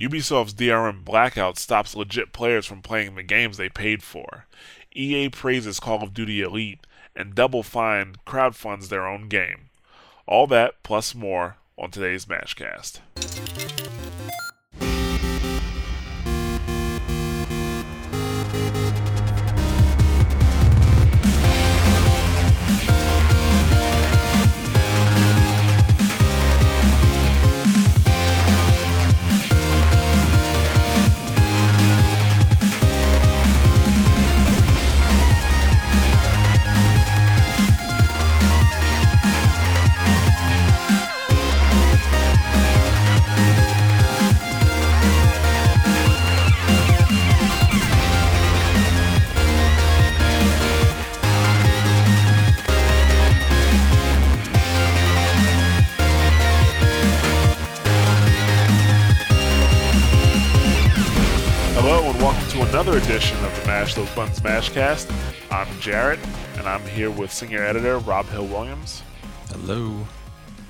Ubisoft's DRM blackout stops legit players from playing the games they paid for. EA praises Call of Duty Elite, and Double Fine crowdfunds their own game. All that plus more on today's Mashcast. Edition of the Mash Those Buttons Mashcast. I'm Jarrett, and I'm here with senior editor Rob Hill Williams, Hello.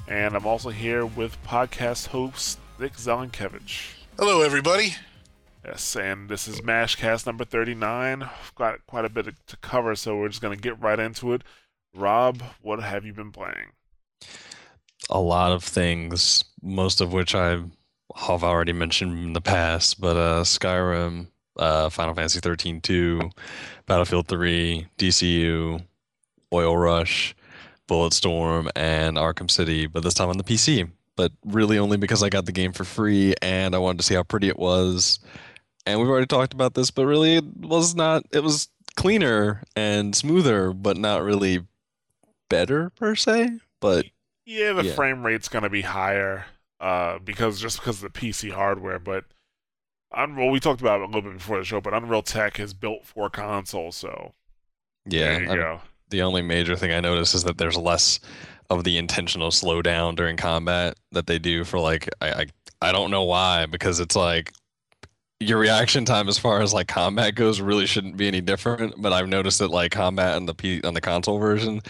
and I'm also here with podcast host Nick Zelenkevich. Hello, everybody. Yes, and this is Mashcast number 39. We've got quite a bit to cover, so we're just going to get right into it. Rob, what have you been playing? A lot of things, most of which I have already mentioned in the past, but uh, Skyrim, uh, Final Fantasy 13 2, Battlefield 3, DCU, Oil Rush, Bulletstorm, and Arkham City, but this time on the PC. But really only because I got the game for free and I wanted to see how pretty it was. And we've already talked about this, but really it was not, it was cleaner and smoother, but not really better per se. But Yeah, the Yeah. frame rate's going to be higher uh, because just because of the PC hardware, but Unreal, we talked about it a little bit before the show, but Unreal Tech has built for console, so yeah, there you go. the only major thing I notice is that there's less of the intentional slowdown during combat that they do for like I, I I don't know why because it's like your reaction time as far as like combat goes really shouldn't be any different but I've noticed that like combat on the P on the console version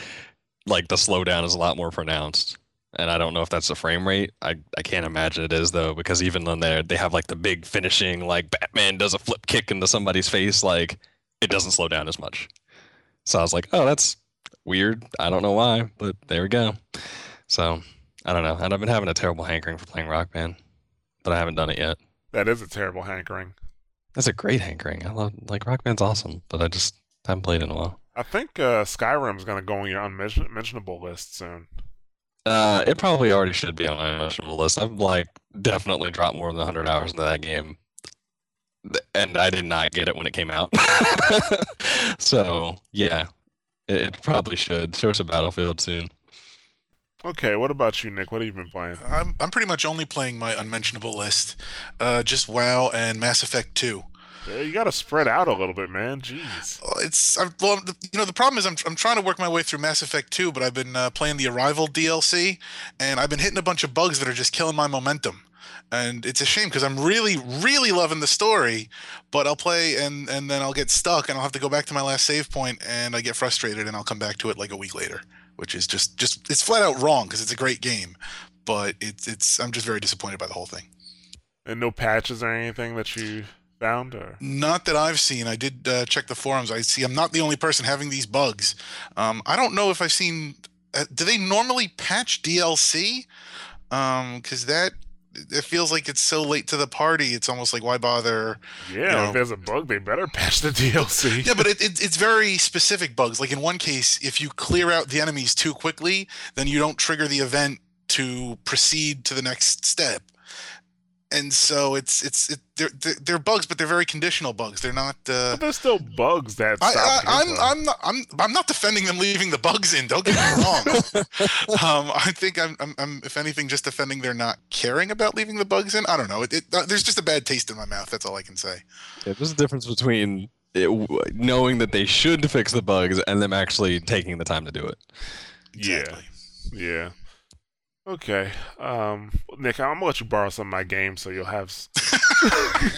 like the slowdown is a lot more pronounced and I don't know if that's the frame rate I I can't imagine it is though because even on there they have like the big finishing like Batman does a flip kick into somebody's face like it doesn't slow down as much so I was like, oh, that's weird. I don't know why, but there we go. So I don't know. And I've been having a terrible hankering for playing Rock Band, but I haven't done it yet. That is a terrible hankering. That's a great hankering. I love like Rock Band's awesome, but I just haven't played in a while. I think uh, Skyrim's going to go on your unmentionable list soon. Uh, it probably already should be on my emotional list. I've like definitely dropped more than 100 hours into that game, and I did not get it when it came out. so yeah, it, it probably should. Show us a Battlefield soon. Okay, what about you, Nick? What have you been playing? I'm I'm pretty much only playing my unmentionable list, uh, just WoW and Mass Effect 2. You got to spread out a little bit, man. Jeez. Well, It's I'm, well, the, you know, the problem is I'm I'm trying to work my way through Mass Effect 2, but I've been uh, playing the Arrival DLC, and I've been hitting a bunch of bugs that are just killing my momentum. And it's a shame because I'm really, really loving the story, but I'll play and and then I'll get stuck and I'll have to go back to my last save point and I get frustrated and I'll come back to it like a week later, which is just just it's flat out wrong because it's a great game, but it's it's I'm just very disappointed by the whole thing. And no patches or anything that you Not that I've seen. I did uh, check the forums. I see I'm not the only person having these bugs. Um, I don't know if I've seen. Uh, do they normally patch DLC? Because that it feels like it's so late to the party. It's almost like why bother? Yeah, know. if there's a bug, they better patch the DLC. Yeah, but it, it, it's very specific bugs. Like in one case, if you clear out the enemies too quickly, then you don't trigger the event to proceed to the next step. And so it's it's it, they're, they're they're bugs, but they're very conditional bugs. They're not. Uh, But there's still bugs that I, stop I, I'm. I'm not I'm I'm not defending them leaving the bugs in. Don't get me wrong. um, I think I'm, I'm I'm if anything just defending they're not caring about leaving the bugs in. I don't know. It, it uh, there's just a bad taste in my mouth. That's all I can say. Yeah, there's a difference between it, knowing that they should fix the bugs and them actually taking the time to do it. Exactly. Yeah. Okay. Um, Nick, I'm gonna let you borrow some of my games so you'll have.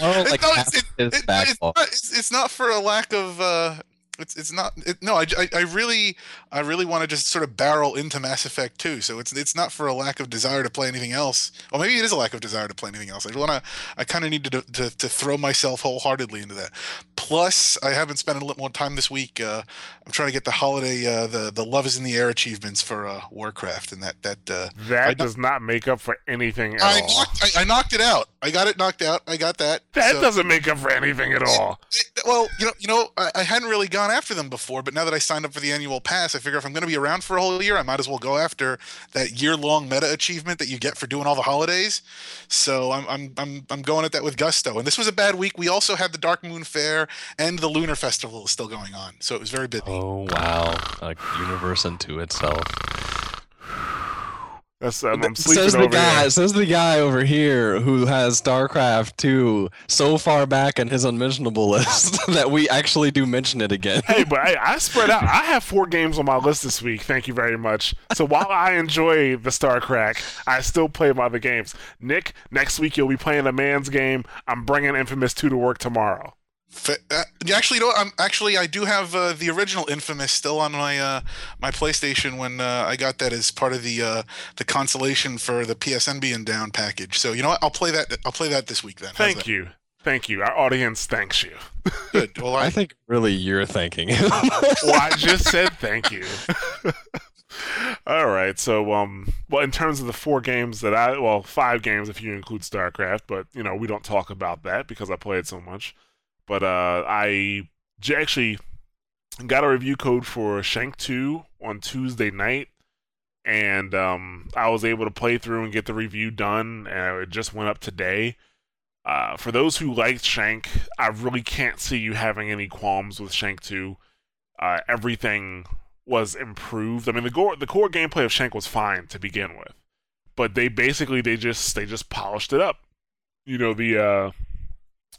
Oh, like no, it's, it, it- it's, not, it's, it's not for a lack of uh, It's it's not it, no. I, I, I really I really want to just sort of barrel into Mass Effect 2. So it's it's not for a lack of desire to play anything else. or maybe it is a lack of desire to play anything else. I want to I kind of need to, to to throw myself wholeheartedly into that. Plus, I haven't spent a little more time this week. Uh, I'm trying to get the holiday uh, the the Love is in the Air achievements for uh, Warcraft, and that that uh, That I does not make up for anything at I all. knocked, I, I knocked it out. I got it knocked out. I got that. that So- doesn't make up for anything at all. well, you know, you know, I, I hadn't really gone after them before, but now that I signed up for the annual pass, I figure if I'm going to be around for a whole year, I might as well go after that year-long meta achievement that you get for doing all the holidays. So I'm I'm I'm I'm going at that with gusto. And this was a bad week. We also had the Darkmoon Faire and the Lunar Festival is still going on, so it was very busy. Oh wow, a universe unto itself. That's um, I'm sleeping says the over guy. here. Says the guy over here who has StarCraft 2 so far back in his unmentionable list that we actually do mention it again. Hey, but I, I spread out. I have four games on my list this week. Thank you very much. So while I enjoy the StarCraft, I still play my other games. Nick, next week you'll be playing a man's game. I'm bringing Infamous 2 to work tomorrow. Fa- uh, actually, you know, what? I'm actually I do have uh, the original Infamous still on my uh, my PlayStation when uh, I got that as part of the uh, the consolation for the PSN being down package. So you know what? I'll play that. I'll play that this week then. How's Thank that? you. Thank you. Our audience thanks you. Good. Well, I, I think really you're thanking him. Well, I just said thank you. All right. So, um, well, in terms of the four games that I, well, five games if you include StarCraft, but you know we don't talk about that because I play it so much. But uh, I j- actually got a review code for Shank 2 on Tuesday night, and um, I was able to play through and get the review done, and it just went up today. Uh, for those who liked Shank, I really can't see you having any qualms with Shank 2. Uh, everything was improved. I mean, the core the core gameplay of Shank was fine to begin with, but they basically they just they just polished it up. You know the uh,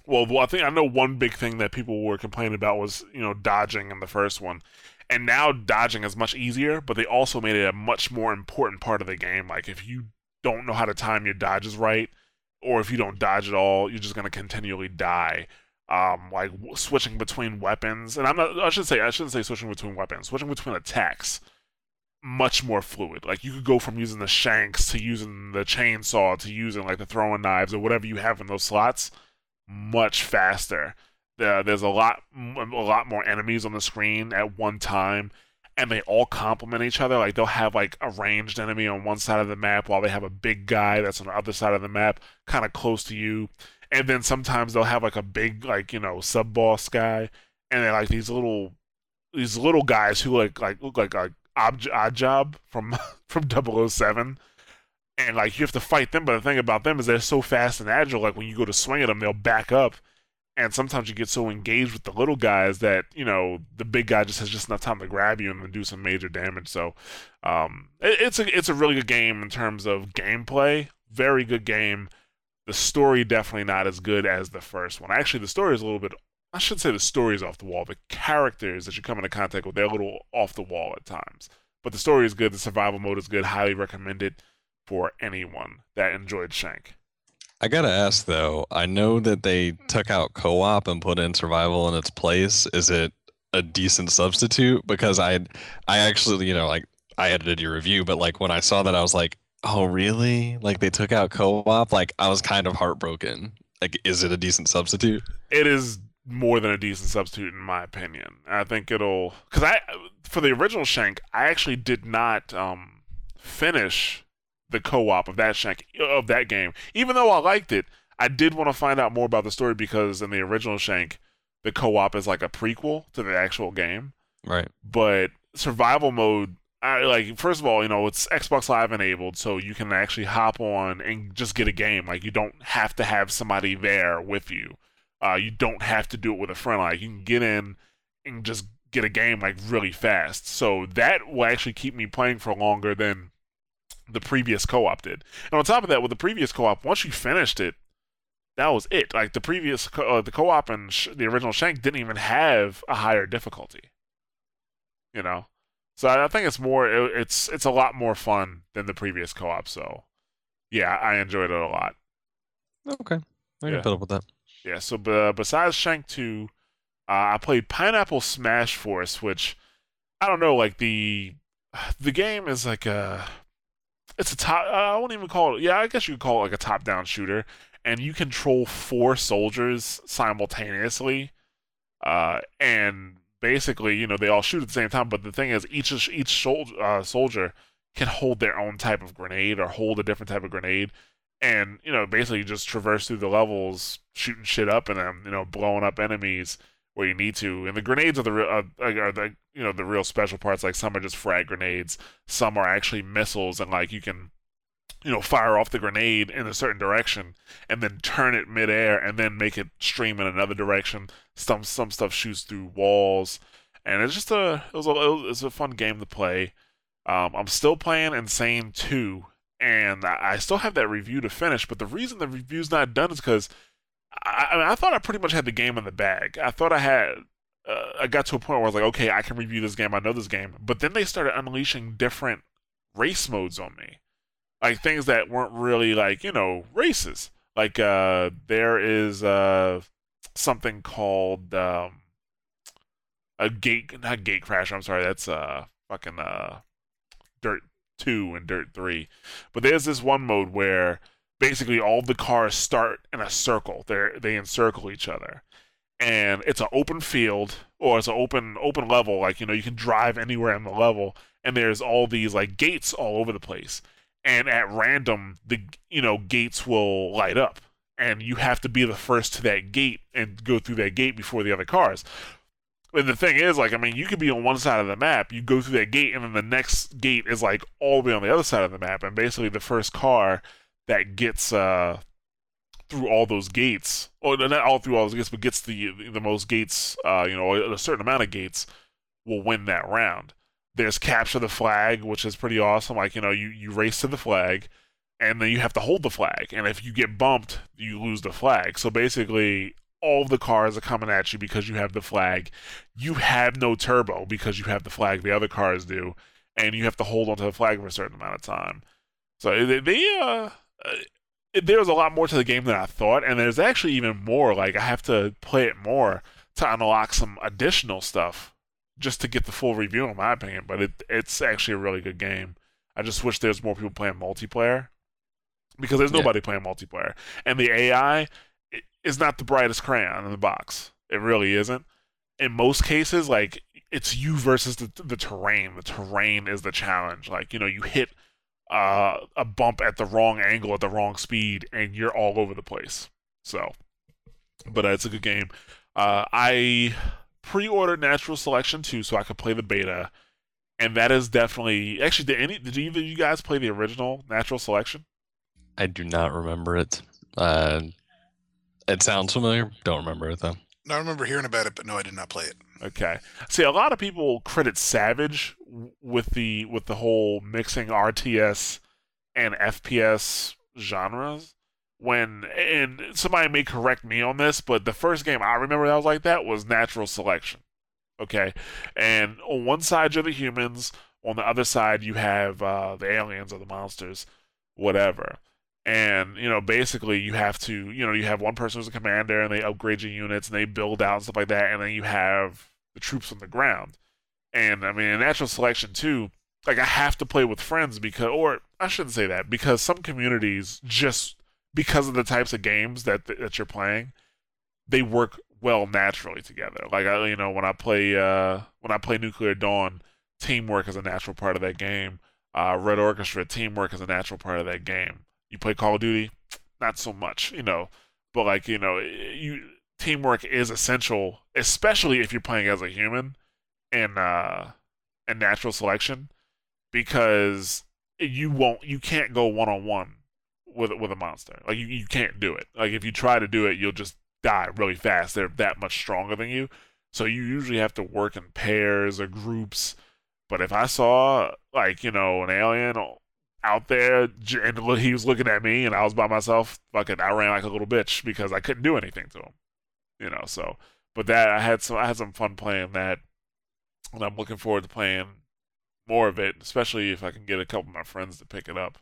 well, I think I know one big thing that people were complaining about was you know dodging in the first one, and now dodging is much easier. But they also made it a much more important part of the game. Like if you don't know how to time your dodges right, or if you don't dodge at all, you're just gonna continually die. Um, like switching between weapons, and I'm not. I should say I shouldn't say switching between weapons. Switching between attacks, much more fluid. Like you could go from using the shanks to using the chainsaw to using like the throwing knives or whatever you have in those slots, much faster. Uh, there's a lot, a lot more enemies on the screen at one time, and they all complement each other. Like they'll have like a ranged enemy on one side of the map while they have a big guy that's on the other side of the map, kind of close to you. And then sometimes they'll have like a big, like you know, sub boss guy, and they're like these little, these little guys who like like look like like Ob- Oddjob from from 007 and like you have to fight them. But the thing about them is they're so fast and agile. Like when you go to swing at them, they'll back up, and sometimes you get so engaged with the little guys that you know the big guy just has just enough time to grab you and then do some major damage. So, um, it, it's a it's a really good game in terms of gameplay. Very good game. The story definitely not as good as the first one. Actually, the story is a little bit. I should say the story is off the wall. The characters that you come into contact with, they're a little off the wall at times. But the story is good. The survival mode is good. Highly recommend it for anyone that enjoyed Shank. I gotta ask though. I know that they took out co-op and put in survival in its place. Is it a decent substitute? Because I, I actually, you know, like I edited your review, but like when I saw that, I was like, oh really? Like they took out co-op? Like I was kind of heartbroken. Like, is it a decent substitute? It is more than a decent substitute in my opinion. I think it'll because I for the original Shank, I actually did not um, finish the co-op of that Shank of that game. Even though I liked it, I did want to find out more about the story because in the original Shank, the co-op is like a prequel to the actual game. Right. but survival mode I, like first of all you know it's xbox live enabled so you can actually hop on and just get a game like you don't have to have somebody there with you uh, you don't have to do it with a friend like you can get in and just get a game like really fast so that will actually keep me playing for longer than the previous co-op did and on top of that with the previous co-op once you finished it that was it like the previous co- uh, the co-op and sh- the original shank didn't even have a higher difficulty you know. So I I think it's more it, it's it's a lot more fun than the previous co-op. So yeah, I enjoyed it a lot. Okay. I can Yeah. put up with that. Yeah. So b- besides Shank Two, Uh, I played Pineapple Smash Force, which I don't know, like the the game is like a it's a top. I won't even call it. Yeah, I guess you could call it like a top-down shooter, and you control four soldiers simultaneously, uh, and basically, you know, they all shoot at the same time. But the thing is, each each soldier, uh, soldier can hold their own type of grenade or hold a different type of grenade, and you know, basically just traverse through the levels, shooting shit up and then you know, blowing up enemies where you need to. And the grenades are the real, uh, are the you know the real special parts. Like some are just frag grenades, some are actually missiles, and like you can you know fire off the grenade in a certain direction and then turn it midair and then make it stream in another direction. Some some stuff shoots through walls, and it's just a it was a it was a fun game to play. Um, I'm still playing Insane 2, and I still have that review to finish. But the reason the review's not done is because I, I, thought I pretty much had the game in the bag. I thought I had. Uh, I got to a point where I was like, okay, I can review this game. I know this game. But then they started unleashing different race modes on me, like things that weren't really like you know races. Like uh, there is uh, something called um, a gate, not gate crash. I'm sorry, that's uh fucking uh, Dirt Two and Dirt Three. But there's this one mode where basically all the cars start in a circle. They they encircle each other, and it's an open field or it's an open open level. Like you know, you can drive anywhere in the level, and there's all these like gates all over the place. And at random, the you know gates will light up, and you have to be the first to that gate and go through that gate before the other cars. And the thing is, like, I mean, you could be on one side of the map, you go through that gate, and then the next gate is like all the way on the other side of the map, and basically the first car that gets uh, through all those gates, or not all through all those gates, but gets the the most gates, uh, you know, a certain amount of gates, will win that round. There's capture the flag, which is pretty awesome. Like you know, you you race to the flag, and then you have to hold the flag, and if you get bumped, you lose the flag. So basically, all the cars are coming at you because you have the flag. You have no turbo because you have the flag. The other cars do, and you have to hold onto the flag for a certain amount of time. So they, they uh, uh, there's a lot more to the game than I thought, and there's actually even more. Like I have to play it more to unlock some additional stuff just to get the full review, in my opinion. But it it's actually a really good game. I just wish there's more people playing multiplayer because there's nobody yeah. playing multiplayer, and the AI is not the brightest crayon in the box. It really isn't. In most cases, like it's you versus the the terrain. The terrain is the challenge. Like you know, you hit uh, a bump at the wrong angle at the wrong speed, and you're all over the place. So, but uh, it's a good game. Uh, I pre-ordered Natural Selection 2 so I could play the beta, and that is definitely actually. Did any did either of you guys play the original Natural Selection? I do not remember it. Uh, it sounds familiar. Don't remember it though. I remember hearing about it, but no, I did not play it. Okay. See, a lot of people credit Savage with the with the whole mixing RTS and FPS genres. When and somebody may correct me on this, but the first game I remember that was like that was Natural Selection. Okay, and on one side you're the humans, on the other side you have uh, the aliens or the monsters, whatever and you know basically you have to you know you have one person who's a commander and they upgrade your units and they build out and stuff like that. And then you have the troops on the ground. And i mean in natural selection too like i have to play with friends because or i shouldn't say that because some communities just because of the types of games that that you're playing they work well naturally together. Like I, you know when i play uh when i play nuclear dawn teamwork is a natural part of that game. Uh, red orchestra teamwork is a natural part of that game you play Call of Duty, not so much, you know. But like you know, you teamwork is essential, especially if you're playing as a human and uh and natural selection, because you won't, you can't go one on one with with a monster. Like you, you can't do it. Like if you try to do it, you'll just die really fast. They're that much stronger than you. So you usually have to work in pairs or groups. But if I saw like, you know, an alien out there and he was looking at me and I was by myself, fucking I ran like a little bitch because I couldn't do anything to him. You know, so but that I had some I had some fun playing that and I'm looking forward to playing more of it, especially if I can get a couple of my friends to pick it up.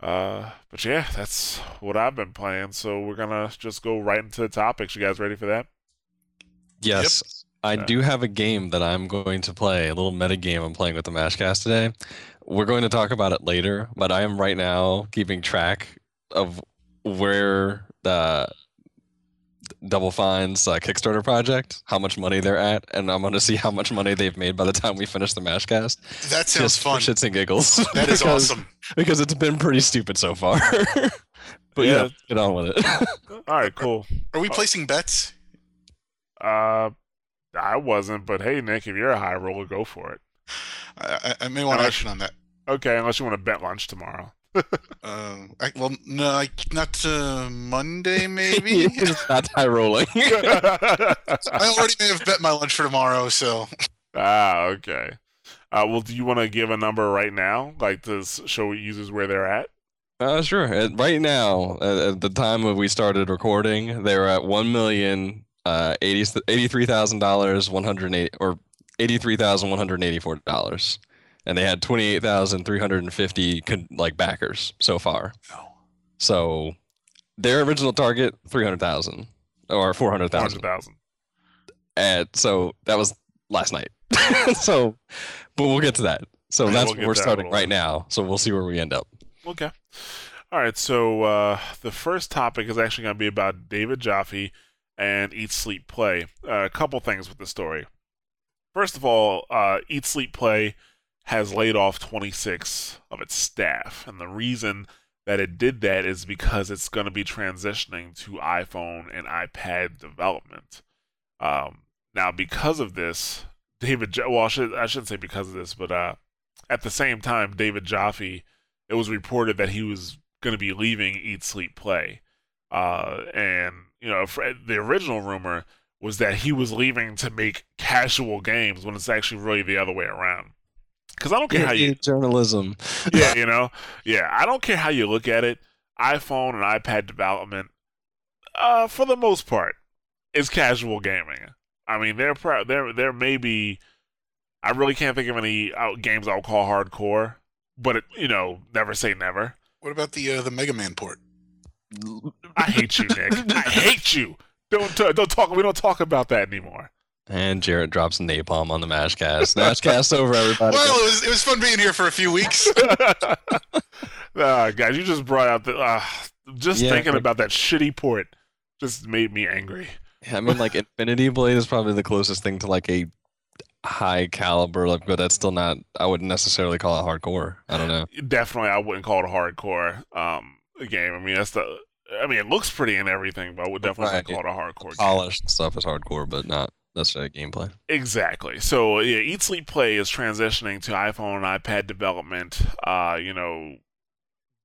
Uh, but yeah, that's what I've been playing. So we're gonna just go right into the topics. You guys ready for that? Yes, I Yeah. do have a game that I'm going to play, a little meta game I'm playing with the Mashcast today. We're going to talk about it later, but I am right now keeping track of where the Double Fine's uh, Kickstarter project, how much money they're at, and I'm going to see how much money they've made by the time we finish the Mashcast. That sounds just fun. shits and giggles. That is because, awesome. Because it's been pretty stupid so far. but Yeah. yeah, get on with it. All right, cool. Are we placing bets? Uh, I wasn't, but hey, Nick, if you're a high roller, go for it. I, I, I may want Uh, action on that. Okay, unless you want to bet lunch tomorrow. Uh, I, well, no, I, not uh, Monday, maybe. it's not high rolling. I already may have bet my lunch for tomorrow, so ah, okay. Uh, well, do you want to give a number right now, like to show users where they're at? Uh, sure. Uh, right now, uh, at the time of we started recording, they were at one million uh, eighty eighty-three thousand dollars, one hundred eight or eighty-three thousand one hundred eighty-four dollars, and they had twenty-eight thousand three hundred and fifty con- like backers so far. So their original target three hundred thousand or 400,000. 400,000. and so that was last night. so, but we'll get to that. So Yeah, that's we'll what we're that starting right now. So we'll see where we end up. Okay. All right. So uh, the first topic is actually going to be about David Jaffe and Eat Sleep Play. Uh, a couple things with the story. First of all, uh, Eat Sleep Play has laid off 26 of its staff, and the reason that it did that is because it's going to be transitioning to iPhone and iPad development. Um, now, because of this, David, Ja- well, I, should, I shouldn't say because of this, but uh, at the same time, David Jaffe it was reported that he was going to be leaving Eat Sleep Play. Uh, and, you know, the original rumor was that he was leaving to make casual games when it's actually really the other way around. Because I don't care how you, journalism. yeah, you know, yeah, I don't care how you look at it. iPhone and iPad development, uh, for the most part, is casual gaming. I mean, there, pro- there, there may be. I really can't think of any out games I'll call hardcore, but it, you know, never say never. What about the uh, the Mega Man port? I hate you, Nick. I hate you. Don't t- don't talk. We don't talk about that anymore. And Jarrett drops napalm on the Mashcast. Mashcast over, everybody. Well, it was it was fun being here for a few weeks. Ah, guys, you just brought out the. Uh, just Yeah, thinking but- about that shitty port just made me angry. I mean, like Infinity Blade is probably the closest thing to like a high caliber, like, but that's still not. I wouldn't necessarily call it hardcore. I don't know. Definitely, I wouldn't call it a hardcore um game. I mean, that's the. I mean, it looks pretty and everything, but I would definitely Right. call it a hardcore game. Polished stuff is hardcore, but not necessarily gameplay. Exactly. So yeah, Eat Sleep Play is transitioning to iPhone and iPad development. Uh, you know,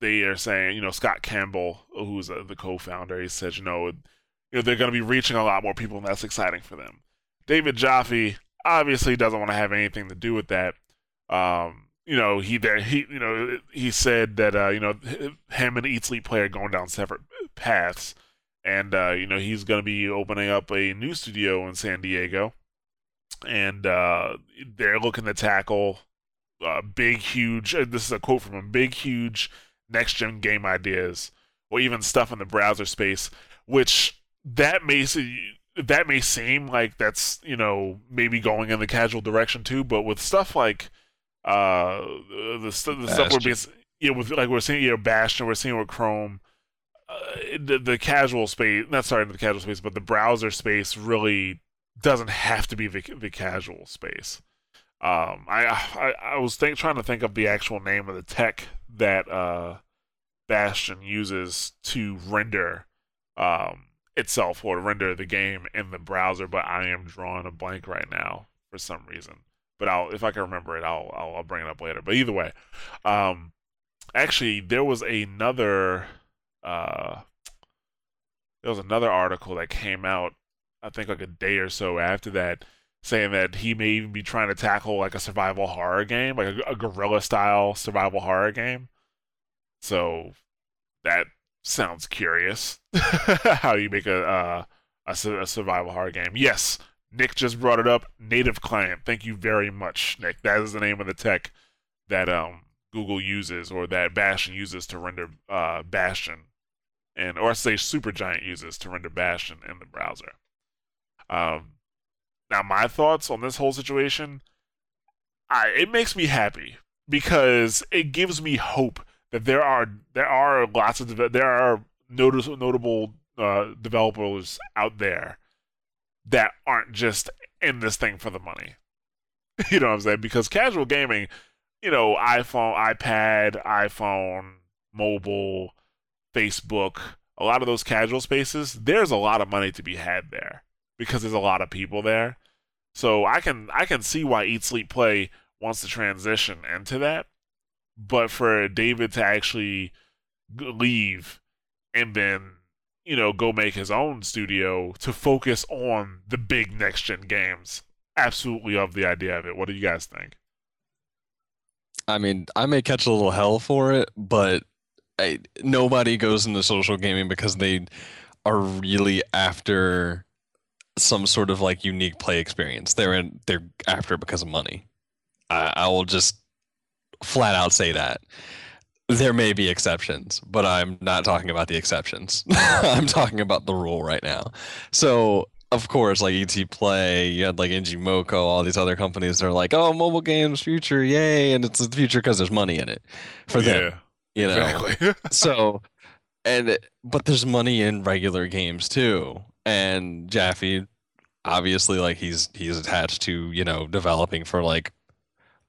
they are saying, you know, Scott Campbell, who's the co-founder, he says, you know, you know, they're going to be reaching a lot more people, and that's exciting for them. David Jaffe obviously doesn't want to have anything to do with that. Um, you know, he there he you know he said that uh, you know him and Eat Sleep Play are going down separate paths, and uh, you know he's going to be opening up a new studio in San Diego, and uh, they're looking to tackle uh, big, huge. uh, This is a quote from him: big, huge next gen game ideas, or even stuff in the browser space, which that may that may seem like that's you know maybe going in the casual direction too, but with stuff like uh the, st- the stuff we're being yeah with like we're seeing you know Bastion, we're seeing with Chrome. Uh, the, the casual space, not sorry, the casual space, but the browser space really doesn't have to be the, the casual space. Um, I I, I was think, trying to think of the actual name of the tech that uh, Bastion uses to render um, itself or to render the game in the browser, but I am drawing a blank right now for some reason. But I'll if I can remember it, I'll I'll, I'll bring it up later. But either way, um, actually there was another uh, there was another article that came out I think like a day or so after that, saying that he may even be trying to tackle like a survival horror game, like a, a guerrilla style survival horror game. So that sounds curious. How you make a, uh, a a survival horror game? Yes, Nick just brought it up. Native client. Thank you very much, Nick. That is the name of the tech that um Google uses or that Bastion uses to render uh Bastion, and or say Supergiant uses to render Bastion in the browser. Um, Now, my thoughts on this whole situation, I it makes me happy because it gives me hope that there are there are lots of there are notice, notable uh, developers out there that aren't just in this thing for the money. you know what I'm saying? Because casual gaming, you know, iPhone, iPad, iPhone, mobile, Facebook, a lot of those casual spaces, there's a lot of money to be had there because there's a lot of people there. So I can I can see why Eat Sleep Play wants to transition into that. But for David to actually leave and then you know go make his own studio to focus on the big next gen games, absolutely love the idea of it. What do you guys think? I mean, I may catch a little hell for it, but I, nobody goes into social gaming because they are really after some sort of like unique play experience. They're in, they're after it because of money. I, I will just flat out say that. There may be exceptions, but I'm not talking about the exceptions. I'm talking about the rule right now. So of course, like ET Play, you had like ngmoco, all these other companies. They're like, "Oh, mobile games future, yay!" And it's the future because there's money in it for them. You know, exactly. so and but there's money in regular games too. And Jaffe, obviously, like he's he's attached to you know developing for like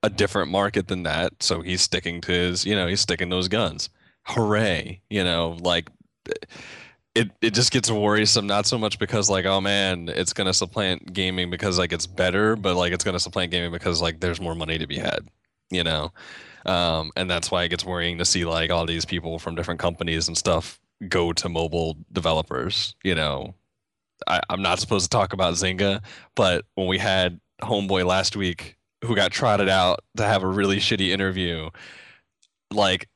a different market than that. So he's sticking to his, you know, he's sticking those guns. Hooray! You know, like it it just gets worrisome not so much because like oh man it's going to supplant gaming because like it's better but like it's going to supplant gaming because like there's more money to be had you know um, and that's why it gets worrying to see like all these people from different companies and stuff go to mobile developers you know I, i'm not supposed to talk about zynga but when we had homeboy last week who got trotted out to have a really shitty interview like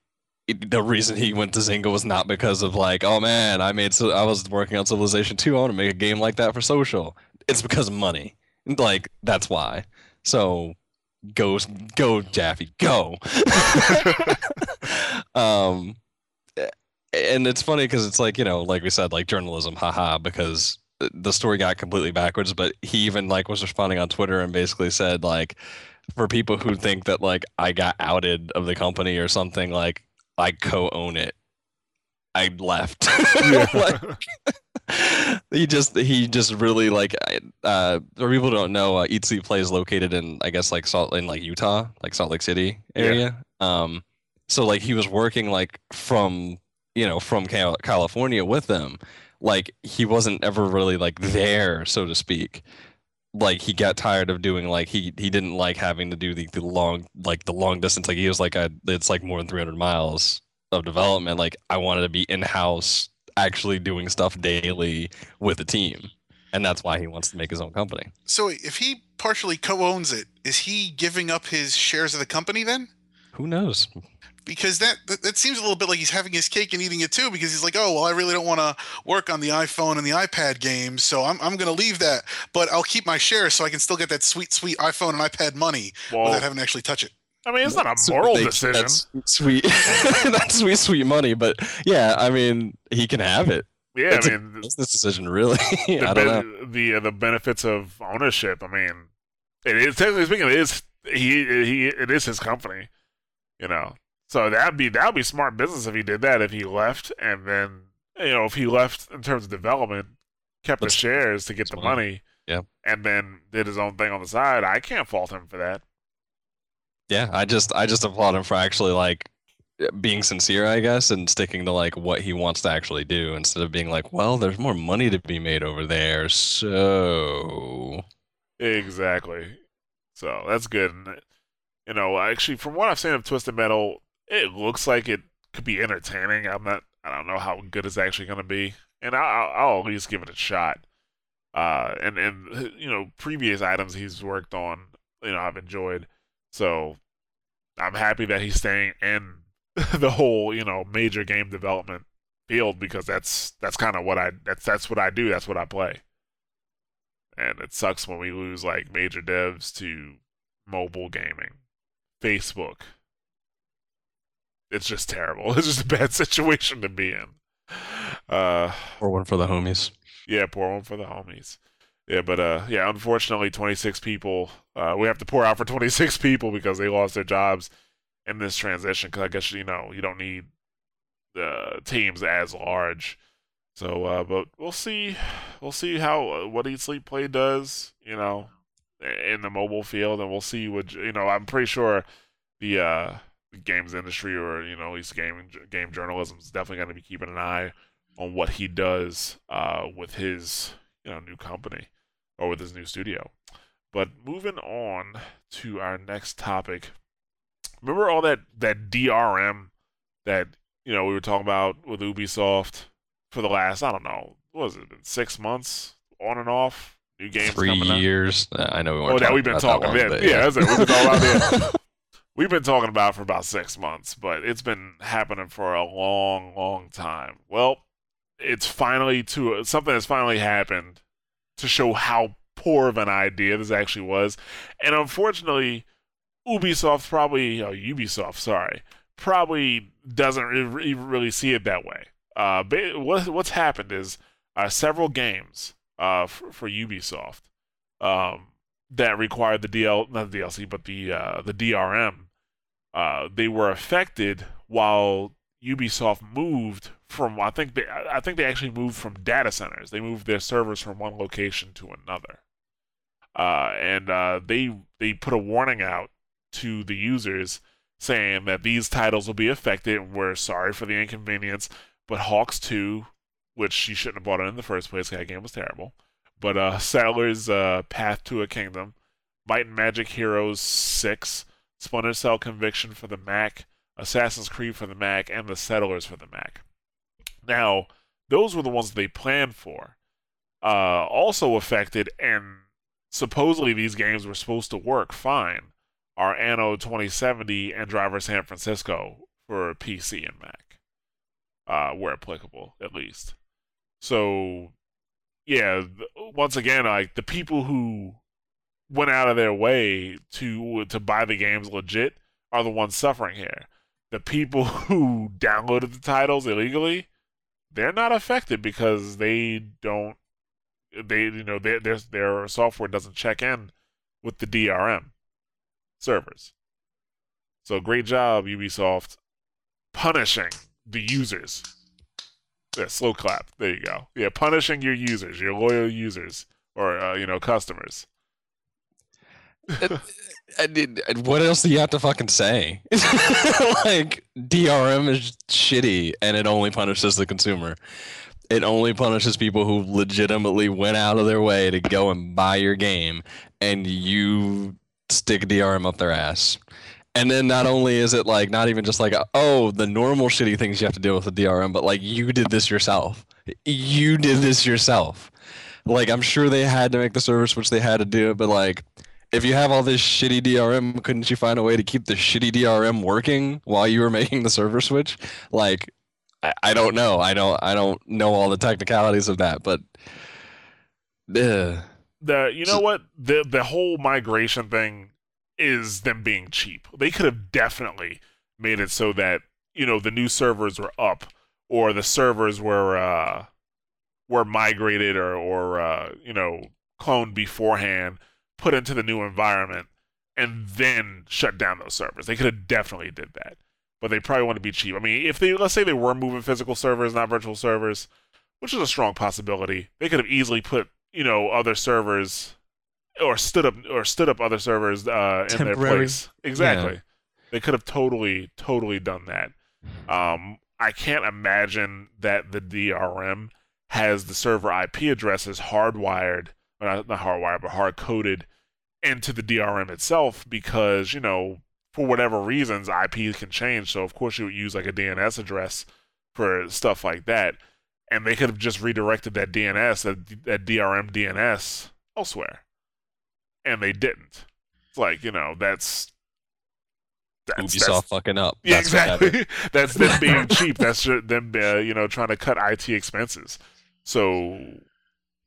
the reason he went to Zynga was not because of like, oh man, I made so I was working on Civilization 2. I want to make a game like that for social. It's because of money. Like that's why. So go go Jaffe, go. um and it's funny because it's like, you know, like we said, like journalism, haha, because the story got completely backwards, but he even like was responding on Twitter and basically said like for people who think that like I got outed of the company or something like I co-own it. I left. like, he just he just really like uh for people don't know uh, Eat Sleep Play is located in I guess like Salt in like Utah, like Salt Lake City area. Yeah. Um so like he was working like from you know from Cal- California with them. Like he wasn't ever really like there so to speak. Like he got tired of doing like he he didn't like having to do the, the long like the long distance. Like he was like a, it's like more than 300 miles of development. Like i wanted to be in house actually doing stuff daily with a team. And that's why he wants to make his own company. So if he partially co-owns it is he giving up his shares of the company then? Who knows because that, that seems a little bit like he's having his cake and eating it too because he's like oh well i really don't want to work on the iphone and the ipad games so i'm, I'm going to leave that but i'll keep my share so i can still get that sweet sweet iphone and ipad money well, without having to actually touch it I mean, it's not a moral decision. That's sweet. that's sweet, sweet money. But yeah, I mean, he can have it. Yeah, it's I mean, business decision, really. the, I don't know. the uh, the benefits of ownership. I mean, it is technically speaking, it is he he it is his company. You know, so that'd be that'd be smart business if he did that. If he left and then you know if he left in terms of development, kept That's, the shares to get the money, yeah, and then did his own thing on the side. I can't fault him for that. Yeah, I just I just applaud him for actually like being sincere, I guess, and sticking to like what he wants to actually do instead of being like, well, there's more money to be made over there, so exactly. So that's good. And, You know, actually, from what I've seen of Twisted Metal, it looks like it could be entertaining. I'm not. I don't know how good it's actually going to be, and I'll, I'll at least give it a shot. Uh, and and you know, previous items he's worked on, you know, I've enjoyed. So I'm happy that he's staying in the whole, you know, major game development field because that's that's kind of what I that's that's what I do. That's what I play. And it sucks when we lose like major devs to mobile gaming, Facebook, it's just terrible. It's just a bad situation to be in. Uh, pour one for the homies. Yeah, pour one for the homies. Yeah, but uh, yeah, unfortunately, 26 people. Uh, we have to pour out for 26 people because they lost their jobs in this transition. Because I guess you know you don't need the teams as large. So, uh, but we'll see. We'll see how uh, what Eat Sleep Play does. You know, in the mobile field, and we'll see what you know. I'm pretty sure the uh, the games industry, or you know, at least game game journalism, is definitely going to be keeping an eye on what he does uh, with his you know new company or with his new studio. But moving on to our next topic. Remember all that that DRM that you know we were talking about with Ubisoft for the last I don't know what was it been six months on and off new games Three years. I know we. Oh, that we've been about talking. that yeah, one, yeah, that's it. We've been talking about that. We've been talking about for about six months, but it's been happening for a long, long time. Well, it's finally to something has finally happened to show how poor of an idea this actually was, and unfortunately, Ubisoft probably, oh, Ubisoft, sorry, probably doesn't re- re- really see it that way. Uh, what, what's happened is uh, several games uh, for, for Ubisoft um, that required the DL, not the DLC, but the uh, the DRM. Uh, they were affected while Ubisoft moved from. I think they, I think they actually moved from data centers. They moved their servers from one location to another, uh, and uh, they they put a warning out to the users saying that these titles will be affected. and We're sorry for the inconvenience, but HAWX 2, which you shouldn't have bought it in the first place, that game was terrible. But uh, Settlers uh, Path to a Kingdom, Might and Magic Heroes 6, Splinter Cell Conviction for the Mac, Assassin's Creed for the Mac, and the Settlers for the Mac. Now, those were the ones they planned for. Uh, also affected, and supposedly these games were supposed to work fine, are Anno 2070 and Driver San Francisco for PC and Mac, uh, where applicable, at least. So, yeah, once again, like the people who went out of their way to to buy the games legit are the ones suffering here. The people who downloaded the titles illegally, they're not affected because they don't they you know their their their software doesn't check in with the DRM servers. So great job Ubisoft punishing the users. Yeah, slow clap. There you go. Yeah, punishing your users, your loyal users or uh, you know customers. What else do you have to fucking say? like DRM is shitty and it only punishes the consumer. It only punishes people who legitimately went out of their way to go and buy your game and you stick DRM up their ass. And then not only is it like not even just like oh the normal shitty things you have to deal with with DRM, but like you did this yourself. You did this yourself. Like I'm sure they had to make the service which they had to do but like if you have all this shitty DRM, couldn't you find a way to keep the shitty DRM working while you were making the server switch? Like, I, I don't know. I don't. I don't know all the technicalities of that, but uh, The you know what the the whole migration thing is them being cheap. They could have definitely made it so that you know the new servers were up or the servers were uh were migrated or or uh, you know cloned beforehand, put into the new environment, and then shut down those servers. They could have definitely did that, but they probably want to be cheap. I mean, if they let's say they were moving physical servers, not virtual servers, which is a strong possibility, they could have easily put you know other servers or stood up or stood up other servers uh, in their place. Exactly. They could have totally, totally done that. Um, I can't imagine that the DRM has the server IP addresses hardwired, not, hardwired, but hard coded into the DRM itself because, you know, for whatever reasons, IP can change. So, of course, you would use like a DNS address for stuff like that. And they could have just redirected that DNS, that, that DRM DNS elsewhere. And they didn't. It's like, you know, that's. that's Ubisoft fucking up. yeah, That's exactly. That's them being cheap. That's them, uh, you know, trying to cut IT expenses. So,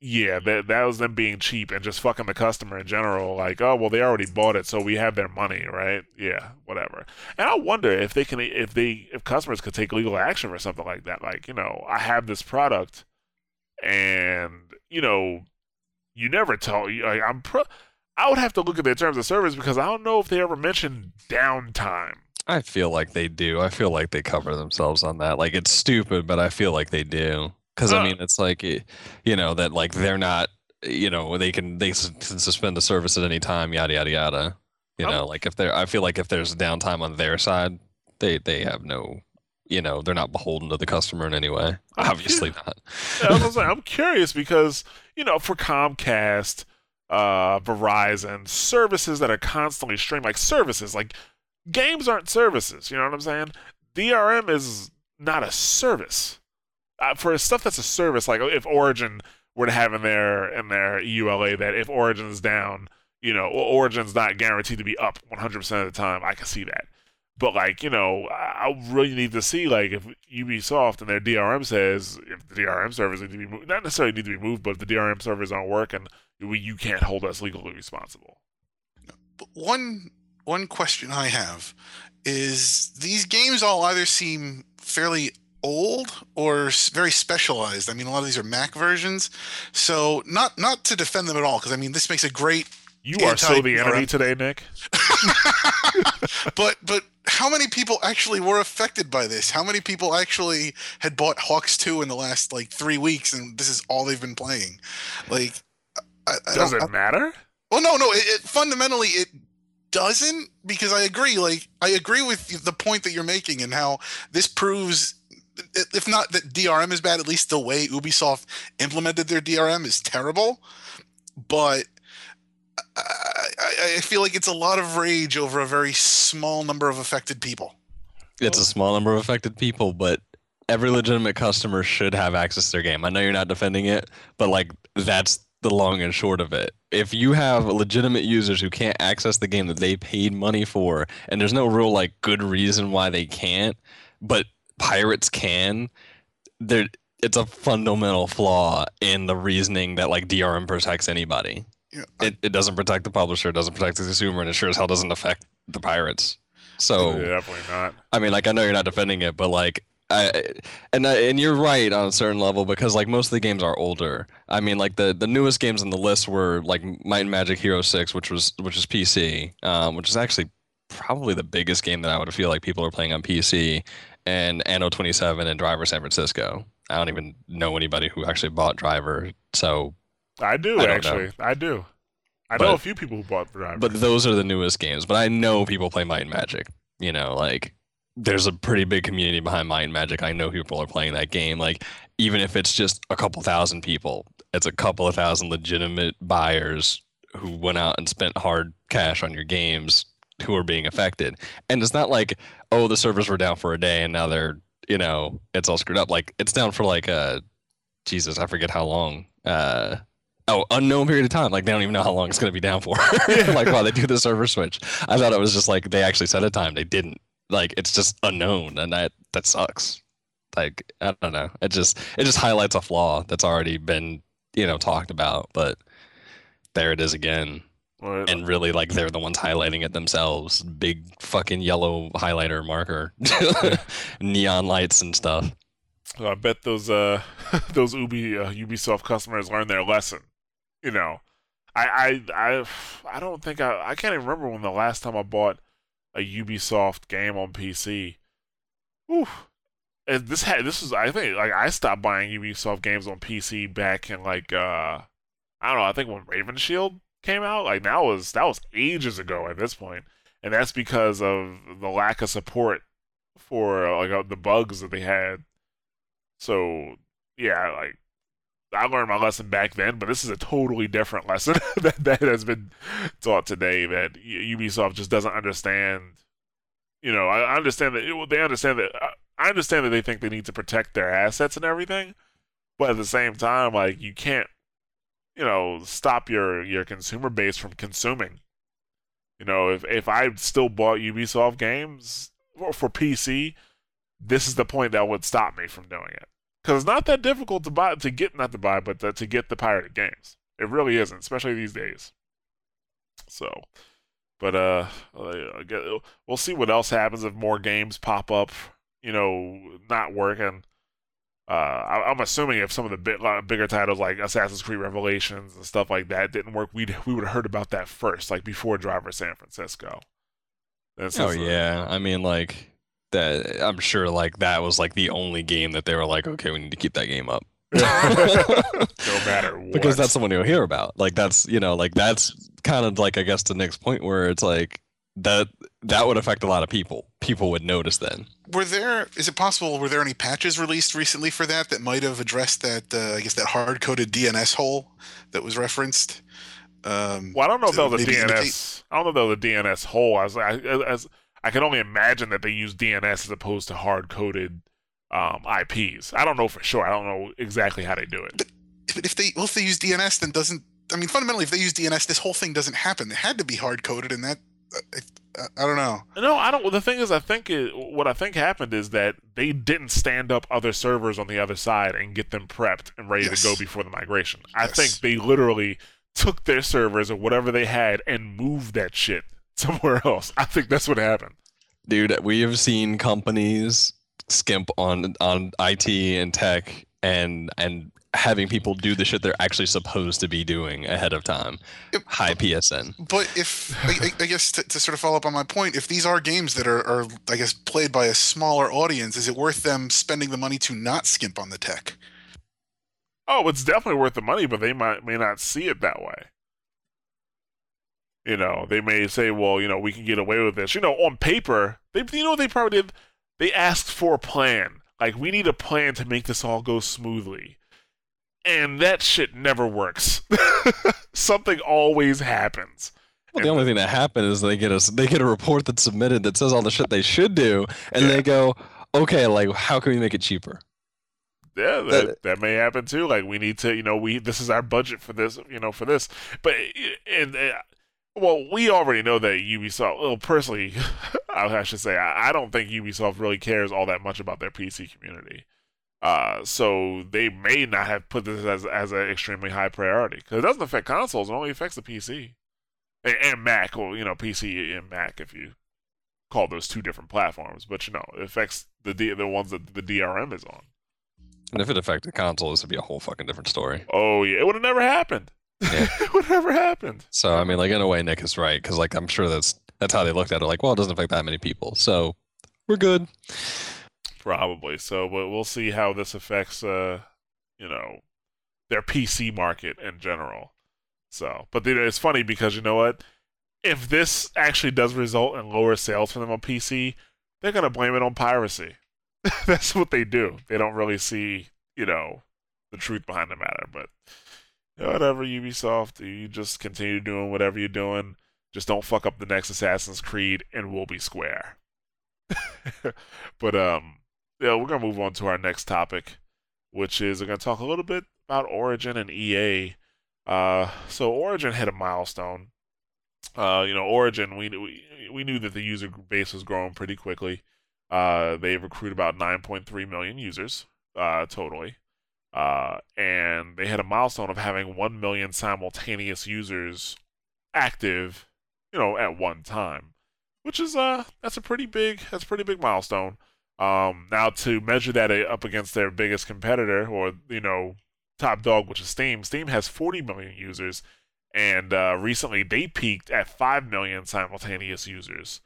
yeah, that that was them being cheap and just fucking the customer in general. Like, oh well, they already bought it, so we have their money, right? Yeah, whatever. And I wonder if they can, if they, if customers could take legal action for something like that. Like, you know, I have this product, and you know, you never tell. Like, I'm pro- I would have to look at their terms of service because I don't know if they ever mention downtime. I feel like they do. I feel like they cover themselves on that. Like it's stupid, but I feel like they do. Because. I mean, it's like eh, you know that like they're not. You know they can they can suspend the service at any time. Yada yada yada. You I'm- know, like if they're, I feel like if there's downtime on their side, they they have no. You know, they're not beholden to the customer in any way. Obviously not. Yeah, I was like, I'm curious because you know, for Comcast, uh, Verizon, services that are constantly streamed, like services, like games aren't services. You know what I'm saying? DRM is not a service. Uh, for stuff that's a service, like if Origin were to have in their in their EULA that if Origin's down, you know, Origin's not guaranteed to be up 100% of the time, I can see that. But like, you know, I I really need to see like if Ubisoft and their DRM says if the DRM servers need to be moved, not necessarily need to be moved, but if the DRM servers aren't working, we, you can't hold us legally responsible. One one question I have is these games all either seem fairly old or very specialized. I mean, a lot of these are Mac versions, so not not to defend them at all because I mean this makes a great. You are so the enemy today, Nick. but but how many people actually were affected by this? How many people actually had bought HAWX two in the last like three weeks and this is all they've been playing? Like, I, I Does it matter? Well, no, no. It, it fundamentally it doesn't because I agree. Like I agree with the point that you're making and how this proves, if not that DRM is bad, at least the way Ubisoft implemented their DRM is terrible. But I, I, feel like it's a lot of rage over a very small number of affected people. It's a small number of affected people, but every legitimate customer should have access to their game. I know you're not defending it, but like that's the long and short of it. If you have legitimate users who can't access the game that they paid money for, and there's no real like good reason why they can't, but pirates can, there it's a fundamental flaw in the reasoning that like DRM protects anybody. Yeah, It, it doesn't protect the publisher, it doesn't protect the consumer, and it sure as hell doesn't affect the pirates. So definitely not. I mean, like I know you're not defending it, but like, I, and I, and you're right on a certain level because like most of the games are older. I mean, like the the newest games on the list were like Might and Magic Hero Six, which was which is PC, um, which is actually probably the biggest game that I would feel like people are playing on PC, and Anno 27 and Driver San Francisco. I don't even know anybody who actually bought Driver, so I do I don't know. actually. I do. I know a few people who bought Driver. but those are the newest games. But I know people play Might and Magic. You know, like there's a pretty big community behind Might and Magic. I know people are playing that game. Like even if it's just a couple thousand people, it's a couple of thousand legitimate buyers who went out and spent hard cash on your games who are being affected. And it's not like, oh, the servers were down for a day and now they're, you know, it's all screwed up. Like it's down for like uh Jesus, I forget how long. Uh Oh, unknown period of time. Like they don't even know how long it's going to be down for. like while they do the server switch. I thought it was just like they actually set a time. They didn't. Like it's just unknown, and that that sucks. Like I don't know. It just it just highlights a flaw that's already been you know talked about. But there it is again. Well, And really, like they're the ones highlighting it themselves. Big fucking yellow highlighter marker, neon lights and stuff. I bet those uh those Ubi uh, Ubisoft customers learned their lesson. You know, I I I I don't think I I can't even remember when the last time I bought a Ubisoft game on PC. Oof. And this had this was I think like I stopped buying Ubisoft games on PC back in like uh I don't know I think when Raven Shield came out like that was that was ages ago at this point and that's because of the lack of support for like uh, the bugs that they had so yeah, like I learned my lesson back then, but this is a totally different lesson that that has been taught today. That Ubisoft just doesn't understand. You know, I understand that it, they understand that. I understand that they think they need to protect their assets and everything, but at the same time, like you can't, you know, stop your your consumer base from consuming. You know, if if I still bought Ubisoft games for, PC, this is the point that would stop me from doing it. Because it's not that difficult to buy to get not to buy but to, to get the pirated games. It really isn't especially these days. So but uh we'll see what else happens if more games pop up you know not working uh, I, am assuming if some of the bit, uh, bigger titles like Assassin's Creed Revelations and stuff like that didn't work, we'd we would have heard about that first, like before Driver San Francisco. oh yeah, I mean like that. I'm sure like that was like the only game that they were like, okay, we need to keep that game up. no matter what. Because that's the one you'll hear about. Like that's you know like that's kind of like I guess the next point where it's like that that would affect a lot of people. People would notice then. Were there? Is it possible? Were there any patches released recently for that that might have addressed that? Uh, I guess that hard coded DNS hole that was referenced. Um, well, I don't know if that was a DNS. Indicate? I don't know if that was a DNS hole. As I, as I can only imagine that they use DNS as opposed to hard coded um, IPs. I don't know for sure. I don't know exactly how they do it. But if they well, if they use DNS, then doesn't I mean fundamentally if they use DNS, this whole thing doesn't happen. It had to be hard coded, and that I, I, don't know. No, I don't. The thing is, I think it, what I think happened is that they didn't stand up other servers on the other side and get them prepped and ready yes. to go before the migration. Yes. I think they literally took their servers or whatever they had and moved that shit somewhere else. I think that's what happened. Dude, we have seen companies skimp on on IT and tech and and having people do the shit they're actually supposed to be doing ahead of time. High PSN. But if I, I guess to, to, sort of follow up on my point, if these are games that are, are, I guess played by a smaller audience, is it worth them spending the money to not skimp on the tech? Oh, it's definitely worth the money, but they might may not see it that way. You know, they may say, "Well, you know, we can get away with this." You know, on paper, they you know they probably did. They asked for a plan. Like, we need a plan to make this all go smoothly and that shit never works. Something always happens. Well, the only thing that happened is they get a they get a report that's submitted that says all the shit they should do, and yeah. they go, okay, like how can we make it cheaper? Yeah, uh, that, that may happen too. Like we need to, you know, we this is our budget for this, you know, for this. But and, and well, we already know that Ubisoft. Well, personally, I should say I, I don't think Ubisoft really cares all that much about their PC community. Uh, so they may not have put this as as an extremely high priority because it doesn't affect consoles; it only affects the PC and, and, Mac, or you know, PC and Mac if you call those two different platforms. But you know, it affects the D- the ones that the DRM is on. And if it affected consoles, it'd be a whole fucking different story. Oh yeah, it would have never happened. Yeah. it would have never happened. So I mean, like in a way, Nick is right because like I'm sure that's that's how they looked at it. Like, well, it doesn't affect that many people, so we're good probably. So, but we'll see how this affects, uh, you know, their PC market in general. So, but it's funny because you know what? If this actually does result in lower sales for them on PC, they're gonna blame it on piracy. That's what they do. They don't really see, you know, the truth behind the matter. But you know, whatever, Ubisoft, you just continue doing whatever you're doing. Just don't fuck up the next Assassin's Creed, and we'll be square. but um, yeah, we're gonna move on to our next topic, which is we're gonna talk a little bit about Origin and EA. Uh, so Origin hit a milestone. Uh, you know, Origin, we, we we knew that the user base was growing pretty quickly. Uh, they recruited about 9.3 million users uh, totally, uh, and they had a milestone of having 1 million simultaneous users active, you know, at one time, which is uh that's a pretty big that's a pretty big milestone. Um, now to measure that up against their biggest competitor, or you know, top dog, which is Steam. Steam has 40 million users, and uh, recently they peaked at 5 million simultaneous users.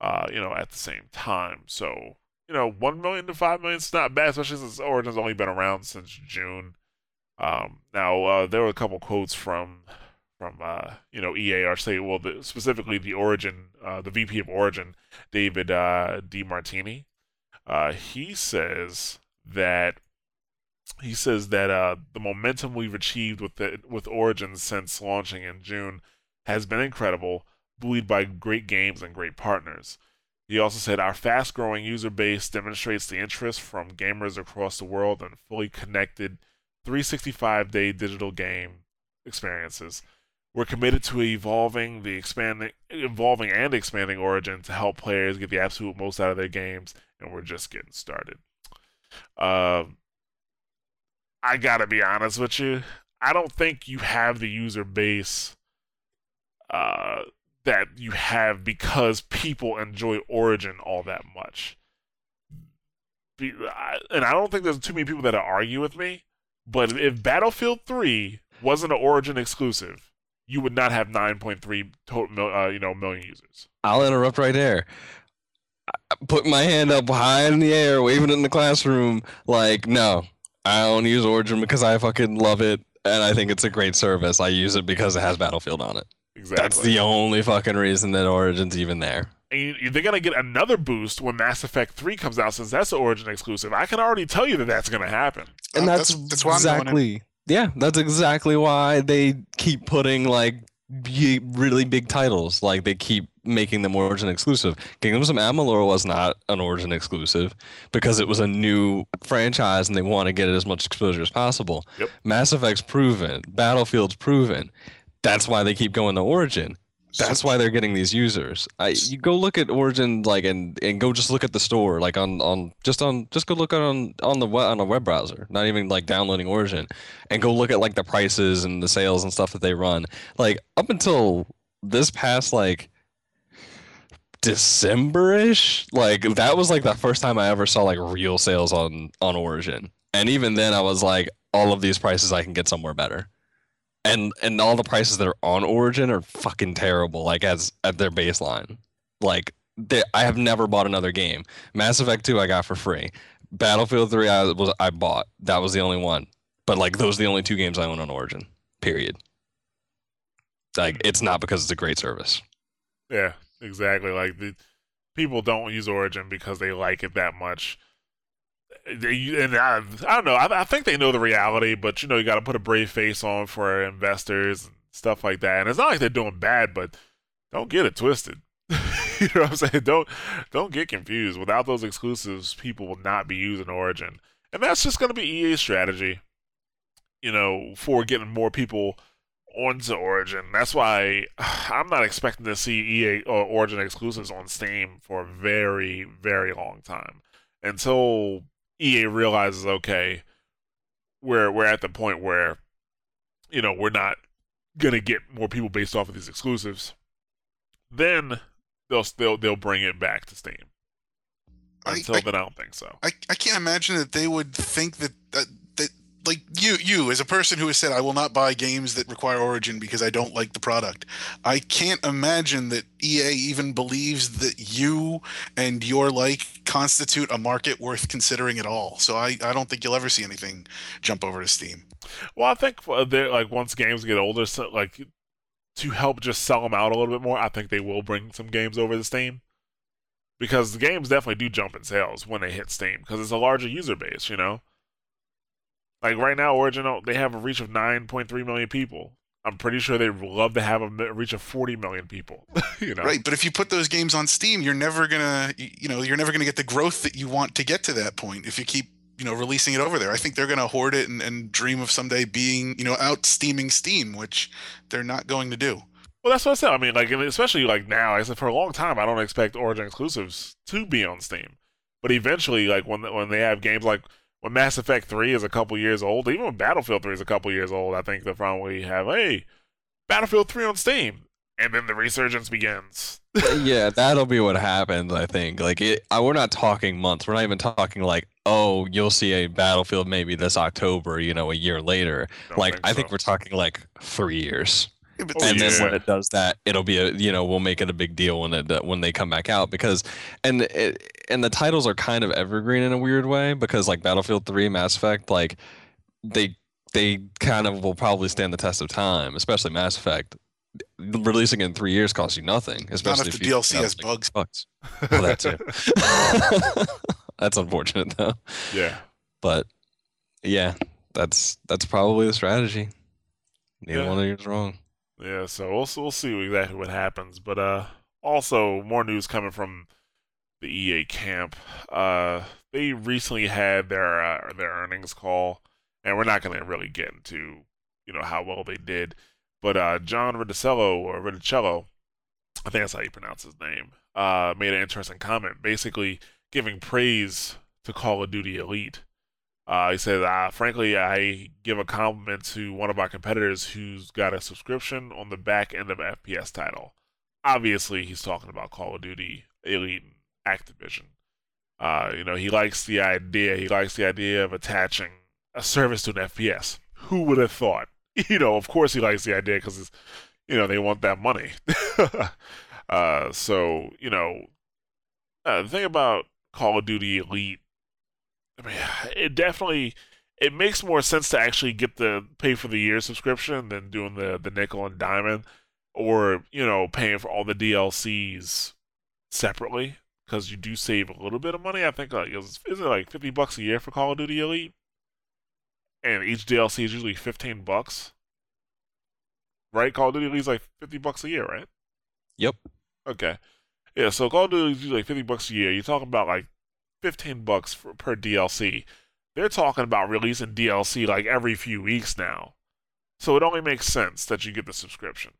Uh, you know, at the same time. So you know, 1 million to 5 million is not bad, especially since Origin's only been around since June. Um, now uh, there were a couple quotes from from uh, you know EA or say well the, specifically the Origin uh, the VP of Origin David uh, Martini uh, he says that he says that uh, the momentum we've achieved with the, with Origins since launching in June has been incredible, buoyed by great games and great partners. He also said our fast-growing user base demonstrates the interest from gamers across the world in fully connected 365-day digital game experiences. We're committed to evolving the expanding, evolving and expanding Origin to help players get the absolute most out of their games and we're just getting started. Uh, I gotta be honest with you. I don't think you have the user base uh, that you have because people enjoy Origin all that much. and I don't think there's too many people that argue with me. But if Battlefield 3 wasn't an Origin exclusive, you would not have 9.3 total, uh, you know, million users. I'll interrupt right there. I put my hand up high in the air, waving it in the classroom, like, no, I don't use Origin because I fucking love it and I think it's a great service. I use it because it has Battlefield on it. Exactly. That's the only fucking reason that Origin's even there. And you, they're gonna get another boost when Mass Effect 3 comes out, since that's an Origin exclusive. I can already tell you that that's gonna happen. And that's, that's- that's why I'm exactly yeah, that's exactly why they keep putting like really big titles. Like they keep making them Origin exclusive. Kingdoms of Amalur was not an Origin exclusive because it was a new franchise and they want to get it as much exposure as possible. Yep. Mass Effect's proven, Battlefield's proven. That's why they keep going to Origin. That's why they're getting these users. I you go look at Origin like and and go just look at the store like on on just on just go look on on the web, on a web browser, not even like downloading Origin, and go look at like the prices and the sales and stuff that they run. Like up until this past like December-ish, like that was like the first time I ever saw like real sales on on Origin. And even then I was like all of these prices I can get somewhere better. And and all the prices that are on Origin are fucking terrible like as at their baseline. Like they, I have never bought another game. Mass Effect 2 I got for free. Battlefield 3 I was I bought. That was the only one. But like those are the only two games I own on Origin. Period. Like hmm. it's not because it's a great service. Yeah, exactly. Like the people don't use Origin because they like it that much. And I, I don't know. I, I think they know the reality, but you know, you got to put a brave face on for investors and stuff like that. And it's not like they're doing bad, but don't get it twisted. you know what I'm saying? Don't don't get confused. Without those exclusives, people will not be using Origin, and that's just going to be EA's strategy. You know, for getting more people onto Origin. That's why I'm not expecting to see EA or Origin exclusives on Steam for a very, very long time until EA realizes, okay, we're we're at the point where, you know, we're not gonna get more people based off of these exclusives. Then they'll they'll they'll bring it back to Steam. I- Until I- then, I don't think so. I, I can't imagine that they would think that that like you you as a person who has said I will not buy games that require Origin because I don't like the product. I can't imagine that EA even believes that you and your like constitute a market worth considering at all. So I, I don't think you'll ever see anything jump over to Steam. Well, I think uh, like once games get older, so, like to help just sell them out a little bit more, I think they will bring some games over to Steam because the games definitely do jump in sales when they hit Steam because it's a larger user base. You know, like right now, Origin they have a reach of 9.3 million people. I'm pretty sure they'd love to have a reach of 40 million people. you know, Right, but if you put those games on Steam, you're never gonna you know you're never gonna get the growth that you want to get to that point if you keep you know releasing it over there. I think they're gonna hoard it and, and dream of someday being you know out steaming Steam, which they're not going to do. Well, that's what I said. I mean, like, especially like now, I said for a long time, I don't expect Origin exclusives to be on Steam. But eventually, like when when they have games like when Mass Effect Three is a couple years old, even when Battlefield Three is a couple years old, I think they'll finally have hey, Battlefield Three on Steam, and then the resurgence begins. yeah, that'll be what happens. I think. Like, it, I, we're not talking months. We're not even talking like, oh, you'll see a Battlefield maybe this October. You know, a year later. Don't like, think I think we're talking like three years. Yeah, and then when it does that, it'll be a you know we'll make it a big deal when it when they come back out because and it, and the titles are kind of evergreen in a weird way because like Battlefield 3, Mass Effect, like they they kind of will probably stand the test of time, especially Mass Effect. Releasing in three years costs you nothing, not especially if if the you DLC have, has like, bugs. bugs. Well, that too. That's unfortunate though. yeah. But yeah, that's that's probably the strategy. Neither Yeah. one of you is wrong. Yeah, so we'll we'll see exactly what happens. But uh, also more news coming from the EA camp. Uh, they recently had their uh, their earnings call, and we're not going to really get into you know how well they did. But uh, John Riccitiello or I think that's how you pronounce his name, uh, made an interesting comment, basically giving praise to Call of Duty Elite. Uh, he said, uh, frankly, I give a compliment to one of our competitors who's got a subscription on the back end of FPS title. Obviously, he's talking about Call of Duty Elite and Activision. Uh, you know, he likes the idea. He likes the idea of attaching a service to an FPS. Who would have thought? You know, of course he likes the idea because, you know, they want that money. uh, so you know, uh, the thing about Call of Duty Elite, I mean, it definitely it makes more sense to actually get the pay for the year subscription than doing the the nickel and diamond, or you know, paying for all the DLCs separately because you do save a little bit of money. I think like is it like fifty bucks a year for Call of Duty Elite, and each DLC is usually fifteen bucks. Right, Call of Duty Elite is like fifty bucks a year, right? Yep. Okay. Yeah, so Call of Duty is usually like fifty bucks a year. You're talking about like fifteen bucks for, per DLC. They're talking about releasing DLC like every few weeks now. So it only makes sense that you get the subscription.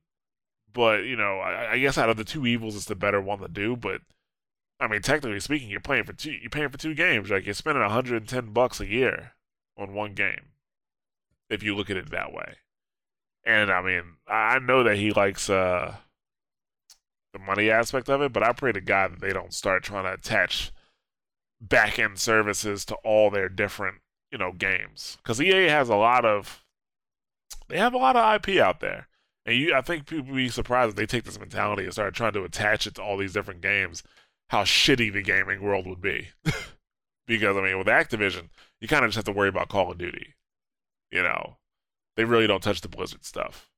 But, you know, I, I guess out of the two evils it's the better one to do, but I mean, technically speaking, you're playing for two. You're paying for two games. Like you're spending 110 bucks a year on one game, if you look at it that way. And I mean, I know that he likes uh, the money aspect of it, but I pray to God that they don't start trying to attach back end services to all their different, you know, games. Because EA has a lot of, they have a lot of IP out there. And you, I think people be surprised if they take this mentality and start trying to attach it to all these different games how shitty the gaming world would be. because I mean, with Activision, you kind of just have to worry about Call of Duty. You know, they really don't touch the Blizzard stuff,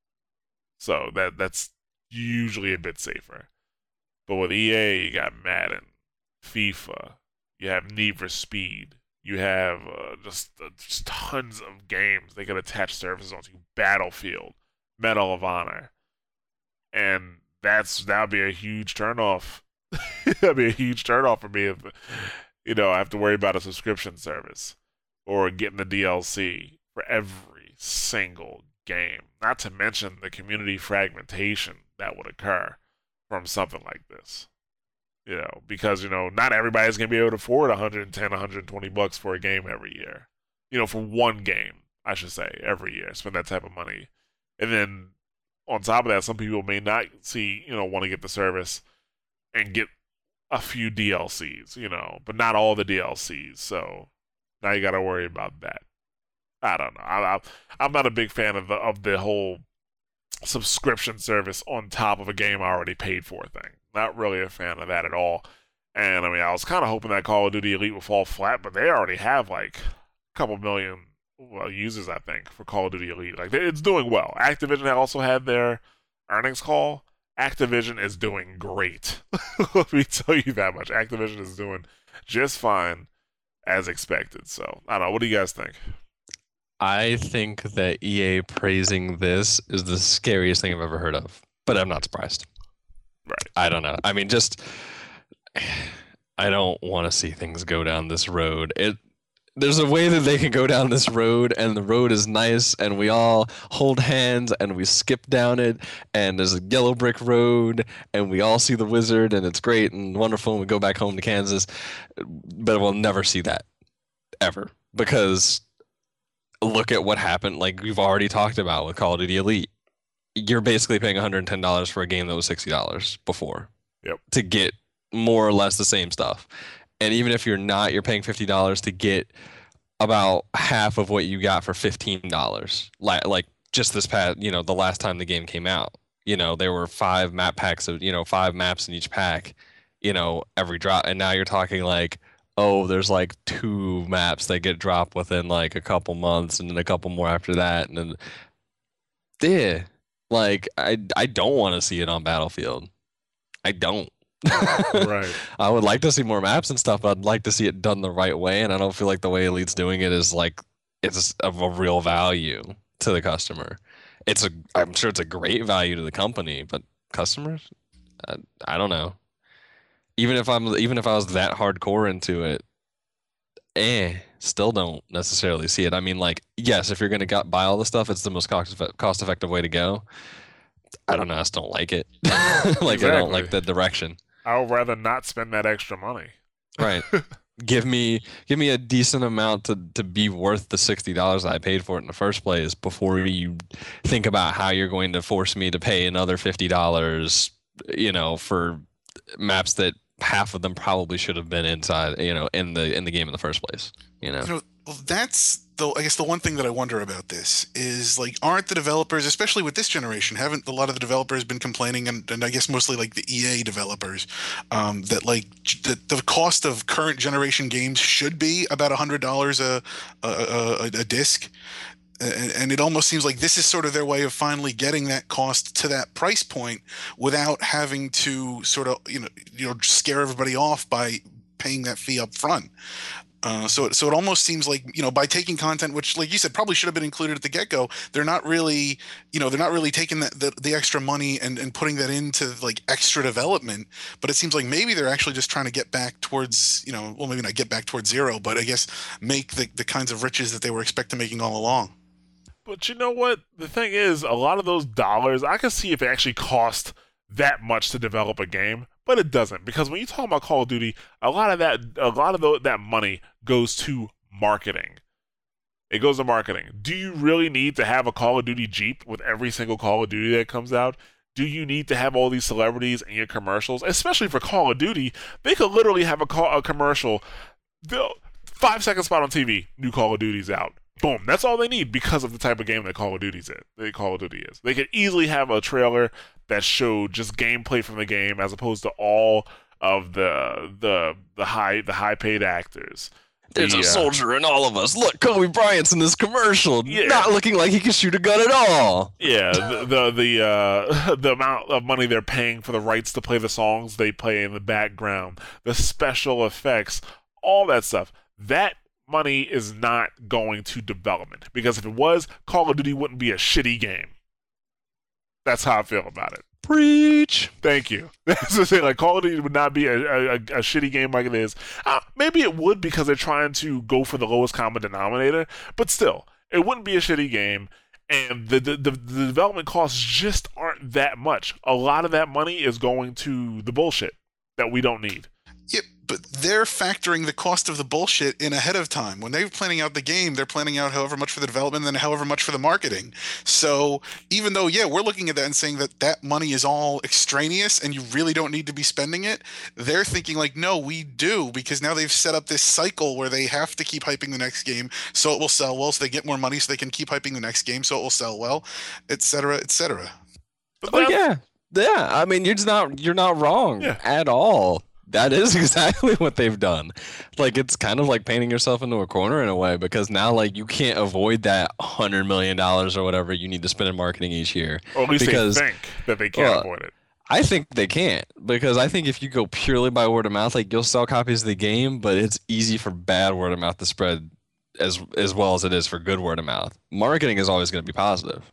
so that that's usually a bit safer. But with EA, you got Madden, FIFA, you have Need for Speed, you have uh, just, uh, just tons of games they could attach services onto. Battlefield, Medal of Honor, and that's that would be a huge turnoff That'd be a huge turnoff for me if you know I have to worry about a subscription service or getting the DLC for every single game. Not to mention the community fragmentation that would occur from something like this. You know, because you know not everybody's gonna be able to afford 110, 120 bucks for a game every year. You know, for one game, I should say, every year, spend that type of money, and then on top of that, some people may not see, you know, want to get the service and get a few DLCs, you know, but not all the DLCs. So now you got to worry about that. I don't know. I, am not a big fan of the of the whole subscription service on top of a game I already paid for thing. Not really a fan of that at all. And I mean, I was kind of hoping that Call of Duty Elite would fall flat, but they already have like a couple million well, users, I think, for Call of Duty Elite. Like it's doing well. Activision also had their earnings call, Activision is doing great. Let me tell you that much. Activision is doing just fine as expected. So I don't know. What do you guys think? I think that EA praising this is the scariest thing I've ever heard of, but I'm not surprised. Right. I don't know. I mean, just I don't want to see things go down this road. It there's a way that they can go down this road and the road is nice and we all hold hands and we skip down it and there's a yellow brick road and we all see the wizard and it's great and wonderful and we go back home to Kansas but we'll never see that ever because look at what happened like we've already talked about with Call of Duty Elite you're basically paying $110 for a game that was $60 before yep. to get more or less the same stuff and even if you're not, you're paying fifty dollars to get about half of what you got for fifteen dollars. Like like just this past, you know, the last time the game came out, you know, there were five map packs of, you know, five maps in each pack, you know, every drop, and now you're talking like oh, there's like two maps that get dropped within like a couple months and then a couple more after that. And then, yeah, like I, I don't want to see it on Battlefield. I don't right. I would like to see more maps and stuff, but I'd like to see it done the right way. And I don't feel like the way Elite's doing it is like it's of a real value to the customer. It's a, I'm sure it's a great value to the company, but customers, I, I don't know. Even if I'm, even if I was that hardcore into it, eh, still don't necessarily see it. I mean, like, yes, if you're gonna buy all the stuff, it's the most cost cost effective way to go. I don't know. I just don't like it. like exactly. I don't like the direction. I would rather not spend that extra money. Right. give me give me a decent amount to, to be worth the sixty dollars I paid for it in the first place before you think about how you're going to force me to pay another fifty dollars, you know, for maps that half of them probably should have been inside, you know, in the in the game in the first place. You know, You know, that's the I guess the one thing that I wonder about this is like, aren't the developers, especially with this generation, haven't a lot of the developers been complaining, and, and I guess mostly like the EA developers, um, that like j- the, cost of current generation games should be about a hundred dollars a, a a disc. And, and it almost seems like this is sort of their way of finally getting that cost to that price point without having to sort of you know you know scare everybody off by paying that fee up front. Uh, so, so it almost seems like you know by taking content, which, like you said, probably should have been included at the get go. They're not really, you know, they're not really taking that the, the extra money and, and putting that into like extra development. But it seems like maybe they're actually just trying to get back towards, you know, well, maybe not get back towards zero, but I guess make the the kinds of riches that they were expecting making all along. But you know what? The thing is, a lot of those dollars, I can see if it actually cost that much to develop a game, but it doesn't because when you talk about Call of Duty, a lot of that, a lot of the, that money goes to marketing. It goes to marketing. Do you really need to have a Call of Duty Jeep with every single Call of Duty that comes out? Do you need to have all these celebrities in your commercials? Especially for Call of Duty, they could literally have a, call, a commercial. Five second spot on TV, new Call of Duty's out. Boom. That's all they need because of the type of game that Call of Duty's is. They Call of Duty is. They could easily have a trailer that showed just gameplay from the game as opposed to all of the the the high the high paid actors. there's The, a uh, soldier in all of us. Look, Kobe Bryant's in this commercial, Yeah. not looking like he can shoot a gun at all. Yeah, the the the, uh, the amount of money they're paying for the rights to play the songs they play in the background, the special effects, all that stuff. That money is not going to development because if it was, Call of Duty wouldn't be a shitty game. That's how I feel about it. Preach. Thank you. That's to say, like Call of Duty would not be a, a, a a shitty game like it is. Uh, maybe it would because they're trying to go for the lowest common denominator, but still, it wouldn't be a shitty game. And the, the the the development costs just aren't that much. A lot of that money is going to the bullshit that we don't need. Yep, but they're factoring the cost of the bullshit in ahead of time. When they're planning out the game, they're planning out however much for the development and then however much for the marketing. So even though, yeah, we're looking at that and saying that that money is all extraneous and you really don't need to be spending it, they're thinking like, no, we do because now they've set up this cycle where they have to keep hyping the next game so it will sell well, so they get more money so they can keep hyping the next game so it will sell well, et cetera, et cetera. But Oh yeah, yeah. I mean, you're just not you're not wrong Yeah. at all. That is exactly what they've done. Like it's kind of like painting yourself into a corner in a way because now like you can't avoid that hundred million dollars or whatever you need to spend in marketing each year. or at least because- they think that they can't well, avoid it. I think they can't because I think if you go purely by word of mouth, like you'll sell copies of the game, but it's easy for bad word of mouth to spread as as well as it is for good word of mouth. Marketing is always going to be positive,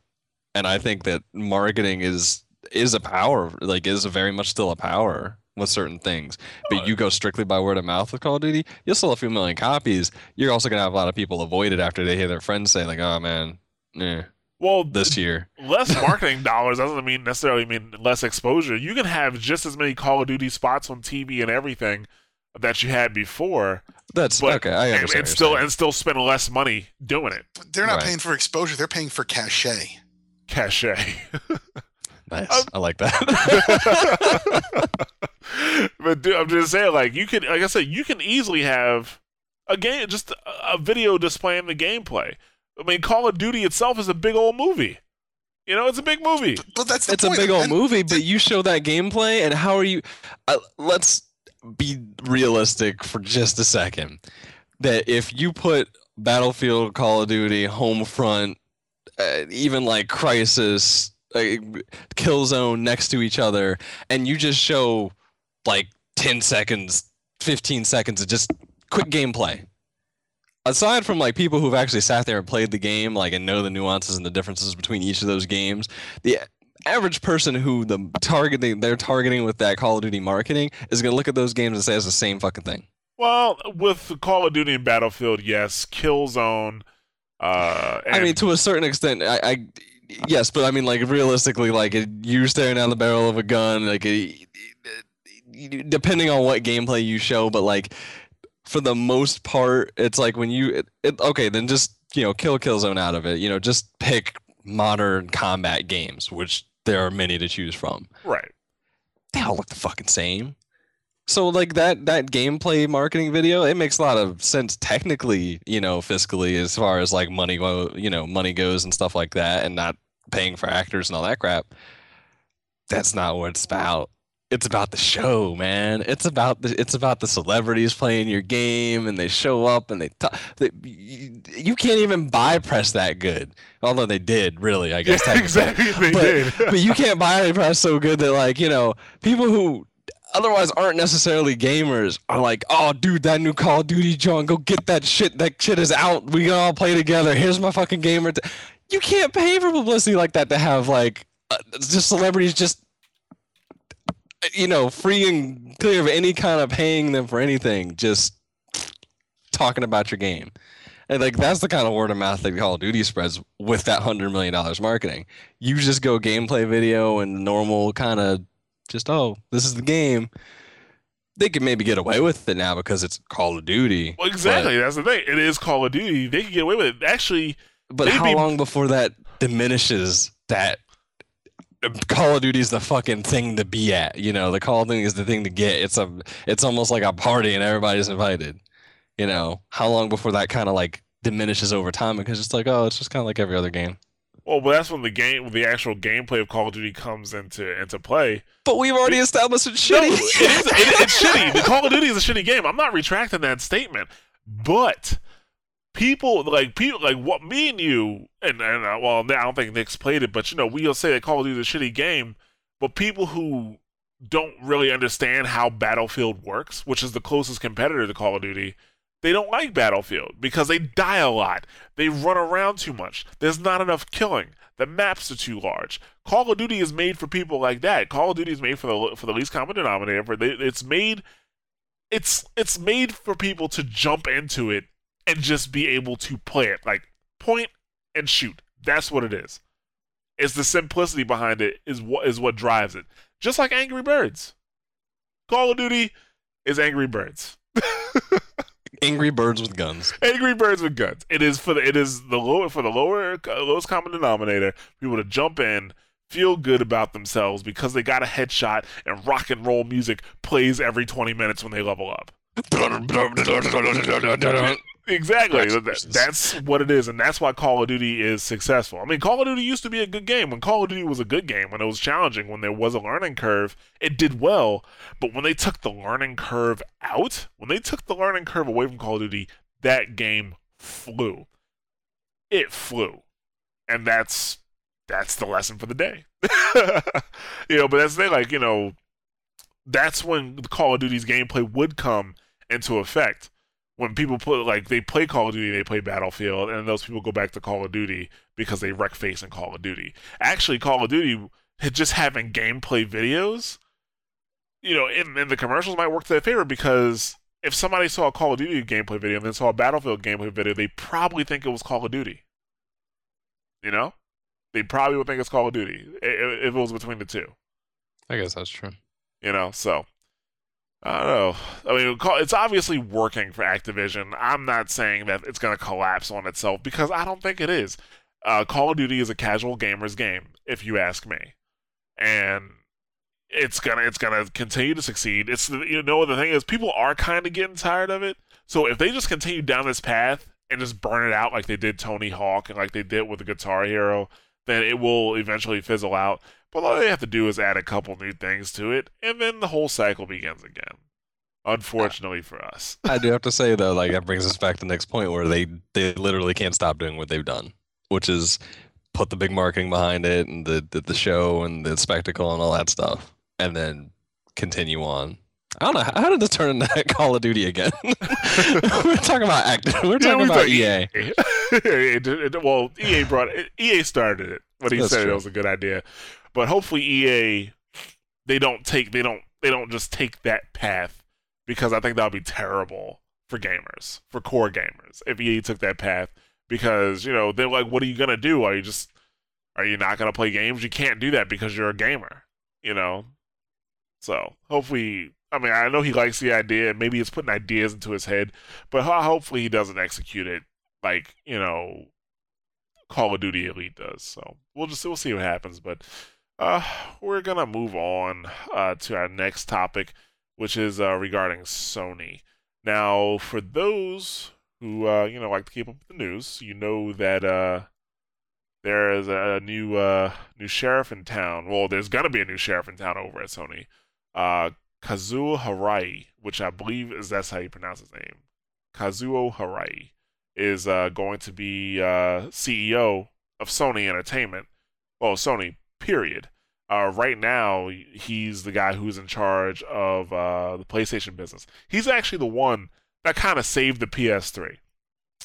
and I think that marketing is is a power, like is very much still a power with certain things. But you go strictly by word of mouth with Call of Duty, you'll sell a few million copies. You're also going to have a lot of people avoid it after they hear their friends say like, "Oh man, yeah." Well, this year." less marketing dollars doesn't mean necessarily mean less exposure. You can have just as many Call of Duty spots on TV and everything that you had before, That's but okay. I and, understand. and what you're still saying. and still spend less money doing it. But they're not Right. paying for exposure, they're paying for cachet. Cachet. nice. Um, I like that. but dude, I'm just saying, like you can, like I said, you can easily have a game, just a, a video displaying the gameplay. I mean, Call of Duty itself is a big old movie. You know, it's a big movie. But that's the it's a big old and- movie, but you show that gameplay, and how are you? Uh, let's be realistic for just a second. That if you put Battlefield, Call of Duty, Homefront, uh, even like Crysis, uh, Killzone next to each other, and you just show like ten seconds, fifteen seconds of just quick gameplay. Aside from like people who've actually sat there and played the game, like and know the nuances and the differences between each of those games, the average person who the targeting they're targeting with that Call of Duty marketing is gonna look at those games and say it's the same fucking thing. Well, with Call of Duty and Battlefield, yes, Killzone. Uh, I mean, to a certain extent, I, I yes, but I mean, like realistically, like you're staring down the barrel of a gun, like depending on what gameplay you show, but like for the most part, it's like when you it, it, okay, then just you know kill Killzone out of it. You know, just pick modern combat games, which there are many to choose from. right. They all look the fucking same. So like that that gameplay marketing video, it makes a lot of sense technically, you know, fiscally as far as like money go, you know, money goes and stuff like that, and not paying for actors and all that crap. That's not what it's about. It's about the show, man. It's about the it's about the celebrities playing your game, and they show up and they talk. They, you, you can't even buy press that good, although they did really, I guess. Yeah, exactly. They But- did. but you can't buy any press so good that like you know people who otherwise aren't necessarily gamers are like oh dude that new call of duty john go get that shit that shit is out we can all play together here's my fucking gamer t-. you can't pay for publicity like that to have like uh, just celebrities just you know free and clear of any kind of paying them for anything just talking about your game and like that's the kind of word of mouth that Call of Duty spreads with that hundred million dollars marketing. You just go gameplay video and normal kind of just oh this is the game. They could maybe get away with it now because it's Call of Duty. Well, exactly. That's the thing. It is Call of Duty. They can get away with it. Actually, But how long before that diminishes that um, Call of Duty is the fucking thing to be at? You know, the Call of Duty is the thing to get. It's a it's almost like a party and everybody's invited. You know, how long before that kind of like diminishes over time because it's like oh it's just kind of like every other game. Well, but that's when the game, when the actual gameplay of Call of Duty comes into into play. But we've already established it's No, shitty. it is, it, it's shitty. The Call of Duty is a shitty game. I'm not retracting that statement, but people like people like what me and you and and uh, well, I don't think Nick's played it, but you know we'll say that Call of Duty is a shitty game, but people who don't really understand how Battlefield works, which is the closest competitor to Call of Duty. They don't like Battlefield because they die a lot. They run around too much. There's not enough killing. The maps are too large. Call of Duty is made for people like that. Call of Duty is made for the for the least common denominator. For it's made, it's it's made for people to jump into it and just be able to play it, like point and shoot. That's what it is. It's the simplicity behind it is what is what drives it. Just like Angry Birds. Call of Duty is Angry Birds. Angry birds with guns. Angry Birds with guns. It is for the it is the lower for the lower lowest common denominator. People to jump in, feel good about themselves because they got a headshot, and rock and roll music plays every twenty minutes when they level up. Exactly. That- that's what it is, and that's why Call of Duty is successful. I mean, Call of Duty used to be a good game. When Call of Duty was a good game, when it was challenging, when there was a learning curve, it did well. But when they took the learning curve out, when they took the learning curve away from Call of Duty, that game flew. It flew, and that's that's the lesson for the day. you know, but that's the thing. Like you know, that's when Call of Duty's gameplay would come into effect when people put like they play Call of Duty, they play Battlefield, and those people go back to Call of Duty because they wreck face in Call of Duty. Actually, Call of Duty just having gameplay videos, you know, in, in the commercials might work to their favor because if somebody saw a Call of Duty gameplay video and then saw a Battlefield gameplay video, they probably think it was Call of Duty. You know, they probably would think it's Call of Duty if it was between the two I guess that's true. you know so i don't know. I mean it's obviously working for activision. I'm not saying that it's going to collapse on itself because i don't think it is. Uh, call of duty is a casual gamer's game if you ask me. And it's gonna it's gonna continue to succeed. It's you know the thing is people are kind of getting tired of it. So if they just continue down this path and just burn it out like they did tony hawk and like they did with the guitar hero then it will eventually fizzle out but all they have to do is add a couple new things to it, and then the whole cycle begins again. Unfortunately for us. I do have to say though, like that brings us back to the next point where they they literally can't stop doing what they've done, which is put the big marketing behind it and the the, the show and the spectacle and all that stuff, and then continue on. I don't know how, how did this turn into Call of Duty again. we're talking about act. We're Yeah, talking we about thought- EA. It- it- well, EA brought it. EA started it when he That's said true. it was a good idea, but hopefully EA they don't take they don't they don't just take that path because I think that would be terrible for gamers for core gamers if EA took that path because you know they're like what are you gonna do are you just are you not gonna play games you can't do that because you're a gamer you know so hopefully I mean I know he likes the idea and maybe he's putting ideas into his head but hopefully he doesn't execute it like you know Call of Duty Elite does. So we'll just we'll see what happens. But uh, we're gonna move on uh, to our next topic, which is uh, regarding Sony. Now, for those who uh, you know like to keep up with the news, you know that uh, there is a new uh, new sheriff in town. Well, there's gonna be a new sheriff in town over at Sony. Uh, Kazuo Hirai, which I believe is that's how you pronounce his name. Kazuo Hirai is uh, going to be uh, CEO of Sony Entertainment. Well, Sony, period. Uh, right now, he's the guy who's in charge of uh, the PlayStation business. He's actually the one that kind of saved the PS3. It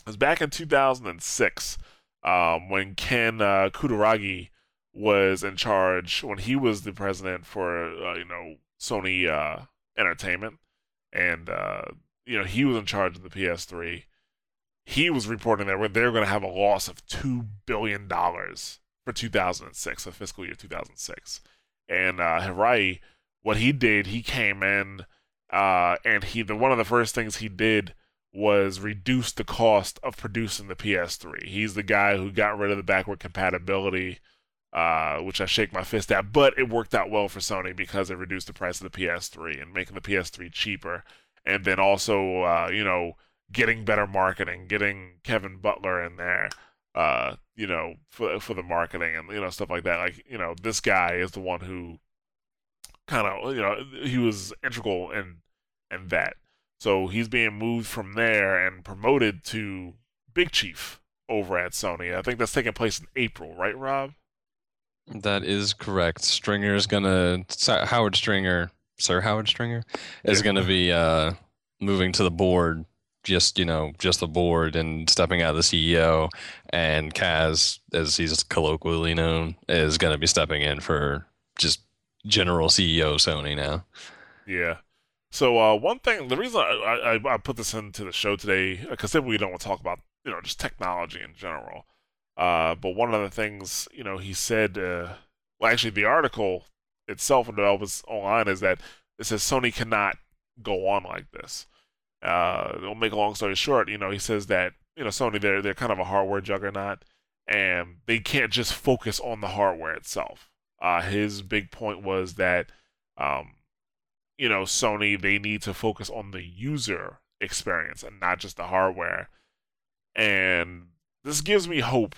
was back in 2006 um, when Ken uh, Kutaragi was in charge, when he was the president for, uh, you know, Sony uh, Entertainment, and uh, you know he was in charge of the PS3. He was reporting that they're going to have a loss of two billion dollars for 2006, the fiscal year 2006. And uh, Hirai, what he did, he came in, uh, and he the one of the first things he did was reduce the cost of producing the PS3. He's the guy who got rid of the backward compatibility uh, which I shake my fist at. But it worked out well for Sony because it reduced the price of the PS3 and making the PS3 cheaper, and then also uh, you know getting better marketing, getting Kevin Butler in there, uh, you know for for the marketing and you know stuff like that. Like you know this guy is the one who kind of you know he was integral in in that. So he's being moved from there and promoted to Big Chief over at Sony. I think that's taking place in April, right, Rob? That is correct. Stringer is gonna Howard Stringer, Sir Howard Stringer, is yeah. gonna be uh, moving to the board. Just you know, just the board and stepping out of the CEO, and Kaz, as he's colloquially known, is gonna be stepping in for just general CEO Sony now. Yeah. So uh, one thing, the reason I, I, I put this into the show today, because we don't want to talk about you know just technology in general. Uh, but one of the things, you know, he said, uh, well, actually, the article itself in Developers Online is that it says Sony cannot go on like this. Uh, will make a long story short, you know, he says that you know Sony they're they're kind of a hardware juggernaut, and they can't just focus on the hardware itself. Uh, his big point was that, um, you know, Sony they need to focus on the user experience and not just the hardware. And this gives me hope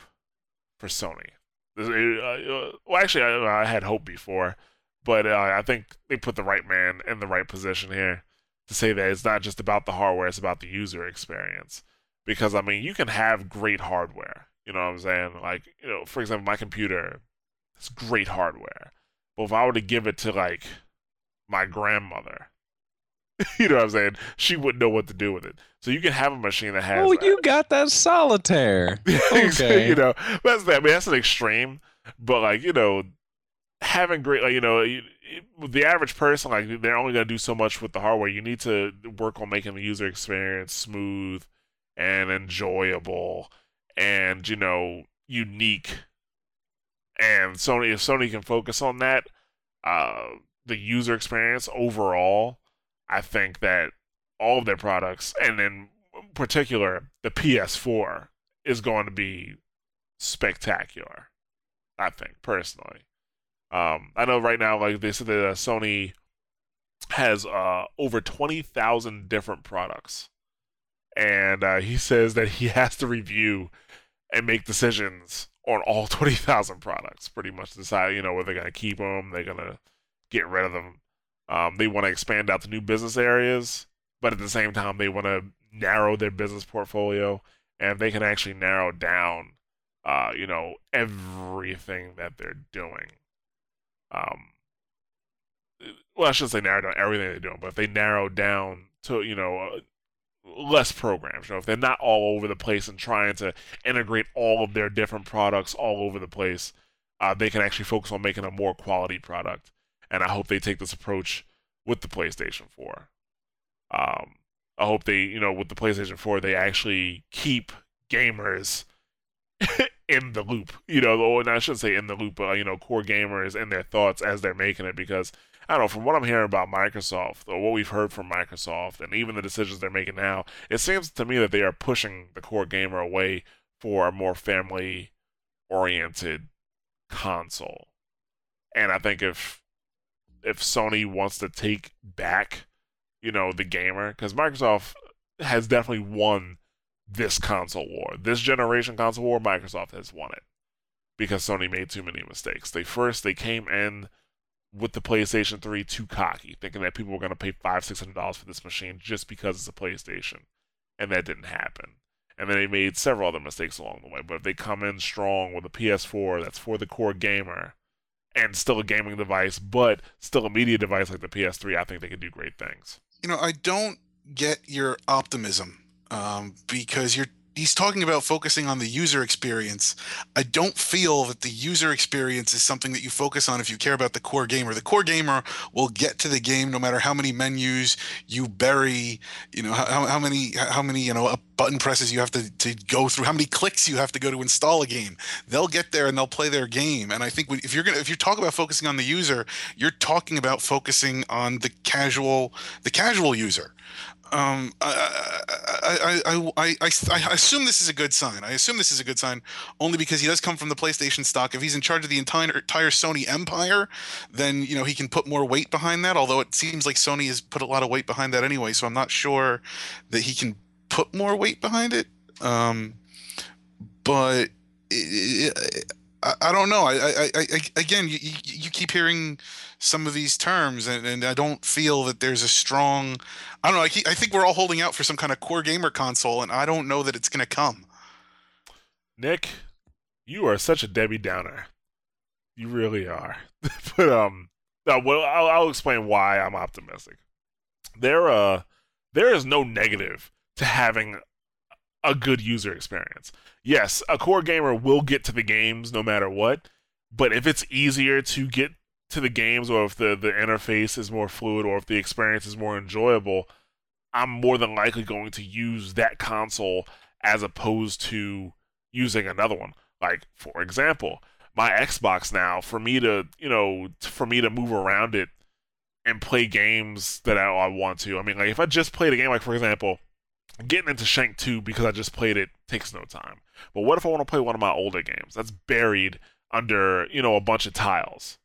for Sony. Uh, uh, well, actually, I, had hope before, but uh, I think they put the right man in the right position here to say that it's not just about the hardware; it's about the user experience. Because I mean, you can have great hardware. You know what I'm saying? Like, you know, for example, my computer, it's great hardware. But if I were to give it to like my grandmother, you know what I'm saying? She wouldn't know what to do with it. So you can have a machine that has. Oh, you got that solitaire. okay. you know, that's that. I mean, that's an extreme, but like you know, having great, like you know, the average person, like they're only gonna do so much with the hardware. You need to work on making the user experience smooth and enjoyable, and you know, unique. And Sony, if Sony can focus on that, uh, the user experience overall I think that all of their products, and in particular the PS4, is going to be spectacular. I think personally. Um, I know right now, like they said that uh, Sony has uh, over twenty thousand different products, and uh, he says that he has to review and make decisions on all twenty thousand products. Pretty much decide, you know, whether they're gonna keep them, they're gonna get rid of them. Um, they want to expand out to new business areas, but at the same time, they want to narrow their business portfolio, and they can actually narrow down, uh, you know, everything that they're doing. Um, well, I shouldn't say narrow down everything they're doing, but if they narrow down to, you know, uh, less programs, you know, if they're not all over the place and trying to integrate all of their different products all over the place, uh, they can actually focus on making a more quality product and I hope they take this approach with the PlayStation 4. Um, I hope they, you know, with the PlayStation 4, they actually keep gamers in the loop. You know, or I shouldn't say in the loop, but you know, core gamers and their thoughts as they're making it. Because I don't know, from what I'm hearing about Microsoft or what we've heard from Microsoft, and even the decisions they're making now, it seems to me that they are pushing the core gamer away for a more family-oriented console. And I think if if Sony wants to take back you know, the gamer because Microsoft has definitely won this console war. This generation console war, Microsoft has won it because Sony made too many mistakes. They first they came in with the PlayStation 3 too cocky, thinking that people were going to pay five, six hundred dollars for this machine just because it's a PlayStation, and that didn't happen. And then they made several other mistakes along the way. But if they come in strong with a PS4 that's for the core gamer and still a gaming device, but still a media device like the PS3, I think they could do great things. You know, I don't get your optimism um, because you're he's talking about focusing on the user experience. I don't feel that the user experience is something that you focus on if you care about the core gamer. The core gamer will get to the game no matter how many menus you bury, you know, how, how many how many, you know, button presses you have to, to go through, how many clicks you have to go to install a game. They'll get there and they'll play their game. And I think if you're gonna if you talk about focusing on the user, you're talking about focusing on the casual the casual user um, I, I, I, I, I, assume this is a good sign. I assume this is a good sign only because he does come from the PlayStation stock. If he's in charge of the entire, entire Sony empire, then you know he can put more weight behind that. Although it seems like Sony has put a lot of weight behind that anyway, so I'm not sure that he can put more weight behind it. Um, but it, it, I, I, don't know. I, I, I again, you, you keep hearing some of these terms, and, and I don't feel that there's a strong. I don't know. I, keep, I think we're all holding out for some kind of core gamer console, and I don't know that it's going to come. Nick, you are such a Debbie Downer. You really are. but um, well, I'll, I'll explain why I'm optimistic. There, uh, there is no negative to having a good user experience. Yes, a core gamer will get to the games no matter what, but if it's easier to get to the games or if the, the interface is more fluid or if the experience is more enjoyable, I'm more than likely going to use that console as opposed to using another one. Like, for example, my Xbox now, for me to, you know, for me to move around it and play games that I, I want to. I mean, like, if I just played a game, like, for example, getting into Shank 2 because I just played it takes no time. But what if I want to play one of my older games that's buried under, you know, a bunch of tiles?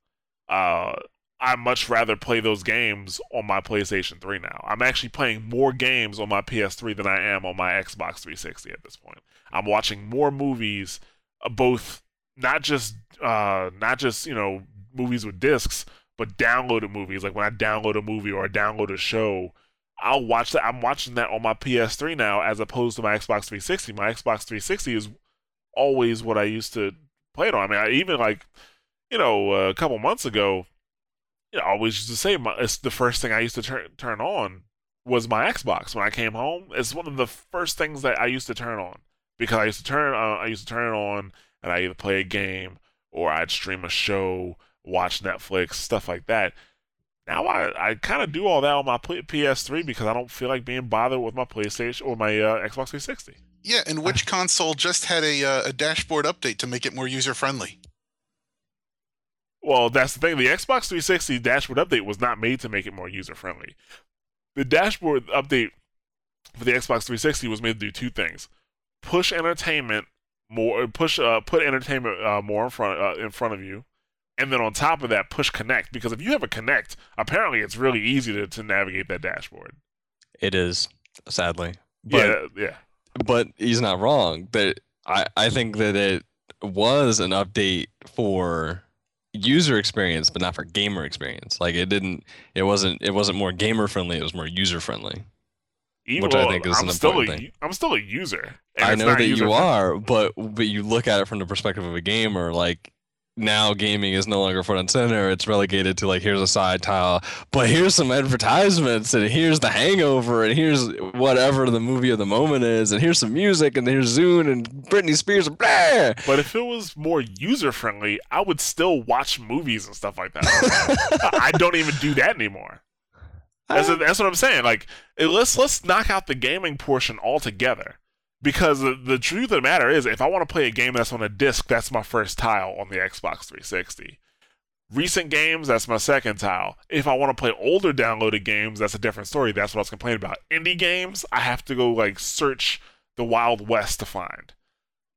uh, I much rather play those games on my PlayStation 3 now. I'm actually playing more games on my PS3 than I am on my Xbox 360 at this point. I'm watching more movies, uh, both not just uh, not just you know movies with discs, but downloaded movies. Like when I download a movie or I download a show, I'll watch that. I'm watching that on my PS3 now, as opposed to my Xbox 360. My Xbox 360 is always what I used to play it on. I mean, I even like you know, uh, a couple months ago, you know, I always used to say my, it's the first thing I used to turn turn on was my Xbox when I came home. It's one of the first things that I used to turn on because I used to turn uh, I used to turn it on and I either play a game or I'd stream a show, watch Netflix, stuff like that. Now I, I kind of do all that on my PS3 because I don't feel like being bothered with my PlayStation or my uh, Xbox 360. Yeah, and which console just had a uh, a dashboard update to make it more user friendly? Well, that's the thing. The Xbox 360 dashboard update was not made to make it more user friendly. The dashboard update for the Xbox 360 was made to do two things: push entertainment more, push uh, put entertainment uh, more in front uh, in front of you, and then on top of that, push Kinect Because if you have a Kinect, apparently it's really easy to, to navigate that dashboard. It is, sadly. But, yeah, yeah. But he's not wrong. That I I think that it was an update for user experience, but not for gamer experience. Like it didn't, it wasn't, it wasn't more gamer friendly. It was more user friendly. Which I think is I'm an important a, thing. I'm still a user. I know that you are, but but you look at it from the perspective of a gamer. Like now gaming is no longer front and center. It's relegated to like here's a side tile, but here's some advertisements, and here's the Hangover, and here's whatever the movie of the moment is, and here's some music, and here's Zune and Britney Spears, blah. But if it was more user friendly, I would still watch movies and stuff like that. I don't even do that anymore. That's, that's what I'm saying. Like, let's let's knock out the gaming portion altogether because the, truth of the matter is, if I want to play a game that's on a disc, that's my first tile on the Xbox 360. Recent games, that's my second tile. If I want to play older downloaded games, that's a different story. That's what I was complaining about. Indie games, I have to go like search the Wild West to find.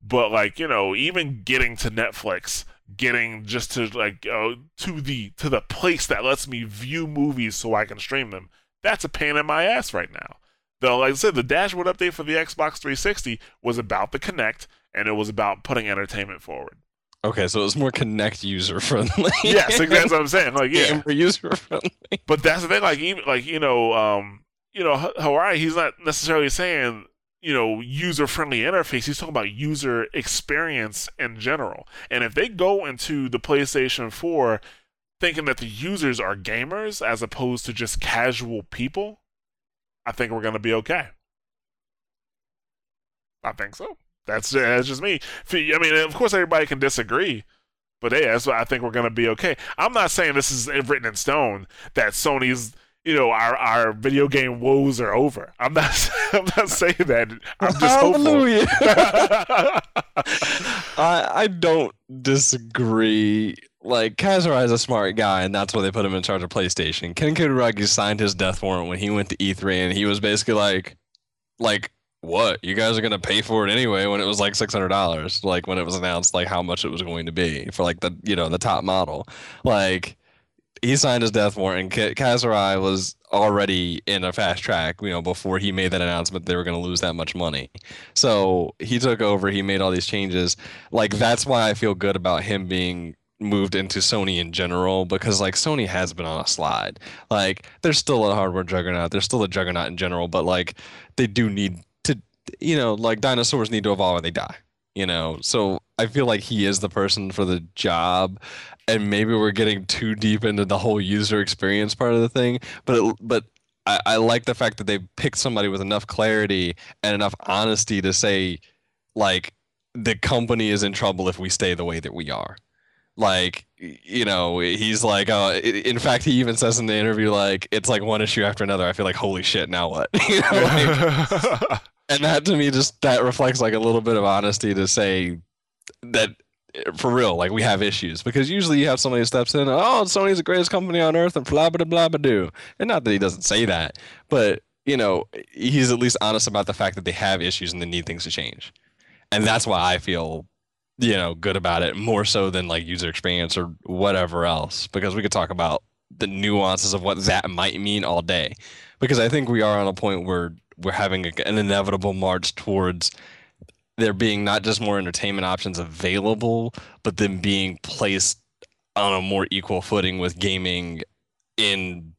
But like you know, even getting to Netflix, getting just to like uh, to the to the place that lets me view movies so I can stream them, That's a pain in my ass right now. Though, like I said, the dashboard update for the Xbox 360 was about the Kinect, and it was about putting entertainment forward. Okay, so it was more Kinect user friendly. yes, that's what I'm saying. Like, yeah, user friendly. But that's the thing. Like, even like you know, um, you know, Hirai. He's not necessarily saying you know user friendly interface. He's talking about user experience in general. And if they go into the PlayStation 4 thinking that the users are gamers as opposed to just casual people, I think we're going to be okay. I think so. That's, that's just me. I mean, of course, everybody can disagree, but hey, that's what I think we're going to be okay. I'm not saying this is written in stone that Sony's you know our our video game woes are over. I'm not I'm not saying that. I'm just Hallelujah. I I don't disagree. Like Kaz Hirai is a smart guy, and that's why they put him in charge of PlayStation. Ken Kutaragi signed his death warrant when he went to E3, and he was basically like, like what you guys are gonna pay for it anyway when it was like six hundred dollars like when it was announced like how much it was going to be for like the you know the top model like he signed his death warrant, and Kaz Hirai was already in a fast track, you know, before he made that announcement they were going to lose that much money. So he took over, he made all these changes. Like, that's why I feel good about him being moved into Sony in general because like Sony has been on a slide. Like there's still a hardware juggernaut, there's still a juggernaut in general, but like they do need to you know, like dinosaurs need to evolve or they die. You know, so I feel like he is the person for the job and maybe we're getting too deep into the whole user experience part of the thing. But it, but I, I like the fact that they picked somebody with enough clarity and enough honesty to say, like, the company is in trouble if we stay the way that we are. Like, you know, he's like, uh, in fact, he even says in the interview, like, it's like one issue after another. I feel like, holy shit, now what? you know, like, and that to me just that reflects like a little bit of honesty to say that for real, like we have issues because usually you have somebody who steps in, oh, Sony's the greatest company on earth, and blah blah blah blah do. And not that he doesn't say that, but you know, he's at least honest about the fact that they have issues and they need things to change. And that's why I feel, you know, good about it more so than like user experience or whatever else. Because we could talk about the nuances of what that might mean all day. Because I think we are on a point where we're having an inevitable march towards there being not just more entertainment options available, but then being placed on a more equal footing with gaming in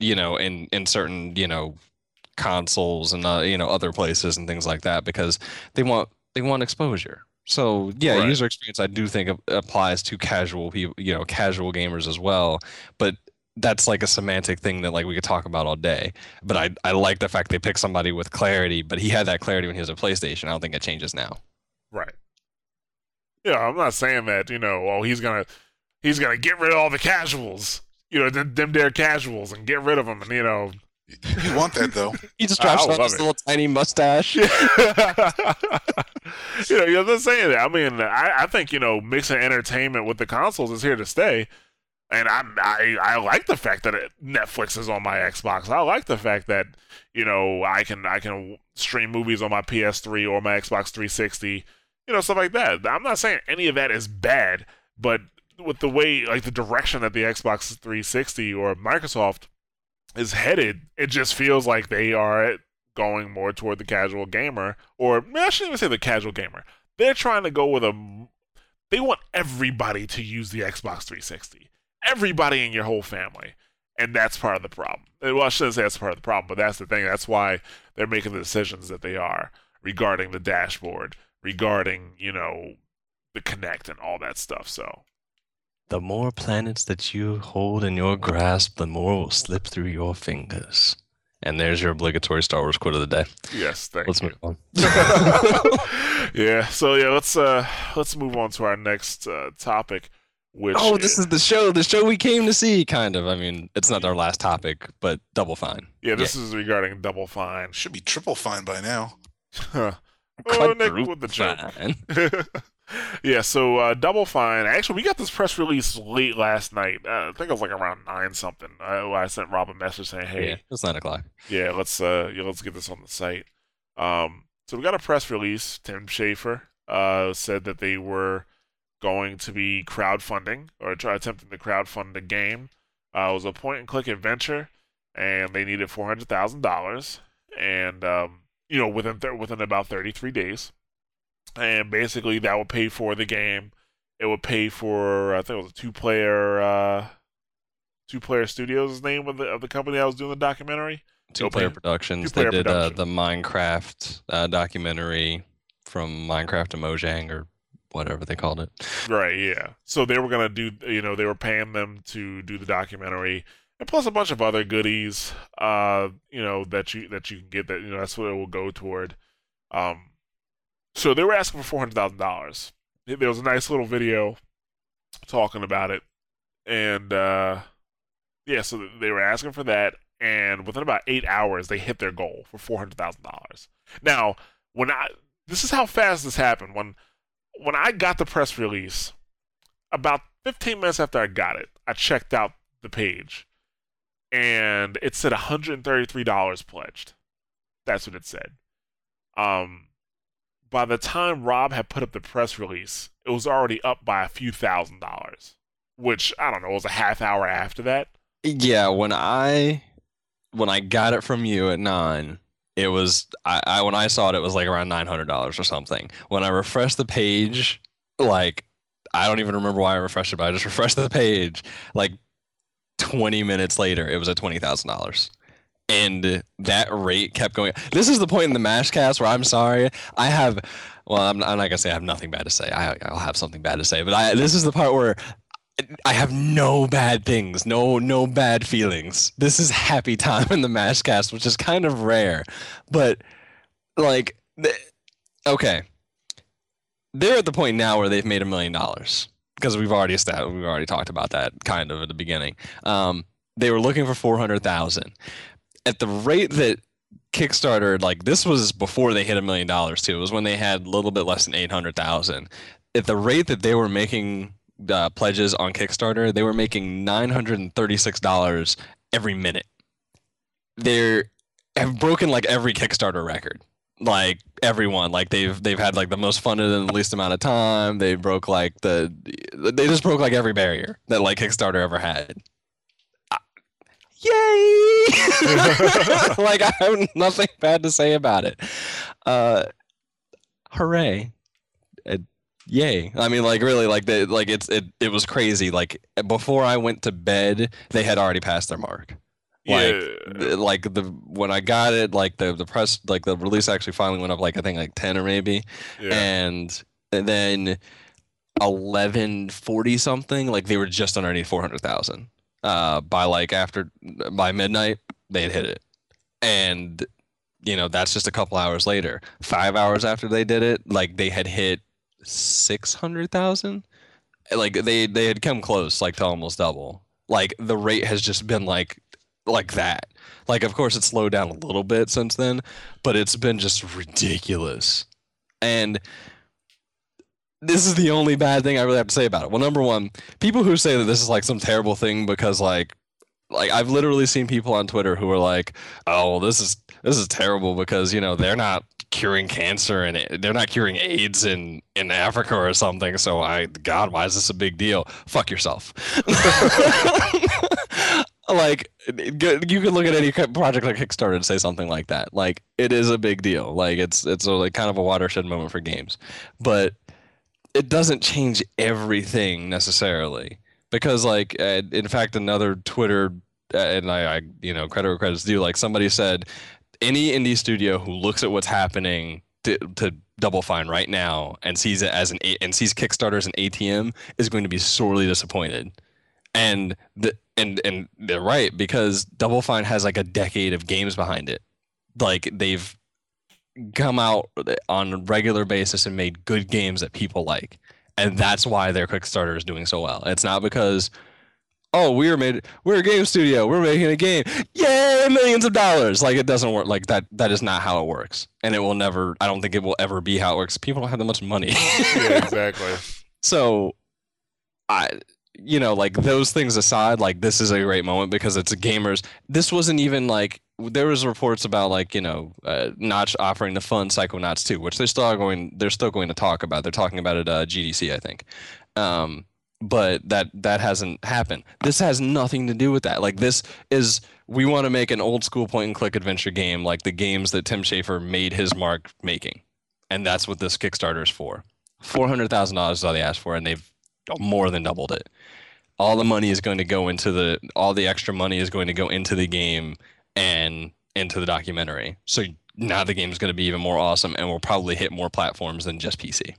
you know in in certain you know consoles and uh, you know other places and things like that because they want they want exposure so yeah right. user experience i do think applies to casual people you know casual gamers as well but that's like a semantic thing that like we could talk about all day. But I I like the fact they picked somebody with clarity, but he had that clarity when he was a PlayStation. I don't think it changes now. Right. Yeah, I'm not saying that, you know, oh he's gonna he's gonna get rid of all the casuals. You know, them, them there casuals and get rid of them and you know you want that though. he just drops on his it. little tiny mustache. you know, you're not saying that. I mean, I, I think you know, mixing entertainment with the consoles is here to stay and I, I I like the fact that it, Netflix is on my Xbox. I like the fact that you know I can I can stream movies on my PS3 or my Xbox 360, you know stuff like that. I'm not saying any of that is bad, but with the way like the direction that the Xbox 360 or Microsoft is headed, it just feels like they are going more toward the casual gamer, or I shouldn't even say the casual gamer. They're trying to go with a. They want everybody to use the Xbox 360 everybody in your whole family. And that's part of the problem. Well, I shouldn't say that's part of the problem, but that's the thing. That's why they're making the decisions that they are regarding the dashboard, regarding, you know, the Kinect and all that stuff. So the more planets that you hold in your grasp, the more will slip through your fingers. And there's your obligatory Star Wars quote of the day. Yes, thank let's you. move on. yeah, so yeah, let's uh let's move on to our next uh, topic. Which oh, this is the show, the show we came to see, kind of. I mean, it's not our last topic, but Double Fine. Yeah, this yeah. is regarding Double Fine. Should be Triple Fine by now. oh, Nick with the joke. Yeah, so uh, Double Fine. Actually, we got this press release late last night. Uh, I think it was like around nine something. I, I sent Rob a message saying, "Hey, yeah, it's nine o'clock. Yeah, let's uh, yeah, let's get this on the site." Um, so we got a press release. Tim Schafer uh, said that they were going to be crowdfunding or try attempting to crowdfund the game. Uh, it was a point and click adventure, and they needed four hundred thousand dollars, and um, you know within th- within about thirty three days, and basically that would pay for the game. It would pay for I think it was a two player uh, two player studios is the name of the of the company I was doing the documentary. Two player productions. Two-player they did uh, the Minecraft uh, documentary from Minecraft to Mojang or whatever they called it. Right, yeah. So they were gonna do, you know, they were paying them to do the documentary, and plus a bunch of other goodies, uh, you know, that you that you can get. That you know, that's what it will go toward. Um, so they were asking for four hundred thousand dollars. There was a nice little video talking about it, and uh, yeah, so they were asking for that, and within about eight hours, they hit their goal for four hundred thousand dollars. Now, when I this is how fast this happened. When when I got the press release, about 15 minutes after I got it, I checked out the page and it said $133 pledged. That's what it said. Um, by the time Rob had put up the press release, it was already up by a few thousand dollars, which I don't know, was a half hour after that. Yeah, when I when I got it from you at nine, it was I, I when I saw it, it was like around nine hundred dollars or something. When I refreshed the page, like I don't even remember why I refreshed it, but I just refreshed the page. Like twenty minutes later, it was at twenty thousand dollars. And that rate kept going. This is the point in the Mashcast where I'm sorry. I have, well, I'm, I'm not gonna say I have nothing bad to say. I, I'll have something bad to say, but I. This is the part where I have no bad things, no no bad feelings. This is happy time in the Mashcast, which is kind of rare. But like okay. They're at the point now where they've made a million dollars because we've already established, we've already talked about that kind of at the beginning. Um, they were looking for 400,000. At the rate that Kickstarter like this was before they hit a million dollars too. It was when they had a little bit less than 800,000. At the rate that they were making uh, pledges on Kickstarter, they were making nine hundred and thirty-six dollars every minute. They have broken like every Kickstarter record, like everyone. Like they've they've had like the most funded in the least amount of time. They broke like the they just broke like every barrier that like Kickstarter ever had. Yay! like I have nothing bad to say about it. Uh, hooray! Uh, yay i mean like really like the like it's it, it was crazy like before i went to bed they had already passed their mark like yeah. like the when i got it like the the press like the release actually finally went up like i think like 10 or maybe yeah. and then 1140 something like they were just underneath 400000 uh by like after by midnight they had hit it. And you know that's just a couple hours later. Five hours after they did it like they had hit 600000 like they they had come close like to almost double. Like the rate has just been like like that. Like of course it's slowed down a little bit since then but it's been just ridiculous. And this is the only bad thing I really have to say about it. Well, number one, people who say that this is like some terrible thing because like like I've literally seen people on Twitter who are like, "Oh, this is this is terrible because you know they're not curing cancer and they're not curing AIDS in in Africa or something." So I, God, why is this a big deal? Fuck yourself. like you can look at any project like Kickstarter and say something like that. Like it is a big deal. Like it's it's a, like kind of a watershed moment for games, but it doesn't change everything necessarily. Because like in fact another twitter uh, and I, I you know credit where credit's due like somebody said any indie studio who looks at what's happening to, to double fine right now and sees it as an and sees kickstarter as an atm is going to be sorely disappointed. And the and and they're right because double fine has like a decade of games behind it. Like they've come out on a regular basis and made good games that people like. And that's why their Kickstarter is doing so well. It's not because, oh, we're made we're a game studio, we're making a game. Yay, millions of dollars. Like it doesn't work like that that is not how it works. And it will never I don't think it will ever be how it works. People don't have that much money. yeah, exactly. so I you know, like those things aside, like this is a great moment because it's a gamers. This wasn't even like there was reports about like you know uh, Notch offering to fund Psychonauts too, which they're still going they're still going to talk about. They're talking about it uh, GDC, I think. Um, but that that hasn't happened. This has nothing to do with that. Like this is we want to make an old school point and click adventure game like the games that Tim Schafer made his mark making. And that's what this Kickstarter is for. $400,000 is all they asked for and they've more than doubled it. All the money is going to go into the all the extra money is going to go into the game and into the documentary. So now the game is going to be even more awesome and will probably hit more platforms than just PC.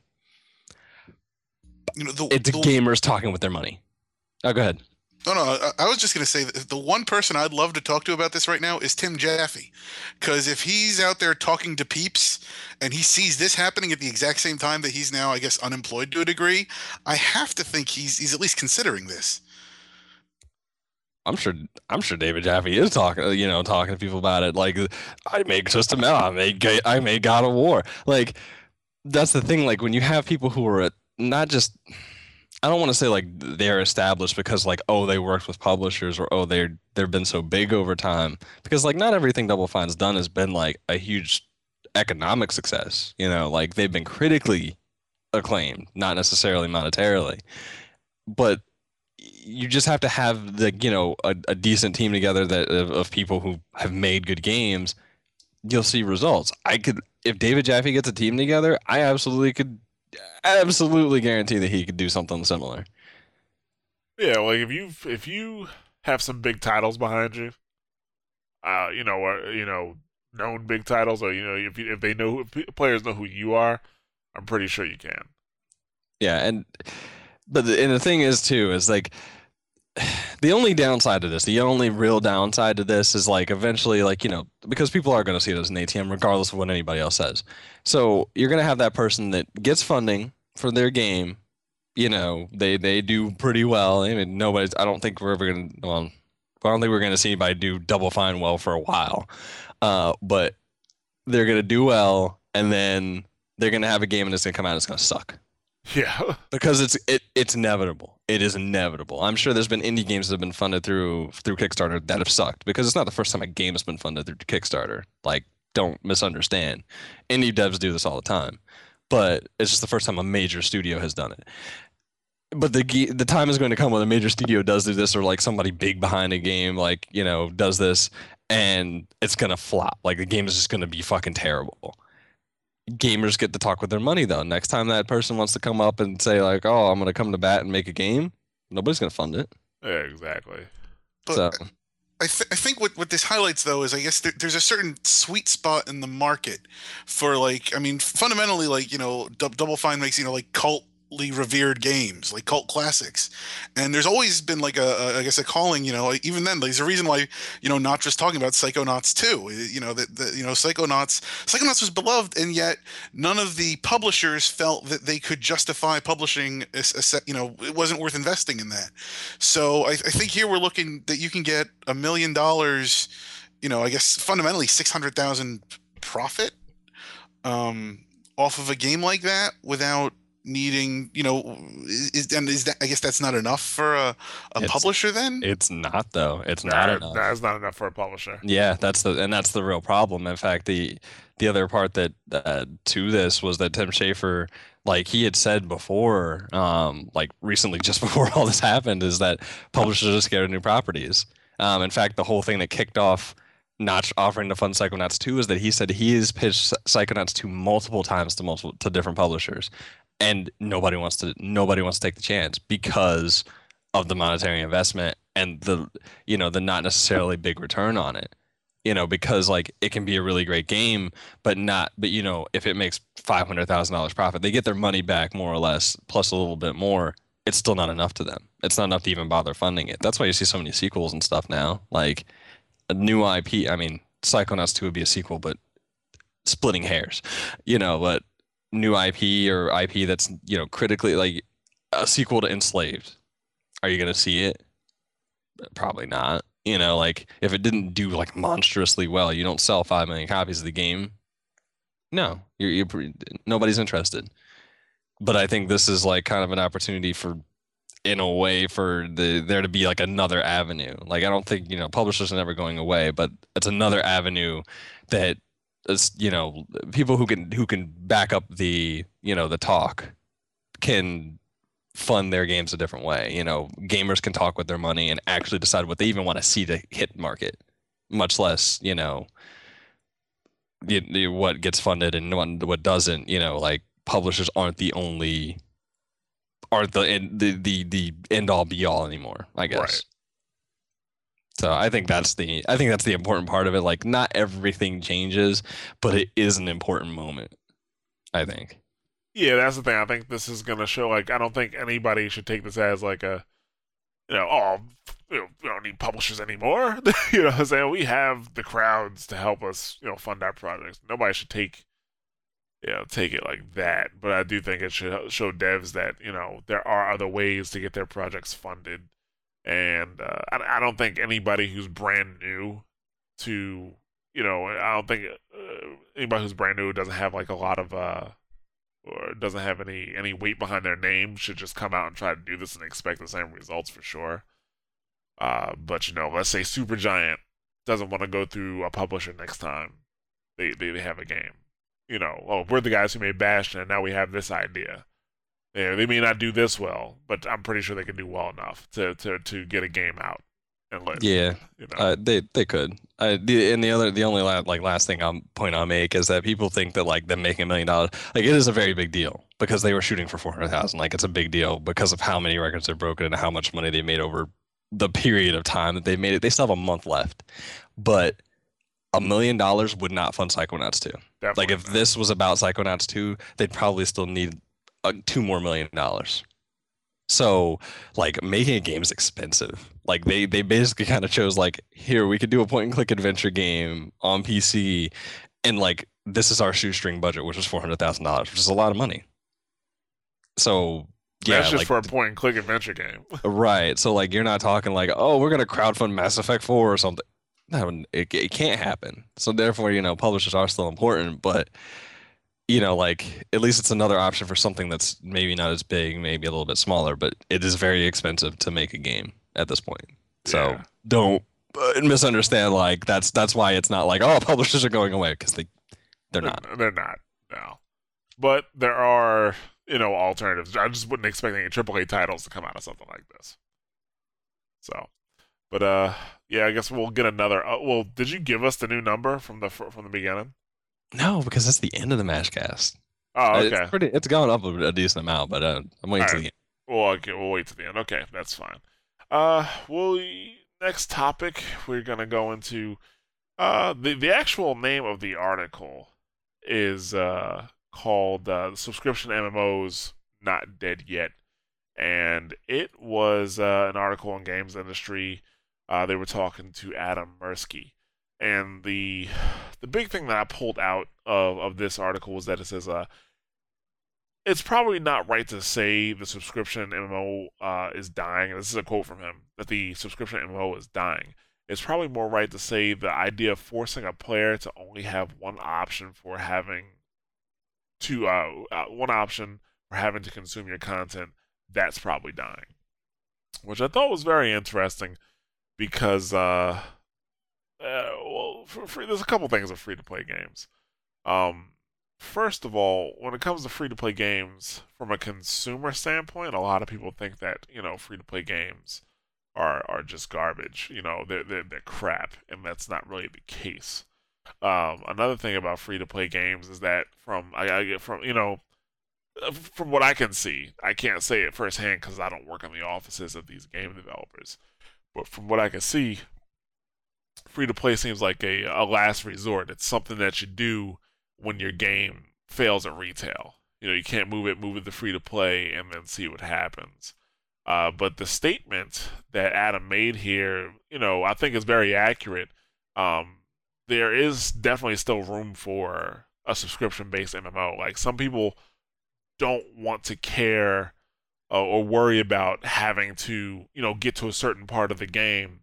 You know, the, It's the, gamers talking with their money. Oh, go ahead. No, no. I, I was just going to say that the one person I'd love to talk to about this right now is Tim Jaffe, because if he's out there talking to peeps and he sees this happening at the exact same time that he's now, I guess, unemployed to a degree, I have to think he's he's at least considering this. I'm sure. I'm sure David Jaffe is talking. You know, talking to people about it. Like, I made System L. I made. Ga- I made God of War. Like, that's the thing. Like, when you have people who are not just. I don't want to say like they're established because like oh they worked with publishers or oh they're they've been so big over time because like not everything Double Fine's done has been like a huge economic success. You know, like they've been critically acclaimed, not necessarily monetarily, but you just have to have the you know a, a decent team together that of, of people who have made good games you'll see results i could if david jaffe gets a team together i absolutely could absolutely guarantee that he could do something similar Yeah, like if you if you have some big titles behind you, uh, you know, or you know, known big titles, or you know, if you, if they know if players know who you are, I'm pretty sure you can. yeah and but the, and the thing is too is like the only downside to this the only real downside to this is like eventually like you know because people are going to see it as an atm regardless of what anybody else says. So you're going to have that person that gets funding for their game you know they they do pretty well i mean nobody's i don't think we're ever going to well i don't think we're going to see anybody do double fine well for a while. Uh, but they're going to do well and then they're going to have a game and it's going to come out and it's going to suck. Yeah, because it's it it's inevitable. It is inevitable. I'm sure there's been indie games that have been funded through through Kickstarter that have sucked because it's not the first time a game has been funded through Kickstarter. Like, don't misunderstand. Indie devs do this all the time, but it's just the first time a major studio has done it. But the the time is going to come when a major studio does do this, or like somebody big behind a game, like you know, does this, and it's gonna flop. Like the game is just gonna be fucking terrible gamers get to talk with their money though. Next time that person wants to come up and say like, "Oh, I'm going to come to bat and make a game," nobody's going to fund it. yeah, exactly. But so I, th- I think what, what this highlights though is I guess there, there's a certain sweet spot in the market for like I mean fundamentally like you know Dou- Double Fine makes you know like cultly revered games like cult classics, and there's always been like a, a I guess a calling you know like, even then there's a reason why you know not just talking about Psychonauts 2 you know that you know Psychonauts Psychonauts was beloved and yet none of the publishers felt that they could justify publishing a, a set you know it wasn't worth investing in that. So I, I think here we're looking that you can get a million dollars, you know, I guess fundamentally six hundred thousand profit um, off of a game like that without needing, you know, is and is that I guess that's not enough for a, a It's- publisher then? it's Notch though. It's not Nah, enough. That's not enough for a publisher. Yeah, that's the and that's the real problem. In fact, the the other part that uh, to this was that Tim Schafer, like he had said before, um, like recently, just before all this happened, is that publishers are scared of new properties. Um, in fact, the whole thing that kicked off not offering to fund Psychonauts 2 is that he said he has pitched Psychonauts 2 multiple times to multiple to different publishers, and nobody wants to nobody wants to take the chance because of the monetary investment and the you know the not necessarily big return on it you know because like it can be a really great game but not but you know if it makes $500000 profit they get their money back more or less plus a little bit more it's still not enough to them. It's not enough to even bother funding it. That's why you see so many sequels and stuff now. Like a new ip i mean psychonauts 2 would be a sequel but splitting hairs you know but new ip or ip that's you know critically like a sequel to enslaved. Are you going to see it? Probably not. You know like if it didn't do like monstrously well you don't sell 5 million copies of the game. No you're, you're nobody's interested. But i think this is like kind of an opportunity for in a way for the there to be like another avenue. Like i don't think you know publishers are never going away but it's another avenue that you know people who can who can back up the you know the talk can fund their games a different way. You know, gamers can talk with their money and actually decide what they even want to see to hit market, much less, you know, what gets funded and what, what doesn't. You know, like publishers aren't the only aren't the the the, the end all be all anymore. I guess. So I think that's the I think that's the important part of it. Like not everything changes, but it is an important moment. I think. Yeah, that's the thing. I think this is gonna show. Like, I don't think anybody should take this as like a, you know, oh, you know, we don't need publishers anymore. you know, I'm saying we have the crowds to help us, you know, fund our projects. Nobody should take, you know, take it like that. But I do think it should show devs that you know there are other ways to get their projects funded, and uh, I, I don't think anybody who's brand new to, you know, I don't think uh, anybody who's brand new doesn't have like a lot of uh or doesn't have any any weight behind their name should just come out and try to do this and expect the same results for sure. Uh, but you know, let's say Supergiant doesn't want to go through a publisher next time they, they they have a game. You know, oh, we're the guys who made Bastion, and now we have this idea. They they may not do this well, but I'm pretty sure they can do well enough to to to get a game out and live. Yeah, you know? uh, they they could. Uh, the, and the other, the only la- like last thing I'm point I'll make is that people think that like them making a million dollars, like it is a very big deal because they were shooting for four hundred thousand. Like it's a big deal because of how many records they've broken and how much money they made over the period of time that they made it. They still have a month left, but a million dollars would not fund Psychonauts 2. Definitely Like if not. this was about Psychonauts 2, they'd probably still need two more million dollars. So, like making a game is expensive. Like they they basically kind of chose like here we could do a point and click adventure game on PC, and like this is our shoestring budget, which is four hundred thousand dollars, which is a lot of money. So yeah, that's just like, for a point and click adventure game. right. So like you're not talking like oh we're gonna crowdfund Mass Effect four or something. No, it it can't happen. So therefore, you know, publishers are still important, but you know, like at least it's another option for something that's maybe not as big, maybe a little bit smaller, but it is very expensive to make a game at this point. So Yeah. don't uh, misunderstand. Like that's that's why it's not like oh publishers are going away because they they're not. They're not. No. But there are, you know, alternatives. I just wouldn't expect any AAA titles to come out of something like this. So, but uh, yeah, I guess we'll get another. Uh, well, did you give us the new number from the from the beginning? No, because that's the end of the Mashcast. Oh, Uh, okay. It's pretty. It's gone up a, decent amount, but uh, I'm waiting to Alright. the end. Well, okay, we'll wait to the end. Okay, that's fine. Uh, well, next topic we're gonna go into. Uh, the the actual name of the article is uh called uh, "Subscription MMOs Not Dead Yet," and it was uh, an article on games industry. Uh, they were talking to Adam Mersky, and the the big thing that I pulled out of of this article was that it says uh it's probably not right to say the subscription MMO uh, is dying. This is a quote from him that the subscription MMO is dying. It's probably more right to say the idea of forcing a player to only have one option for having to uh, uh, one option for having to consume your content. That's probably dying, which I thought was very interesting because uh, well, free, there's a couple things with free to play games. Um, first of all, when it comes to free to play games, from a consumer standpoint, a lot of people think that you know free to play games are are just garbage. You know, they're they're, they're crap, and that's not really the case. Um, another thing about free to play games is that from I, I get from you know uh, from what I can see, I can't say it firsthand because I don't work in the offices of these game developers. But from what I can see, free to play seems like a, a last resort. It's something that you do when your game fails at retail. You know, you can't move it, move it to free to play, and then see what happens. Uh, but the statement that Adam made here, you know, I think is very accurate. Um, there is definitely still room for a subscription based MMO. Like some people don't want to care uh, or worry about having to, you know, get to a certain part of the game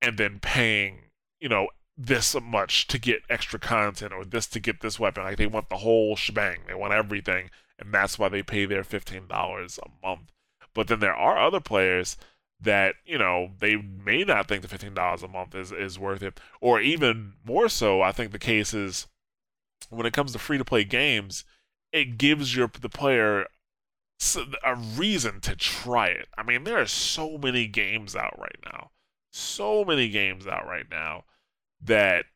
and then paying, you know, this much to get extra content or this to get this weapon. Like they want the whole shebang. They want everything, and that's why they pay their fifteen dollars a month. But then there are other players that you know they may not think the fifteen dollars a month is is worth it, or even more so. I think the case is when it comes to free to play games, it gives your the player a reason to try it. I mean, there are so many games out right now, so many games out right now that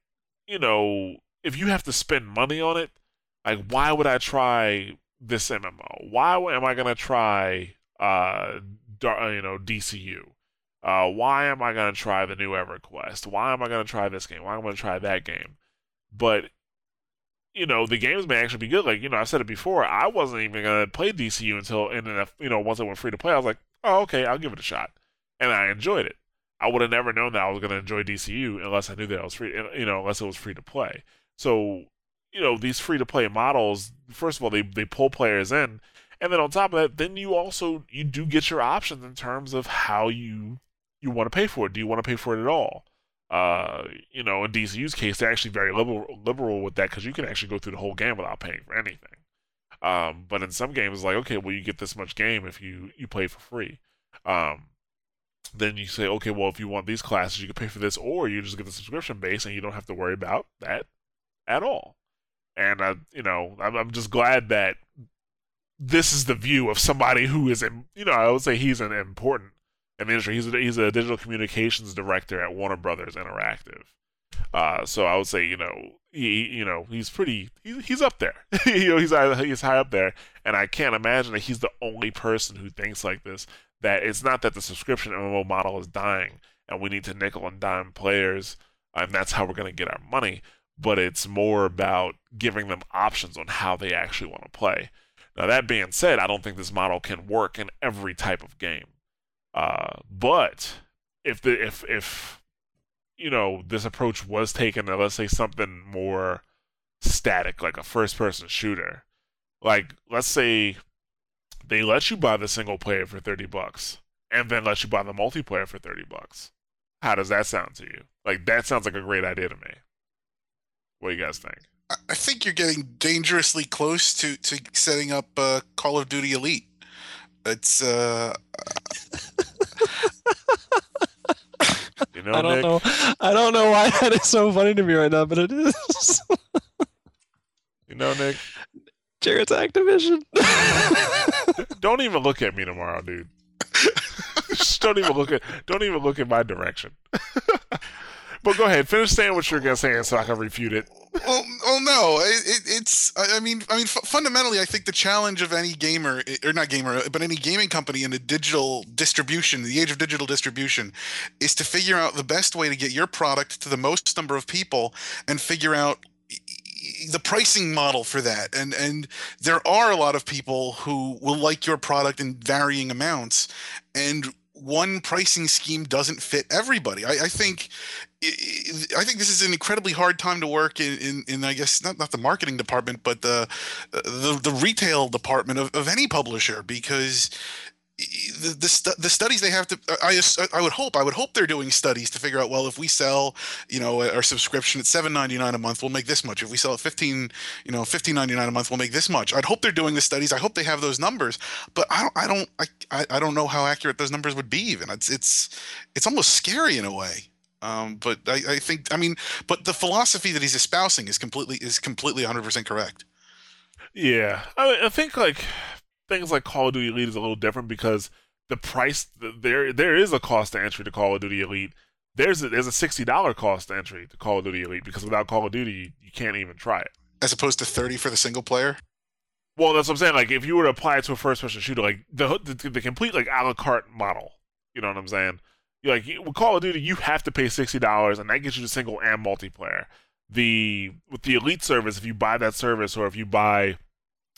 you know if you have to spend money on it, like why would I try this MMO? Why am I gonna try uh, you know DCU? Uh, why am I gonna try the new EverQuest? Why am I gonna try this game? Why am I gonna try that game? But you know, the games may actually be good. Like, you know, I said it before, I wasn't even gonna play DCU until and then you know, once it went free to play, I was like, oh okay, I'll give it a shot. And I enjoyed it. I would have never known that I was gonna enjoy DCU unless I knew that it was free you know, unless it was free to play. So, you know, these free to play models, first of all, they they pull players in. And then on top of that, then you also you do get your options in terms of how you you want to pay for it. Do you want to pay for it at all? Uh, you know, in DCU's case, they're actually very liberal, liberal with that because you can actually go through the whole game without paying for anything. Um, but in some games, like, okay, well, you get this much game if you you play for free. Um, then you say, okay, well, if you want these classes, you can pay for this, or you just get the subscription base and you don't have to worry about that at all. And uh, you know, I'm, I'm just glad that this is the view of somebody who is, you know, I would say he's an important in the industry. He's a, he's a digital communications director at Warner Brothers Interactive. Uh, so I would say, you know, he, you know, he's pretty, he, he's up there. you know, he's he's high up there, and I can't imagine that he's the only person who thinks like this. That it's not that the subscription MMO model is dying, and we need to nickel and dime players, and that's how we're going to get our money. But it's more about giving them options on how they actually want to play. Now that being said, I don't think this model can work in every type of game. Uh, but if the if if you know this approach was taken to let's say something more static, like a first person shooter, like let's say they let you buy the single player for thirty bucks and then let you buy the multiplayer for thirty bucks. How does that sound to you? Like that sounds like a great idea to me. What do you guys think? I think you're getting dangerously close to to setting up uh, Call of Duty Elite. It's uh You know, I don't Nick, know. I don't know why that is so funny to me right now, but it is. you know, Nick. Jared's Activision. Don't even look at me tomorrow, dude. Just don't even look at don't even look in my direction. but go ahead, finish saying what you're gonna say, so I can refute it. well, well, no, it, it, it's. I I mean, I mean, f- fundamentally, I think the challenge of any gamer, or not gamer, but any gaming company in the digital distribution, the age of digital distribution, is to figure out the best way to get your product to the most number of people, and figure out the pricing model for that. And and there are a lot of people who will like your product in varying amounts, and one pricing scheme doesn't fit everybody. I, I think I think this is an incredibly hard time to work in, in, in I guess not, not the marketing department, but the the, the retail department of, of any publisher because the the, the studies they have to I, I would hope I would hope they're doing studies to figure out well if we sell you know our subscription at 7.99 a month we'll make this much. If we sell at 15 you know 15.99 a month we'll make this much. I'd hope they're doing the studies. I hope they have those numbers. But I don't I don't I, I don't know how accurate those numbers would be even. It's it's it's almost scary in a way. Um, but I, I think I mean but the philosophy that he's espousing is completely is completely 100% correct. Yeah, I, I think like things like Call of Duty Elite is a little different because the price there there is a cost to entry to Call of Duty Elite. There's a, there's a sixty dollar cost to entry to Call of Duty Elite because without Call of Duty you, you can't even try it. as opposed to 30 for the single player Well, that's what I'm saying. Like if you were to apply it to a first person shooter, like the, the the complete like a la carte model, you know what I'm saying? You're like with Call of Duty, you have to pay sixty dollars, and that gets you the single and multiplayer. The with the Elite service, if you buy that service or if you buy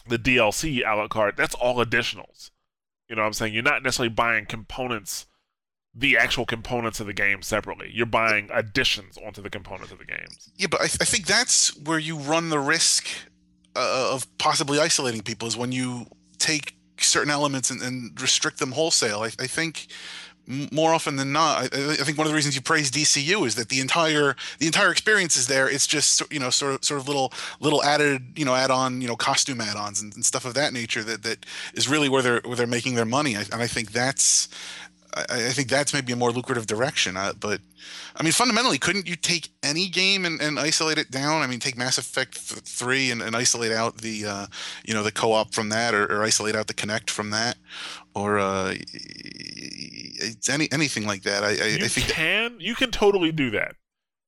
the DLC a la carte, that's all additionals. You know what I'm saying? You're not necessarily buying components, the actual components of the game separately. You're buying additions onto the components of the games. Yeah, but I, I think that's where you run the risk uh, of possibly isolating people is when you take certain elements and, and restrict them wholesale. I, I think more often than not, I, I think one of the reasons you praise DCU is that the entire the entire experience is there. It's just you know sort of sort of little little added you know add on you know costume add ons and, and stuff of that nature that that is really where they're where they're making their money. And I think that's I, I think that's maybe a more lucrative direction. Uh, but I mean, fundamentally, couldn't you take any game and, and isolate it down? I mean, take Mass Effect three and, and isolate out the uh, you know the co-op from that, or, or isolate out the Kinect from that, or uh, any anything like that. I, I, you I think that- can you can totally do that.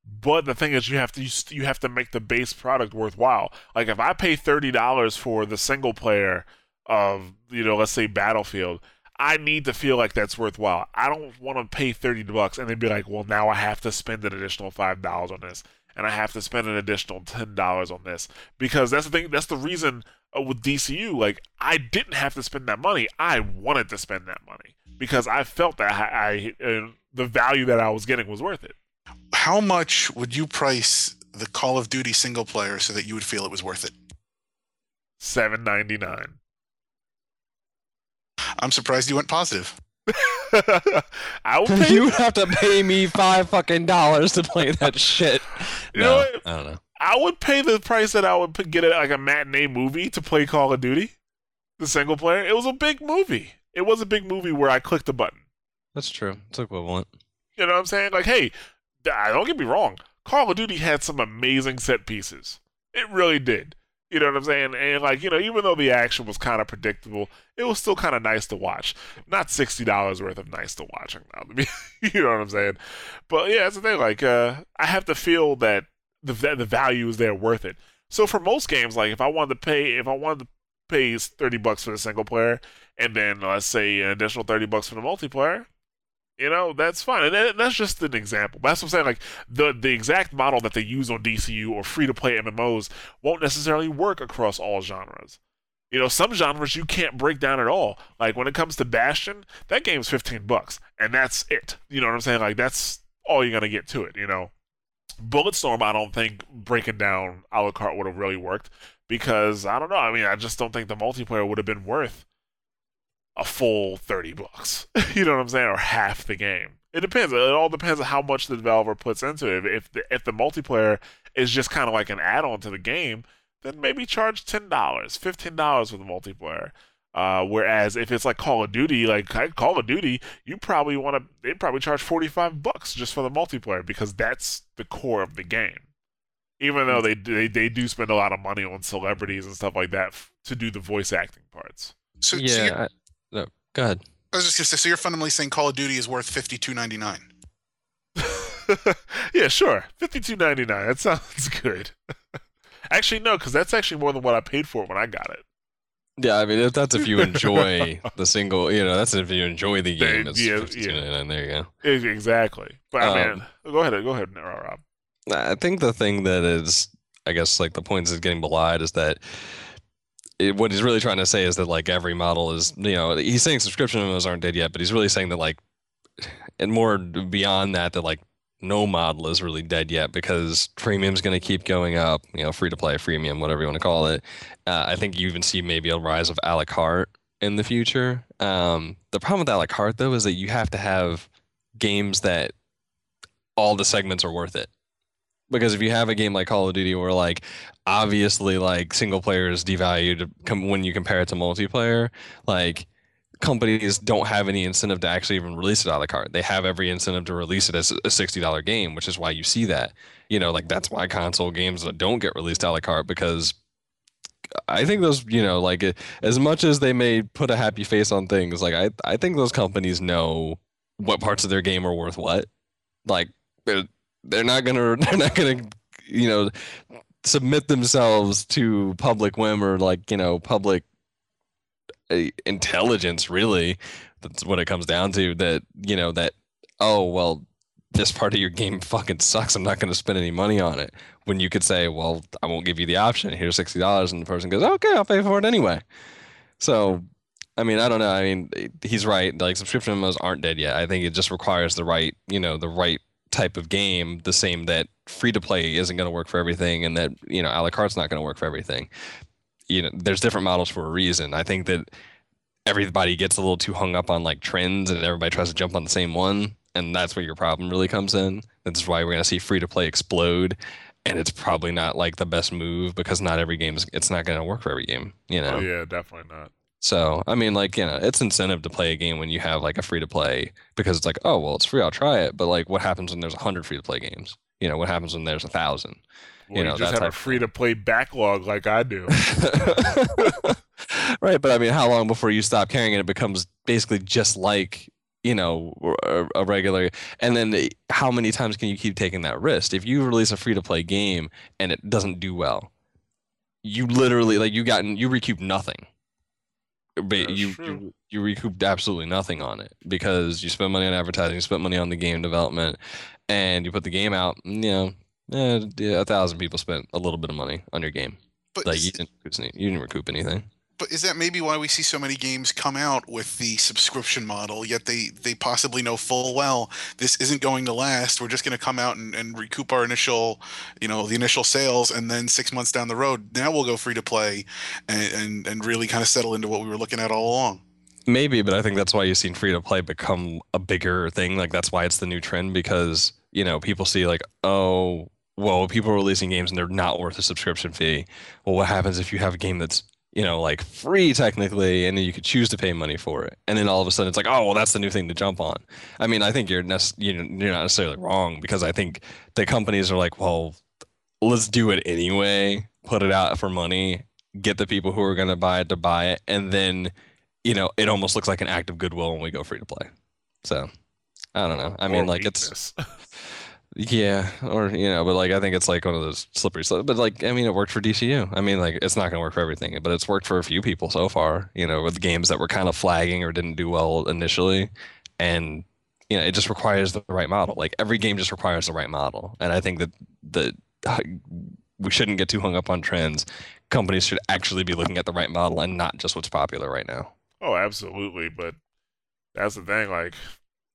But the thing is you have to you, st- you have to make the base product worthwhile. Like if i pay $30 for the single player of you know let's say battlefield i need to feel like that's worthwhile. I don't want to pay 30 bucks and then be like well now i have to spend an additional $5 on this and i have to spend an additional $10 on this. Because that's the thing that's the reason uh, with dcu like i didn't have to spend that money. I wanted to spend that money because i felt that i, I uh, the value that i was getting was worth it how much would you price the Call of Duty single player so that you would feel it was worth it? Seven ninety nine. I'm surprised you went positive. I would pay. you would have to pay me five fucking dollars to play that shit. You no, know? I don't know. I would pay the price that I would get it like a matinee movie to play Call of Duty, the single player. It was a big movie. It was a big movie where I clicked a button. That's true. It's equivalent. You know what I'm saying? Like, hey, don't get me wrong. Call of Duty had some amazing set pieces. It really did. You know what I'm saying? And like, you know, even though the action was kind of predictable, it was still kind of nice to watch. Not sixty dollars worth of nice to watching watch. you know what I'm saying? But yeah, that's the thing. Like, uh, I have to feel that the the value is there worth it. So for most games, like if I wanted to pay, if I wanted to pay thirty bucks for the single player, and then let's say an additional thirty bucks for the multiplayer, you know, that's fine. And that's just an example. That's what I'm saying. Like the the exact model that they use on DCU or free to play MMOs won't necessarily work across all genres. You know, some genres you can't break down at all. Like when it comes to Bastion, that game's 15 bucks, and that's it. You know what I'm saying? Like that's all you're gonna get to it. You know, Bulletstorm, I don't think breaking down a la carte would have really worked because I don't know. I mean, I just don't think the multiplayer would have been worth a full 30 bucks. you know what I'm saying? Or half the game. It depends. It all depends on how much the developer puts into it. If the, if the multiplayer is just kind of like an add-on to the game, then maybe charge $10, $15 for the multiplayer. Uh, whereas if it's like Call of Duty, like Call of Duty, you probably want to, they'd probably charge 45 bucks just for the multiplayer because that's the core of the game. Even though they, they, they do spend a lot of money on celebrities and stuff like that f- to do the voice acting parts. So, so you're- Yeah. I, no, go ahead. I was just gonna say, so you're fundamentally saying Call of Duty is worth fifty two ninety nine. yeah, sure. Fifty-two ninety-nine. That sounds good. actually, no, because that's actually more than what I paid for when I got it. Yeah, I mean if that's if you enjoy the single, you know, that's if you enjoy the They- game. It's yeah, 52.99, There you go. Exactly. But I mean, Um, go ahead. Go ahead, Rob. I think the thing that is, I guess, like the point is getting belied is that it, what he's really trying to say is that like every model is, you know, he's saying subscription MMOs aren't dead yet, but he's really saying that like, and more beyond that, that like no model is really dead yet because premium's going to keep going up, you know, free to play, freemium, whatever you want to call it. Uh, I think you even see maybe a rise of a la carte in the future. Um, the problem with a la carte though is that you have to have games that all the segments are worth it because if you have a game like Call of Duty where like obviously like single player is devalued com- when you compare it to multiplayer, like companies don't have any incentive to actually even release it a la carte. They have every incentive to release it as a sixty dollar game, which is why you see that. You know, like that's why console games don't get released a la carte because I think those, you know, like as much as they may put a happy face on things, like I, I think those companies know what parts of their game are worth what. Like they're not gonna they're not gonna you know submit themselves to public whim or like you know public uh, intelligence really that's what it comes down to that you know that oh well this part of your game fucking sucks i'm not going to spend any money on it when you could say well i won't give you the option here's $60 and the person goes okay i'll pay for it anyway so I mean, I don't know. I mean, he's right. Like subscription MMOs aren't dead yet. I think it just requires the right, you know, the right type of game. The same that free to play isn't going to work for everything, and that you know, a la carte's not going to work for everything. You know, there's different models for a reason. I think that everybody gets a little too hung up on like trends, and everybody tries to jump on the same one, and that's where your problem really comes in. That's why we're going to see free to play explode. And it's probably not like the best move because not every game is. It's not going to work for every game. You know. Oh yeah, definitely not. So I mean, like you know, it's incentive to play a game when you have like a free to play because it's like, oh well, it's free, I'll try it. But like, what happens when there's a hundred free to play games? You know, what happens when there's a thousand? Well, you know, you just have a free to play backlog like I do. right, but I mean, how long before you stop caring and it becomes basically just like you know a, a regular? And then the, how many times can you keep taking that risk? If you release a free to play game and it doesn't do well, you literally like you gotten you recoup nothing. But you, you you recouped absolutely nothing on it because you spent money on advertising, you spent money on the game development, and you put the game out. and, You know, eh, a thousand people spent a little bit of money on your game. But Like you didn't, you didn't recoup anything. But is that maybe why we see so many games come out with the subscription model? Yet they they possibly know full well this isn't going to last. We're just going to come out and, and recoup our initial, you know, the initial sales, and then six months down the road, now we'll go free to play, and and, and really kind of settle into what we were looking at all along. Maybe, but I think that's why you've seen free to play become a bigger thing. Like that's why it's the new trend because you know people see like, oh, well, people are releasing games and they're not worth a subscription fee. Well, what happens if you have a game that's you know like free technically, and then you could choose to pay money for it, and then all of a sudden it's like, oh, well, that's the new thing to jump on. I mean, I think you're nec- you're not necessarily wrong because I think the companies are like, well, let's do it anyway, put it out for money, get the people who are going to buy it to buy it, and then you know, it almost looks like an act of goodwill when we go free to play. So I don't know. I mean, Or like it's. yeah, or you know, but like I think it's like one of those slippery slopes. But like I mean, it worked for DCU. I mean, like it's not going to work for everything, but it's worked for a few people so far. You know, with games that were kind of flagging or didn't do well initially, and you know, it just requires the right model. Like every game just requires the right model, and I think that the uh, we shouldn't get too hung up on trends. Companies should actually be looking at the right model and not just what's popular right now. Oh, absolutely. But that's the thing. Like,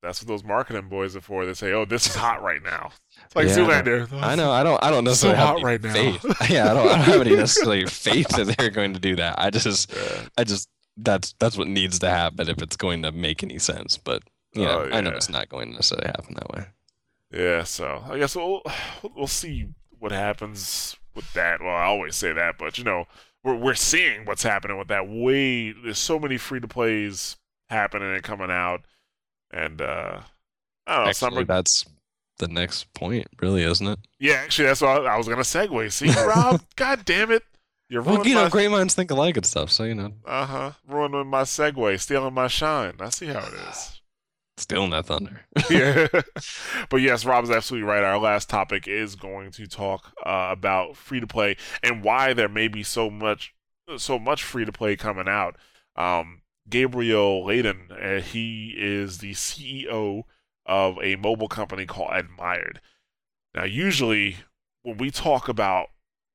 that's what those marketing boys are for. They say, "Oh, this is hot right now." It's like Yeah, Zoolander. I know. I don't. I don't necessarily have hot right now. faith. Yeah, I don't, I don't have any necessarily faith that they're going to do that. I just, Yeah. I just that's that's what needs to happen if it's going to make any sense. But you know, Oh, I know it's not going to necessarily happen that way. Yeah, so I guess we'll we'll see what happens with that. Well, I always say that, but you know, we're we're seeing what's happening with that. Way there's so many free to plays happening and coming out, and uh I don't know. Actually, are, that's the next point, really, isn't it? yeah, actually, that's what I, I was gonna segue. See, Rob, God damn it, you're Well, you know, my great minds think alike and stuff. So you know, uh huh ruining my segue, stealing my shine. I see how it is. stealing that thunder. yeah. but yes, Rob's absolutely right. Our last topic is going to talk uh, about free to play and why there may be so much so much free to play coming out. Um, Gabriel Leydon, uh, he is the CEO of a mobile company called Addmired. Now, usually when we talk about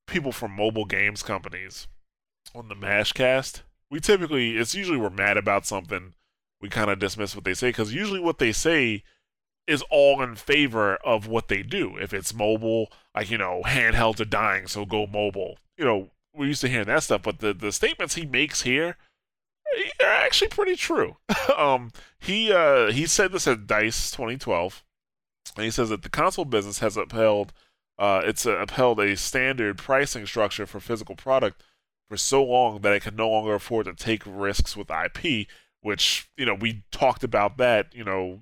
people from mobile games companies on the Mashcast, we typically it's usually we're mad about something we kind of dismiss what they say because usually what they say is all in favor of what they do. If it's mobile, like you know, handhelds are dying, so go mobile. You know, we're used to hearing that stuff, but the the statements he makes here are actually pretty true. um, he uh he said this at Dice 2012, and he says that the console business has upheld uh it's uh, upheld a standard pricing structure for physical product for so long that it can no longer afford to take risks with IP which you know we talked about that you know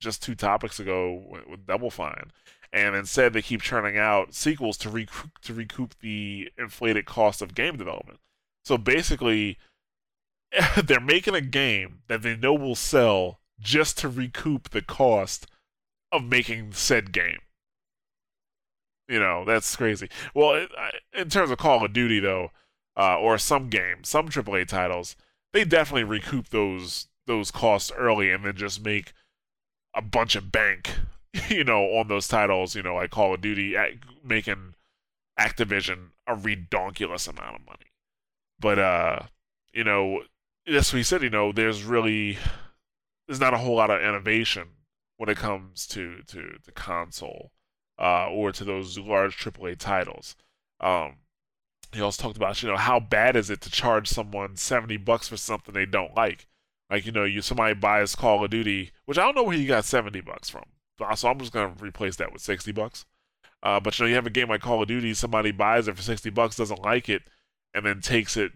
just two topics ago with, Double Fine, and instead they keep churning out sequels to recoup to recoup the inflated cost of game development. So basically, they're making a game that they know will sell just to recoup the cost of making said game. You know that's crazy. Well, in terms of Call of Duty though, uh, or some games, some AAA titles, they definitely recoup those those costs early and then just make a bunch of bank, you know, on those titles. You know, like Call of Duty, making Activision a redonkulous amount of money. But uh, you know, that's what he said. You know, there's really there's not a whole lot of innovation when it comes to to to console uh, or to those large AAA titles. Um, he also talked about you know how bad is it to charge someone 70 bucks for something they don't like like you know you somebody buys call of duty which i don't know where he got 70 bucks from Uh, so i'm just to replace that with 60 bucks uh, but you know you have a game like call of duty somebody buys it for 60 bucks doesn't like it and then takes it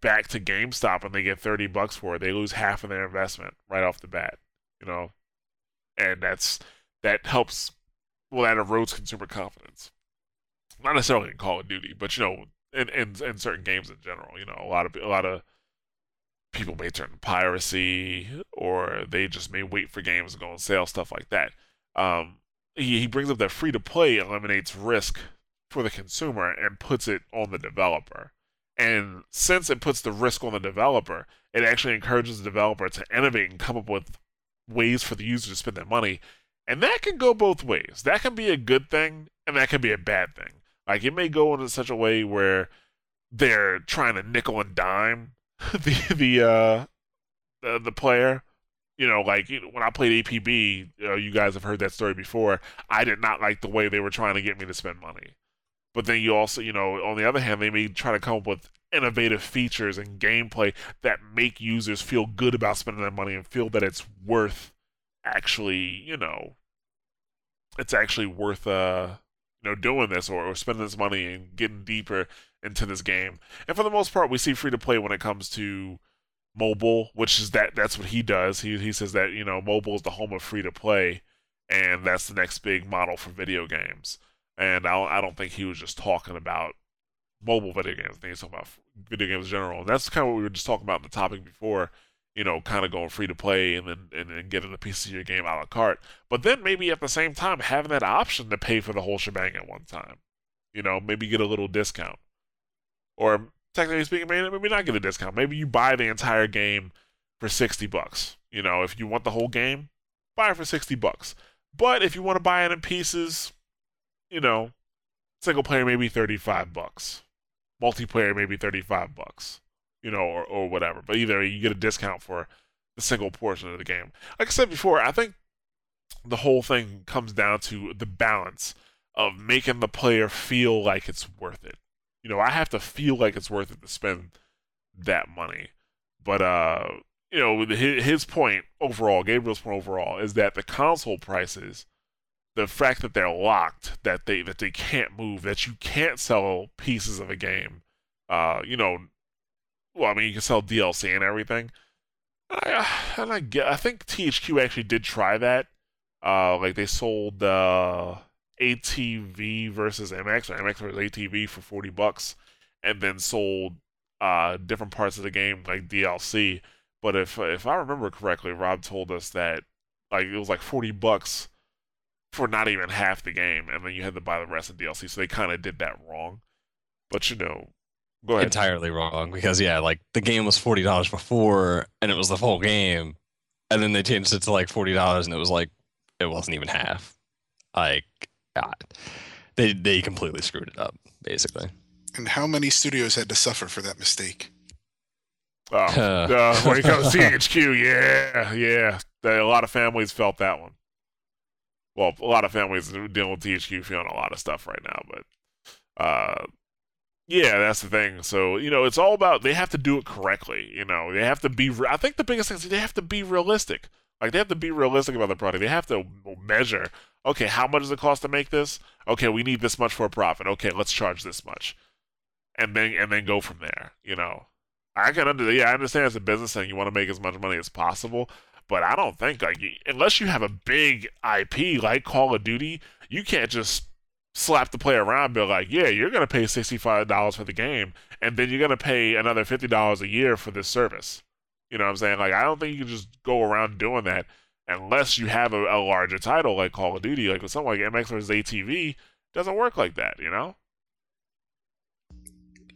back to GameStop and they get 30 bucks for it, they lose half of their investment right off the bat, you know? And that's that helps well that erodes consumer confidence. Not necessarily in Call of Duty, but you know, in in, in certain games in general, you know, a lot of a lot of people may turn to piracy or they just may wait for games to go on sale, stuff like that. Um, he, he brings up that free to play eliminates risk for the consumer and puts it on the developer. And since it puts the risk on the developer, it actually encourages the developer to innovate and come up with ways for the user to spend their money. And that can go both ways. That can be a good thing, and that can be a bad thing. Like it may go in such a way where they're trying to nickel and dime the the uh the, the player. You know, like when I played APB, you, know, you guys have heard that story before. I did not like the way they were trying to get me to spend money. But then you also, you know, on the other hand, they may try to come up with innovative features and gameplay that make users feel good about spending their money and feel that it's worth actually, you know, it's actually worth uh, you know, doing this or, or spending this money and getting deeper into this game. And for the most part, we see free to play when it comes to mobile, which is that that's what he does. He he says that you know mobile is the home of free to play, and that's the next big model for video games. And I I don't think he was just talking about mobile video games. I think he's talking about video games in general. And that's kind of what we were just talking about in the topic before. You know, kind of going free to play and then and then getting a piece of your game out of cart. But then maybe at the same time having that option to pay for the whole shebang at one time. You know, maybe get a little discount. Or technically speaking, maybe, maybe not get a discount. Maybe you buy the entire game for 60 bucks. You know, if you want the whole game, buy it for 60 bucks. But if you want to buy it in pieces, you know, single player maybe 35 bucks. Multiplayer maybe 35 bucks. You know, or, or whatever. But either you get a discount for the single portion of the game. Like I said before, I think the whole thing comes down to the balance of making the player feel like it's worth it you know, I have to feel like it's worth it to spend that money. But uh, you know, his point overall, Gabriel's point overall, is that the console prices, the fact that they're locked, that they that they can't move, that you can't sell pieces of a game, uh, you know, well, I mean, you can sell DLC and everything. I, and I get, I think THQ actually did try that. Uh, like they sold uh, ATV versus MX or MX versus ATV for 40 bucks and then sold uh, different parts of the game like DLC. But if if I remember correctly, Rob told us that like it was like 40 bucks for not even half the game, and then you had to buy the rest of DLC. So they kind of did that wrong. But you know, go ahead. Entirely wrong because yeah, like the game was forty dollars before, and it was the full game, and then they changed it to like forty dollars, and it was like it wasn't even half. Like God, they they completely screwed it up, basically. And how many studios had to suffer for that mistake? Oh, uh, when it comes to THQ, yeah, yeah, a lot of families felt that one. Well, a lot of families are dealing with THQ feeling a lot of stuff right now, but uh, yeah, that's the thing. So you know, it's all about they have to do it correctly. You know, they have to be. I think the biggest thing is they have to be realistic. Like they have to be realistic about the product. They have to measure. Okay, how much does it cost to make this? Okay, we need this much for a profit. Okay, let's charge this much, and then and then go from there. You know, I can under yeah, I understand it's a business and you want to make as much money as possible, but I don't think like unless you have a big IP like Call of Duty, you can't just slap the player around and be like, yeah, you're gonna pay sixty five dollars for the game, and then you're gonna pay another fifty dollars a year for this service. You know what I'm saying? Like, I don't think you can just go around doing that unless you have a, a larger title like Call of Duty, like with something like MX vs ATV. Doesn't work like that, you know?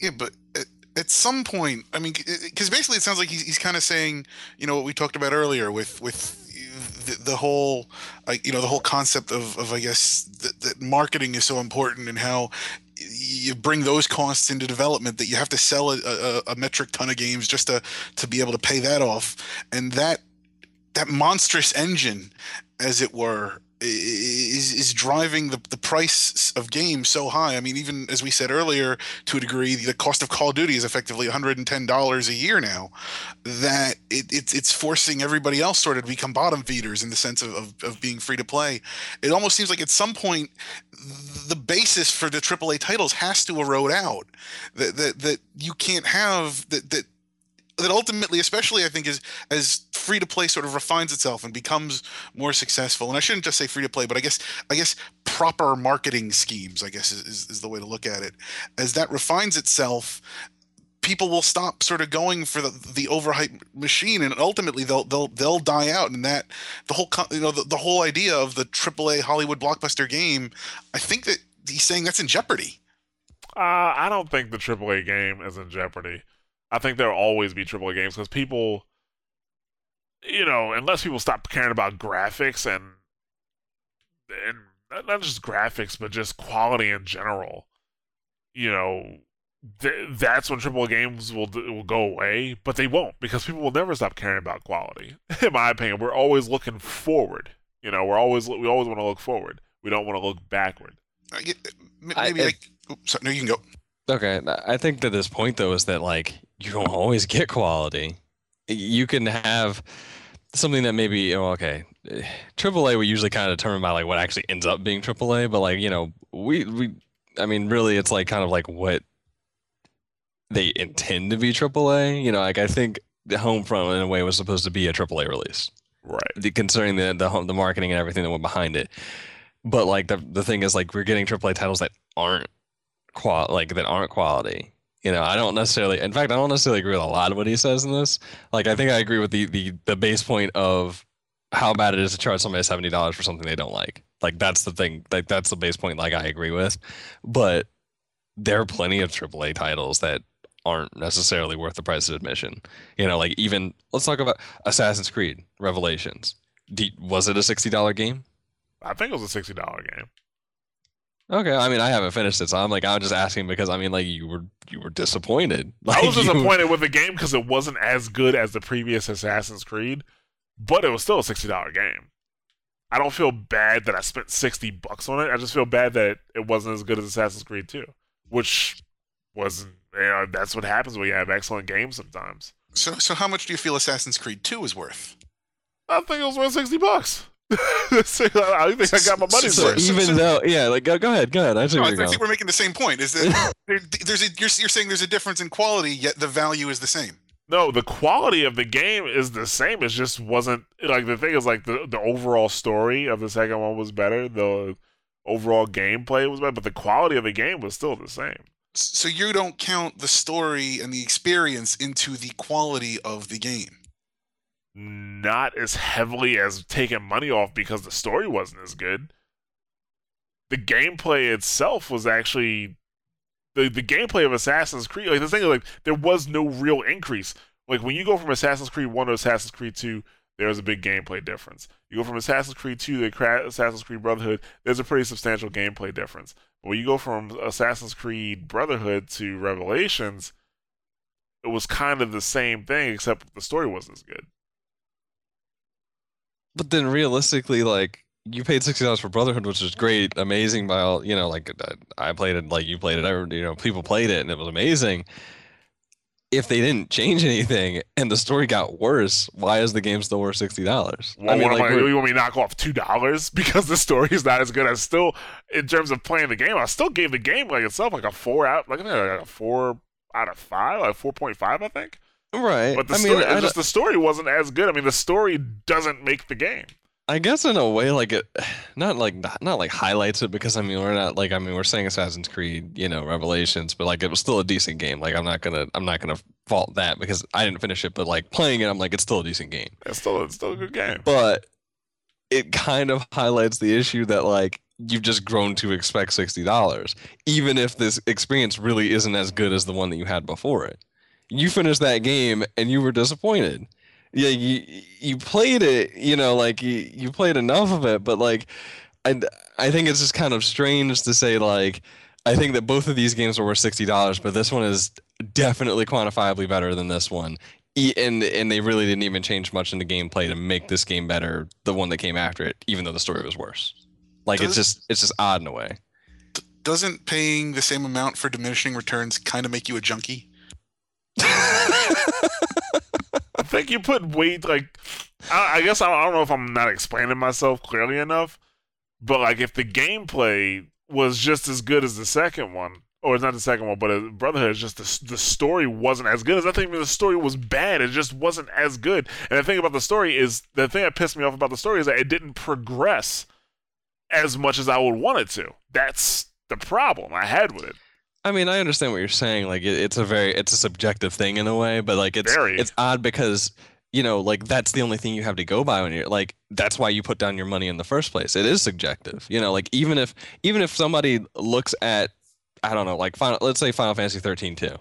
Yeah, but uh, at, some point, I mean, because basically it sounds like he's, he's kind of saying, you know, what we talked about earlier with with the, the whole, uh, you know, the whole concept of, of I guess that, that marketing is so important and how you bring those costs into development that you have to sell a, a, a, metric ton of games just to to be able to pay that off. And that that monstrous engine as it were is is driving the, the price of games so high. I mean, even as we said earlier, to a degree, the cost of Call of Duty is effectively $110 a year now. That it, it's it's forcing everybody else sort of to become bottom feeders in the sense of, of, of being free to play. It almost seems like at some point the basis for the AAA titles has to erode out. That that that you can't have that that that ultimately, especially I think, is as free to play sort of refines itself and becomes more successful. And I shouldn't just say free to play, but I guess I guess proper marketing schemes, I guess, is, is the way to look at it. As that refines itself, people will stop sort of going for the, the overhyped machine, and ultimately they'll they'll they'll die out. And that the whole you know the, the whole idea of the AAA Hollywood blockbuster game, I think that he's saying that's in jeopardy. Uh, I don't think the AAA game is in jeopardy. I think there'll always be AAA games because people, you know, unless people stop caring about graphics and and not just graphics but just quality in general, you know, th- that's when AAA games will will go away. But they won't because people will never stop caring about quality. In my opinion, we're always looking forward. You know, we're always we always want to look forward. We don't want to look backward. Uh, uh, I get, maybe I, like, oops, no, you can go. Okay, I think that this point though is that like you don't always get quality. You can have something that maybe oh, okay, AAA we usually kind of determine by like what actually ends up being AAA, but like you know we we I mean really it's like kind of like what they intend to be AAA. You know, like I think the Homefront in a way was supposed to be a AAA release, right? The, concerning the the home, the marketing and everything that went behind it. But like the the thing is like we're getting AAA titles that aren't qual like that aren't quality you know, I don't necessarily. In fact, I don't necessarily agree with a lot of what he says in this. Like, I think I agree with the the the base point of how bad it is to charge somebody seventy dollars for something they don't like. Like, that's the thing. Like, that's the base point. Like, I agree with. But there are plenty of AAA titles that aren't necessarily worth the price of admission. You know, like even let's talk about Assassin's Creed Revelations. was it a sixty dollar game? I think it was a sixty dollar game. Okay, I mean, I haven't finished it, so I'm like, I'm just asking because I mean, like, you were you were disappointed. Like, I was disappointed you... with the game because it wasn't as good as the previous Assassin's Creed, but it was still a sixty dollar game. I don't feel bad that I spent sixty bucks on it. I just feel bad that it wasn't as good as Assassin's Creed Two, which wasn't. You know, that's what happens when you have excellent games sometimes. So, so how much do you feel Assassin's Creed Two is worth? I think it was worth sixty bucks. I think I got my money so, worth. Even though, yeah, like go, go ahead, go ahead. I, no, I, I think we're making the same point. Is that there's a, you're, you're saying there's a difference in quality, yet the value is the same. No, the quality of the game is the same. It just wasn't like the thing is like the the overall story of the second one was better. The overall gameplay was better, but the quality of the game was still the same. So you don't count the story and the experience into the quality of the game not as heavily as taking money off because the story wasn't as good. The gameplay itself was actually the the gameplay of Assassin's Creed. Like the thing, is, like there was no real increase. Like when you go from Assassin's Creed One to Assassin's Creed Two, there's a big gameplay difference. You go from Assassin's Creed 2 to Assassin's Creed Brotherhood, there's a pretty substantial gameplay difference. But when you go from Assassin's Creed Brotherhood to Revelations, it was kind of the same thing, except the story wasn't as good. But then realistically, like you paid sixty dollars for Brotherhood, which is great, amazing by all you know. Like uh, I played it, like you played it, I, you know, people played it, and it was amazing. If they didn't change anything and the story got worse, why is the game still worth sixty dollars? Well, I mean, like, I, you want me to knock off two dollars because the story is not as good as still in terms of playing the game? I still gave the game like itself like a four out, like, like a four out of five, like four point five, I think. Right. But the I story, mean, just the story wasn't as good. I mean, the story doesn't make the game. I guess in a way, like it, not like not, not like highlights it because I mean we're not like I mean we're saying Assassin's Creed, you know, Revelations, but like it was still a decent game. Like I'm not gonna I'm not gonna fault that because I didn't finish it, but like playing it, I'm like it's still a decent game. It's still it's still a good game. But it kind of highlights the issue that like you've just grown to expect sixty dollars, even if this experience really isn't as good as the one that you had before it you finished that game and you were disappointed. Yeah, you you played it, you know, like you, you played enough of it, but like I I think it's just kind of strange to say like I think that both of these games are worth sixty dollars, but this one is definitely quantifiably better than this one, and and they really didn't even change much in the gameplay to make this game better. The one that came after it, even though the story was worse. Like it's just it's just odd in a way. Doesn't paying the same amount for diminishing returns kind of make you a junkie? I think you put weight like I, I guess I, I don't know if I'm not explaining myself clearly enough, but like if the gameplay was just as good as the second one, or it's not the second one, but uh, Brotherhood is just the, the story wasn't as good as I think the story was bad. It just wasn't as good. And the thing about the story is the thing that pissed me off about the story is that it didn't progress as much as I would want it to. That's the problem I had with it. I mean, I understand what you're saying. Like, it, it's a very, it's a subjective thing in a way, but like, it's Very. it's odd because you know, like that's the only thing you have to go by when you're like, that's why you put down your money in the first place. It is subjective. You know, like even if even if somebody looks at, I don't know, like Final, let's say Final Fantasy 13 2,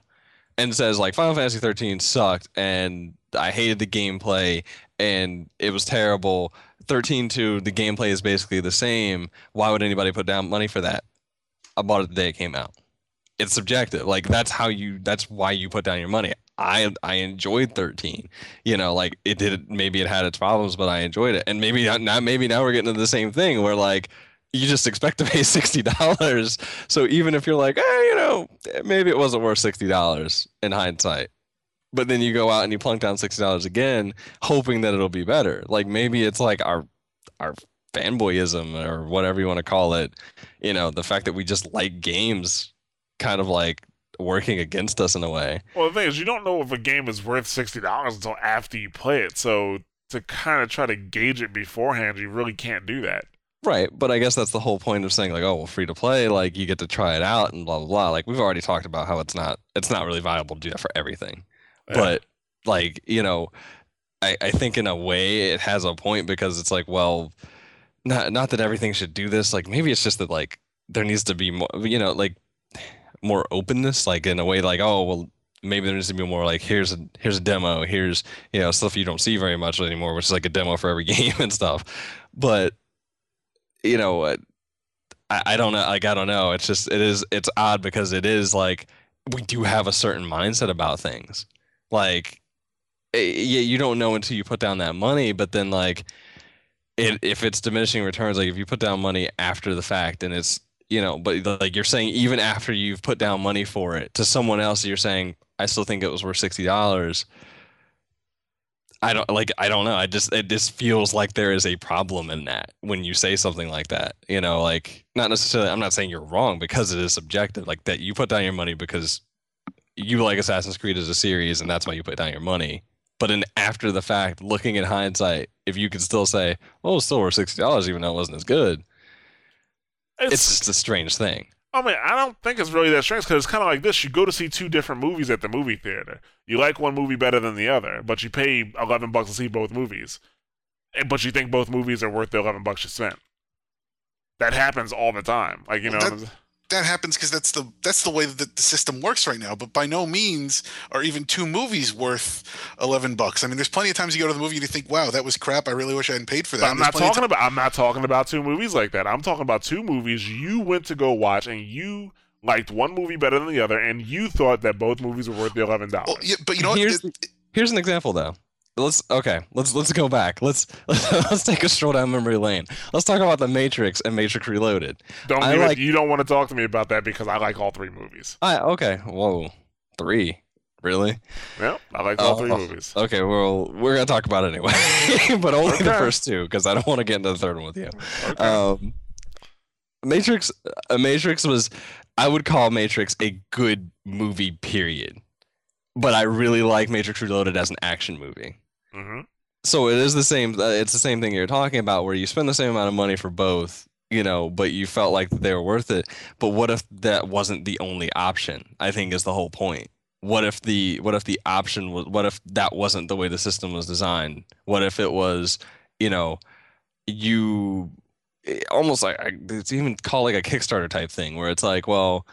and says like Final Fantasy 13 sucked and I hated the gameplay and it was terrible. 13 2, the gameplay is basically the same. Why would anybody put down money for that? I bought it the day it came out it's subjective. Like that's how you that's why you put down your money. I I enjoyed 13. You know, like it did maybe it had its problems, but I enjoyed it. And maybe not, maybe now we're getting to the same thing where like you just expect to pay sixty dollars. So even if you're like, hey, you know, maybe it wasn't worth sixty dollars in hindsight. But then you go out and you plunk down sixty dollars again, hoping that it'll be better. Like maybe it's like our our fanboyism or whatever you want to call it. You know, the fact that we just like games kind of like working against us in a way. Well, the thing is, you don't know if a game is worth sixty dollars until after you play it. So to kind of try to gauge it beforehand, you really can't do that. Right, but I guess that's the whole point of saying like, oh, well, free to play, like you get to try it out and blah blah blah. Like we've already talked about how it's not it's not really viable to do that for everything. Yeah. But like, you know, I, I think in a way it has a point because it's like, well, not not that everything should do this. Like maybe it's just that like there needs to be more you know, like more openness, like in a way like, oh well maybe there needs to be more like here's a here's a demo, here's you know, stuff you don't see very much anymore, which is like a demo for every game and stuff. But you know, uh, I, I don't know. Like, I don't know. It's just, it is, it's odd because it is like, we do have a certain mindset about things. Like, eh, yeah, you don't know until you put down that money, but then like, it, if it's diminishing returns, like if you put down money after the fact and it's, you know, but like you're saying, even after you've put down money for it to someone else, you're saying, I still think it was worth $60. I don't like I don't know. I just it just feels like there is a problem in that when you say something like that. You know, like not necessarily I'm not saying you're wrong because it is subjective. Like that you put down your money because you like Assassin's Creed as a series and that's why you put down your money. But in after the fact, looking at hindsight, if you could still say, "Oh, it's still worth sixty dollars," even though it wasn't as good, It's, it's just a strange thing. I mean, I don't think it's really that strange because it's kind of like this. You go to see two different movies at the movie theater. You like one movie better than the other, but you pay eleven bucks to see both movies. Eh, but you think both movies are worth the eleven bucks you spent. That happens all the time. Like you know, Well, That happens because that's the that's the way that the system works right now. But by no means are even two movies worth eleven bucks. I mean, there's plenty of times you go to the movie and you think, "Wow, that was crap. I really wish I hadn't paid for that." But I'm not plenty of talking about. I'm not talking about two movies like that. I'm talking about two movies you went to go watch, and you liked one movie better than the other, and you thought that both movies were worth the eleven dollars. Well, yeah, but you know what? Here's It- Here's an example though. Let's okay. Let's let's go back. Let's let's take a stroll down memory lane. Let's talk about the Matrix and Matrix Reloaded. Don't I it- like- you don't want to talk to me about that because I like all three movies. I okay. Whoa, three. Really? Yeah, I like all three Oh. movies. Okay. Well, we're gonna talk about it anyway, but only the first two because I don't want to get into the third one with you. Okay. Um, Matrix. Uh, Matrix was. I would call Matrix a good movie. Period. But I really like Matrix Reloaded as an action movie. Hmm So it is the same. Uh, it's the same thing you're talking about, where you spend the same amount of money for both, you know, but you felt like they were worth it. But what if that wasn't the only option? I think is the whole point. What if the what if the option was what if that wasn't the way the system was designed? What if it was, you know, you eh, almost like it's even called like a Kickstarter type thing where it's like, well,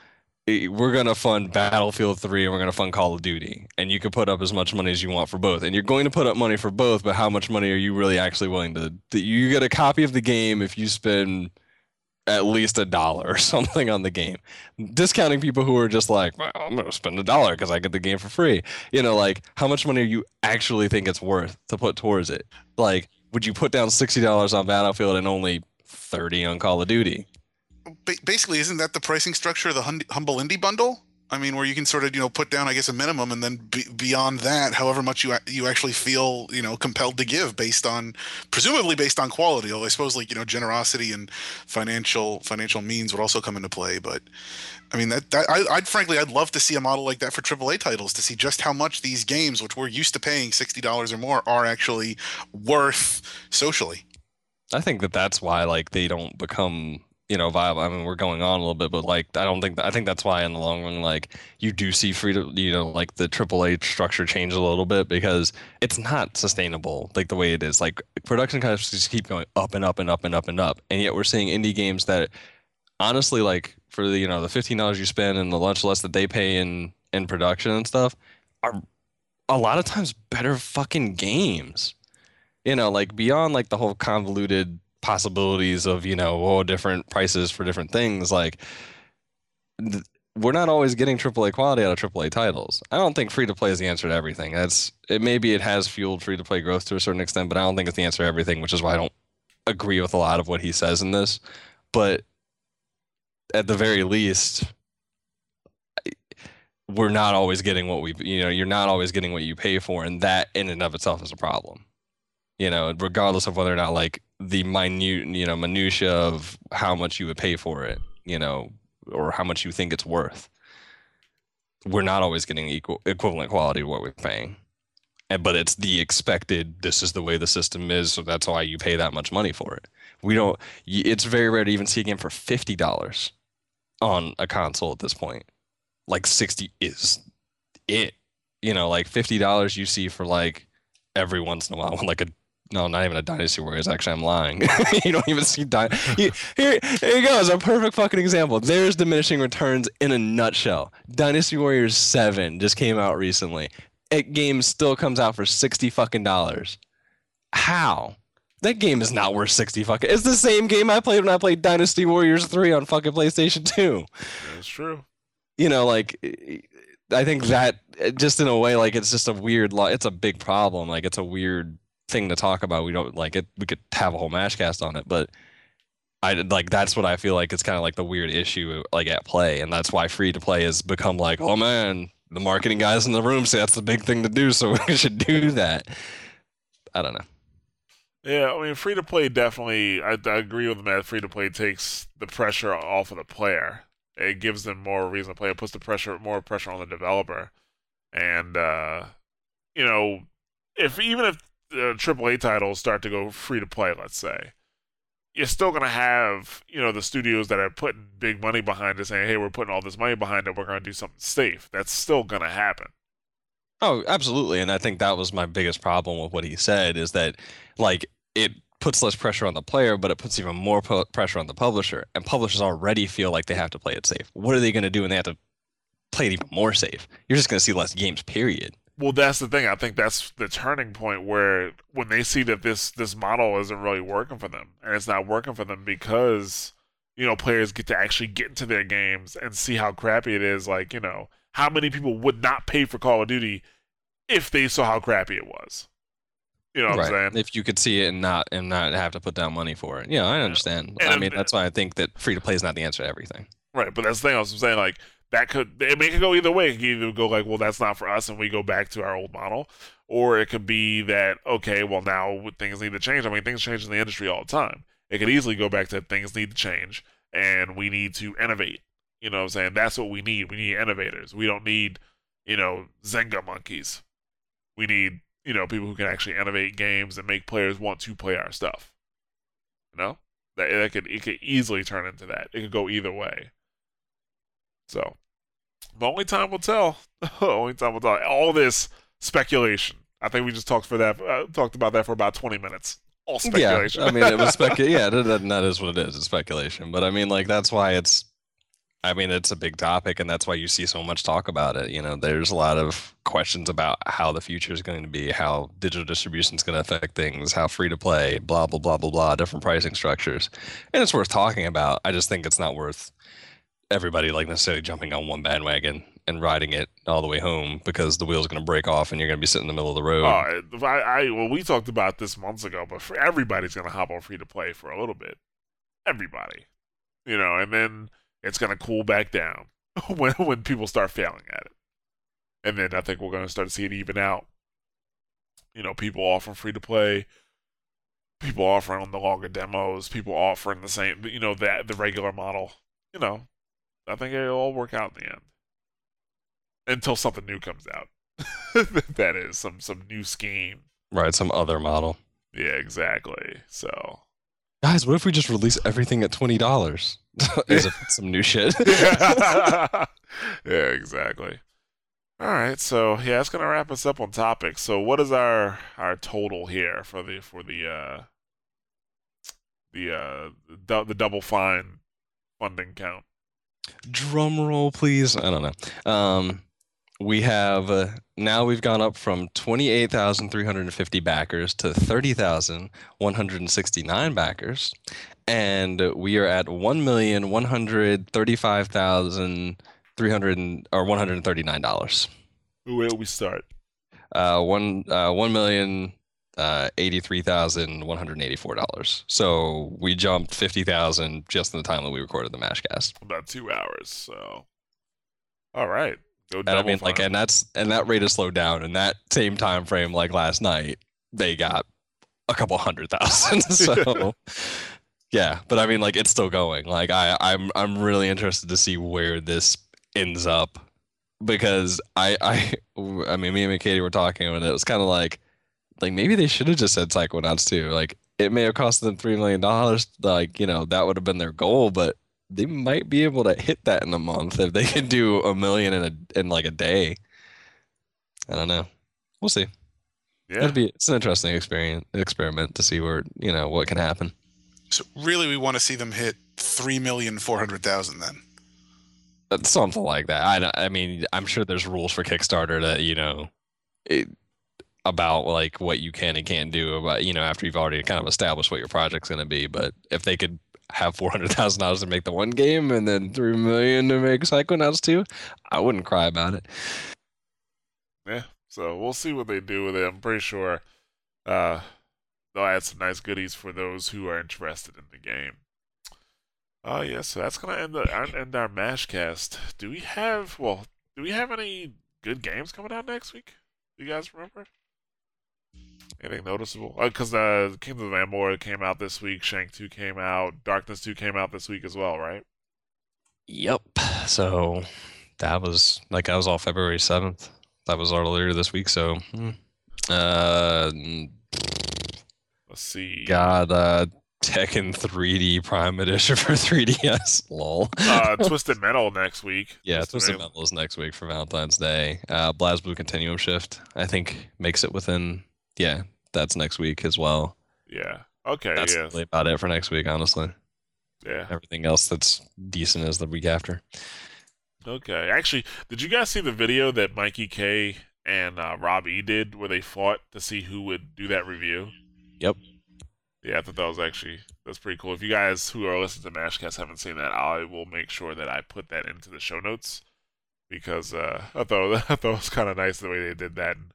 eh, we're gonna fund Battlefield 3 and we're gonna fund Call of Duty, and you can put up as much money as you want for both, and you're going to put up money for both, but how much money are you really actually willing to? You get a copy of the game if you spend at least a dollar or something on the game. Discounting people who are just like, well, I'm going to spend a dollar because I get the game for free. You know, like how much money you actually think it's worth to put towards it? Like, would you put down $60 on Battlefield and only 30 on Call of Duty? Ba- basically, isn't that the pricing structure of the hum- Humble Indie Bundle? I mean, where you can sort of you know put down, I guess, a minimum, and then be- beyond that, however much you you actually feel you know compelled to give based on, presumably based on quality. Although I suppose like you know generosity and financial financial means would also come into play. But I mean that, that I, I'd frankly I'd love to see a model like that for AAA titles to see just how much these games, which we're used to paying sixty dollars or more, are actually worth socially. I think that that's why like they don't become you know viable. I mean, we're going on a little bit, but like I don't think I think that's why in the long run, like you do see free to you know like the AAA structure change a little bit because it's not sustainable like the way it is. Like production costs just keep going up and up and up and up and up, and yet we're seeing indie games that honestly like for the you know the fifteen dollars you spend and the lunch less that they pay in in production and stuff are a lot of times better fucking games. You know, like beyond like the whole convoluted possibilities of you know oh different prices for different things like th- we're not always getting AAA quality out of AAA titles. I don't think free to play is the answer to everything. That's it. Maybe it has fueled free to play growth to a certain extent, but I don't think it's the answer to everything. Which is why I don't agree with a lot of what he says in this. But at the very least, we're not always getting what we you know you're not always getting what you pay for, and that in and of itself is a problem you know, regardless of whether or not like the minute, you know, minutia of how much you would pay for it, you know, or how much you think it's worth. We're not always getting equal equivalent quality to what we're paying. And but it's the expected this is the way the system is, so that's why you pay that much money for it. We don't it's very rare to even see a game for $50 on a console at this point. Like 60 is it. You know, like $50 you see for like every once in a while like a no, not even a Dynasty Warriors. Actually, I'm lying. you don't even see Dynasty. here. Here you go. It's a perfect fucking example. There's diminishing returns in a nutshell. Dynasty Warriors Seven just came out recently. It game still comes out for sixty fucking dollars. How? That game is not worth sixty fucking. It's the same game I played when I played Dynasty Warriors Three on fucking PlayStation Two. That's true. You know, like I think that just in a way, like it's just a weird. It's a big problem. Like it's a weird thing to talk about. We don't like it. We could have a whole Mashcast on it, but I like that's what I feel like it's kind of like the weird issue like at play, and that's why free to play has become like, oh man, the marketing guys in the room say that's the big thing to do, so we should do that. I don't know. Yeah, I mean, free to play definitely. I, I agree with Matt. Free to play takes the pressure off of the player. It gives them more reason to play. It puts the pressure, more pressure on the developer, and uh, you know, if even if uh, AAA titles start to go free to play, let's say, you're still going to have, you know, the studios that are putting big money behind it saying, hey, we're putting all this money behind it, we're going to do something safe. That's still going to happen. Oh, absolutely. And I think that was my biggest problem with what he said is that, like, it puts less pressure on the player, but it puts even more pu- pressure on the publisher. And publishers already feel like they have to play it safe. What are they going to do when they have to play it even more safe? You're just going to see less games, period. Well, that's the thing. I think that's the turning point where when they see that this this model isn't really working for them, and it's not working for them because you know players get to actually get into their games and see how crappy it is. Like you know, how many people would not pay for Call of Duty if they saw how crappy it was? You know what right. I'm saying? If you could see it and not and not have to put down money for it. Yeah, I understand. And I mean, that's why I think that free to play is not the answer to everything. Right, but that's the thing I was saying. Like that could it could go either way. It could either go like, well, that's not for us, and we go back to our old model, or it could be that okay, well now things need to change. I mean, things change in the industry all the time. It could easily go back to things need to change, and we need to innovate. You know what I'm saying? That's what we need. We need innovators. We don't need, you know, Zynga monkeys. We need, you know, people who can actually innovate games and make players want to play our stuff. You know? That, that could it could easily turn into that. It could go either way. So but only time will tell. only time will tell. All this speculation. I think we just talked for that. Uh, talked about that for about twenty minutes. All speculation. Yeah, I mean, it was speculation. yeah, that, that is what it is. It's speculation. But I mean, like that's why it's I mean, it's a big topic, and that's why you see so much talk about it. You know, there's a lot of questions about how the future is going to be, how digital distribution is going to affect things, how free to play, blah blah blah blah blah, different pricing structures, and it's worth talking about. I just think it's not worth everybody like necessarily jumping on one bandwagon and riding it all the way home because the wheel's going to break off and you're going to be sitting in the middle of the road. Oh, I, I well, we talked about this months ago, but for everybody's going to hop on free to play for a little bit. Everybody, you know, and then it's going to cool back down when when people start failing at it, and then I think we're going to start to see it even out. You know, people offering free to play, people offering on the longer demos, people offering the same, you know, that the regular model. You know, I think it'll all work out in the end until something new comes out. that is some some new scheme. Right, some other model. Yeah, exactly. So, guys, what if we just release everything at twenty dollars? Is it some new shit? yeah, exactly. All right, so yeah, that's gonna wrap us up on topics. So, what is our our total here for the for the uh the uh the, the double fine funding count? Drum roll, please. I don't know. Um, we have uh, now we've gone up from 28,350 backers to 30,169 backers and we are at 1,135,300 or 139 dollars. Where do we start? Uh, one uh, one million uh, eighty-three thousand one hundred eighty-four dollars. So we jumped fifty thousand just in the time that we recorded the Mashcast. About two hours. So, all right. Go And I mean, like, and that's and that rate has slowed down. In that same time frame, like last night, they got a couple hundred thousand. so, yeah, but I mean, like, it's still going. Like, I, I'm, I'm really interested to see where this ends up because I, I, I mean, me and Katie were talking, and it was kind of like, like maybe they should have just said Psychonauts too. Like, it may have cost them three million dollars. Like, you know, that would have been their goal, but they might be able to hit that in a month if they can do a million in a in like a day. I don't know. We'll see. yeah. It'd be it's an interesting experience experiment to see where you know what can happen. So really, we want to see them hit three million four hundred thousand. Then Something like that. I I mean I'm sure there's rules for Kickstarter that you know it, about like what you can and can't do about you know after you've already kind of established what your project's going to be. But if they could have four hundred thousand dollars to make the one game and then three million to make Psychonauts two, I wouldn't cry about it. Yeah. So we'll see what they do with it. I'm pretty sure uh, they'll add some nice goodies for those who are interested in the game. Oh yeah, so that's gonna end the end our Mashcast. Do we have well? Do we have any good games coming out next week? Do you guys remember? Anything noticeable? Because uh, Kingdom of Amalur came out this week. Shank Two came out. Darkness Two came out this week as well, right? Yep. So that was like that was all February seventh. That was earlier this week. So, hmm. uh, Let's see. got uh, Tekken 3D Prime Edition for 3DS. Lol. uh, Twisted Metal next week. yeah, Twisted Twisted Metal. Metal is next week for Valentine's Day. Uh, BlazBlue Continuum Shift, I think, makes it within. Yeah, that's next week as well. Yeah. Okay. That's yeah. really about it for next week, honestly. Yeah. Everything else that's decent is the week after. Okay. Actually, did you guys see the video that Mikey K and uh, Rob E did where they fought to see who would do that review? Yep. Yeah, I thought that was actually that's pretty cool. If you guys who are listening to Mashcast haven't seen that, I will make sure that I put that into the show notes because uh, I thought I thought it was kind of nice the way they did that. And,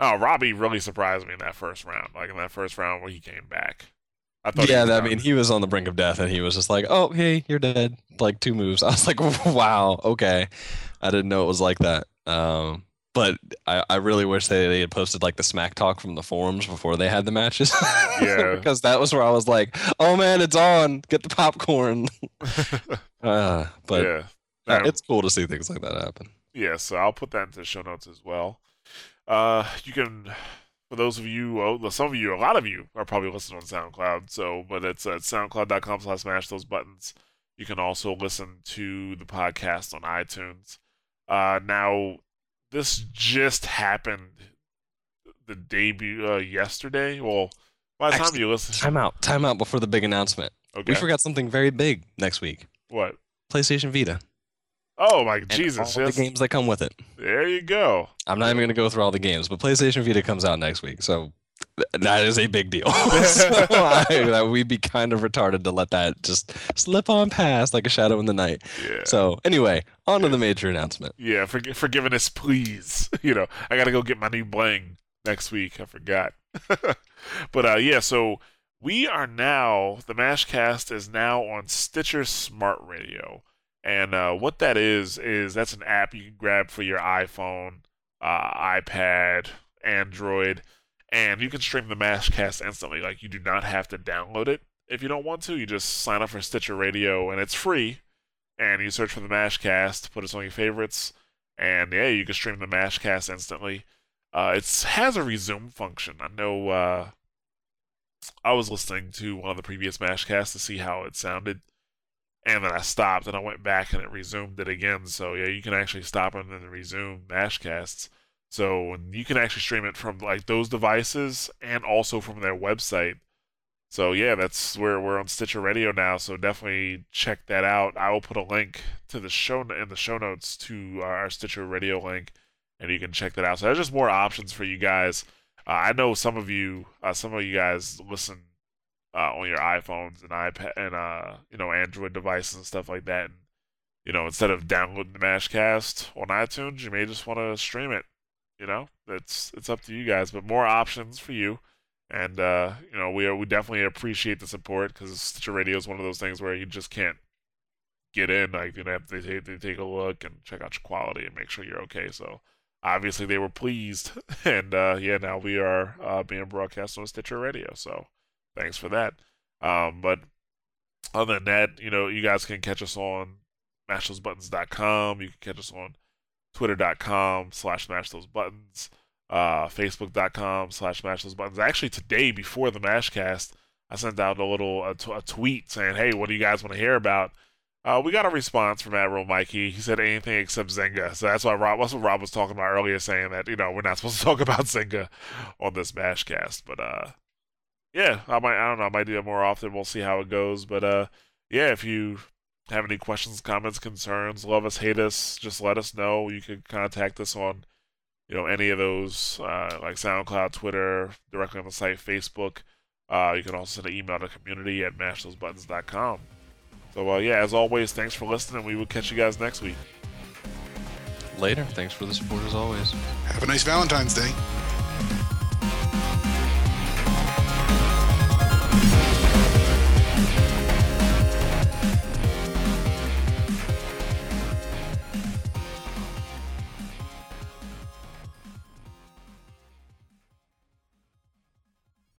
oh, Robbie really surprised me in that first round. Like in that first round where he came back. I thought Yeah, I mean, he was on the brink of death, and he was just like, "Oh, hey, you're dead." Like two moves. I was like, "Wow, okay." I didn't know it was like that. Um, but I, I really wish they, they had posted like the smack talk from the forums before they had the matches. Yeah. because that was where I was like, "Oh man, it's on! Get the popcorn." uh, but yeah. Now- it's cool to see things like that happen. Yeah, so I'll put that into the show notes as well. Uh, you can, for those of you, well, some of you, a lot of you are probably listening on SoundCloud. So, but it's at soundcloud.com/slash smash those buttons. You can also listen to the podcast on iTunes. Uh, now this just happened the debut uh, yesterday. Well, by the time Actually, you listen, Time out, time out before the big announcement. okay, We forgot something very big next week. what? PlayStation Vita. Oh my and Jesus! all Yes. the games that come with it. There you go. I'm not even going to go through all the games, but PlayStation Vita comes out next week, so that is a big deal. so I, that we'd be kind of retarded to let that just slip on past like a shadow in the night. Yeah. So anyway, on to the major announcement. Yeah, for, forgiveness, please. You know, I gotta go get my new bling next week. I forgot. but uh, yeah, so we are now the Mashcast is now on Stitcher Smart Radio, and uh, what that is is that's an app you can grab for your iPhone, uh, iPad, Android, and you can stream the Mashcast instantly. Like you do not have to download it if you don't want to. You just sign up for Stitcher Radio, and it's free. And you search for the Mashcast, put us on your favorites, and yeah, you can stream the Mashcast instantly. Uh, it has a resume function. I know. Uh, I was listening to one of the previous Mashcasts to see how it sounded, and then I stopped and I went back and it resumed it again. So yeah, you can actually stop and then resume Mashcasts. So you can actually stream it from like those devices and also from their website. So yeah, that's where we're on Stitcher Radio now. So definitely check that out. I will put a link to the show in the show notes to our Stitcher Radio link, and you can check that out. So there's just more options for you guys. Uh, I know some of you, uh, some of you guys listen uh, on your iPhones and iPad and uh, you know Android devices and stuff like that. And you know, instead of downloading the Mashcast on iTunes, you may just want to stream it. You know, it's it's up to you guys, but more options for you. And uh, you know, we are, we definitely appreciate the support because Stitcher Radio is one of those things where you just can't get in. Like you know, they take they take a look and check out your quality and make sure you're okay. So obviously they were pleased, and uh, yeah, now we are uh, being broadcast on Stitcher Radio. So thanks for that. Um, but other than that, you know, you guys can catch us on mashthosebuttons.com. You can catch us on twitter.com slash mashthosebuttons, uh, facebook.com slash mashthosebuttons. Actually, today, before the Mashcast, I sent out a little a, t- a tweet saying, hey, what do you guys want to hear about? Uh, we got a response from Admiral Mikey. He said anything except Zynga. So that's why Rob, that's what Rob was talking about earlier, saying that, you know, we're not supposed to talk about Zynga on this Mashcast. But, uh, yeah, I might, I don't know, I might do that more often. We'll see how it goes. But, uh, yeah, if you have any questions, comments, concerns, love us, hate us, just let us know. You can contact us on, you know, any of those, uh, like SoundCloud, Twitter, directly on the site, Facebook. Uh, you can also send an email to community at mashthosebuttons.com. So, uh, yeah, as always, thanks for listening. We will catch you guys next week. Later. Thanks for the support as always. Have a nice Valentine's Day.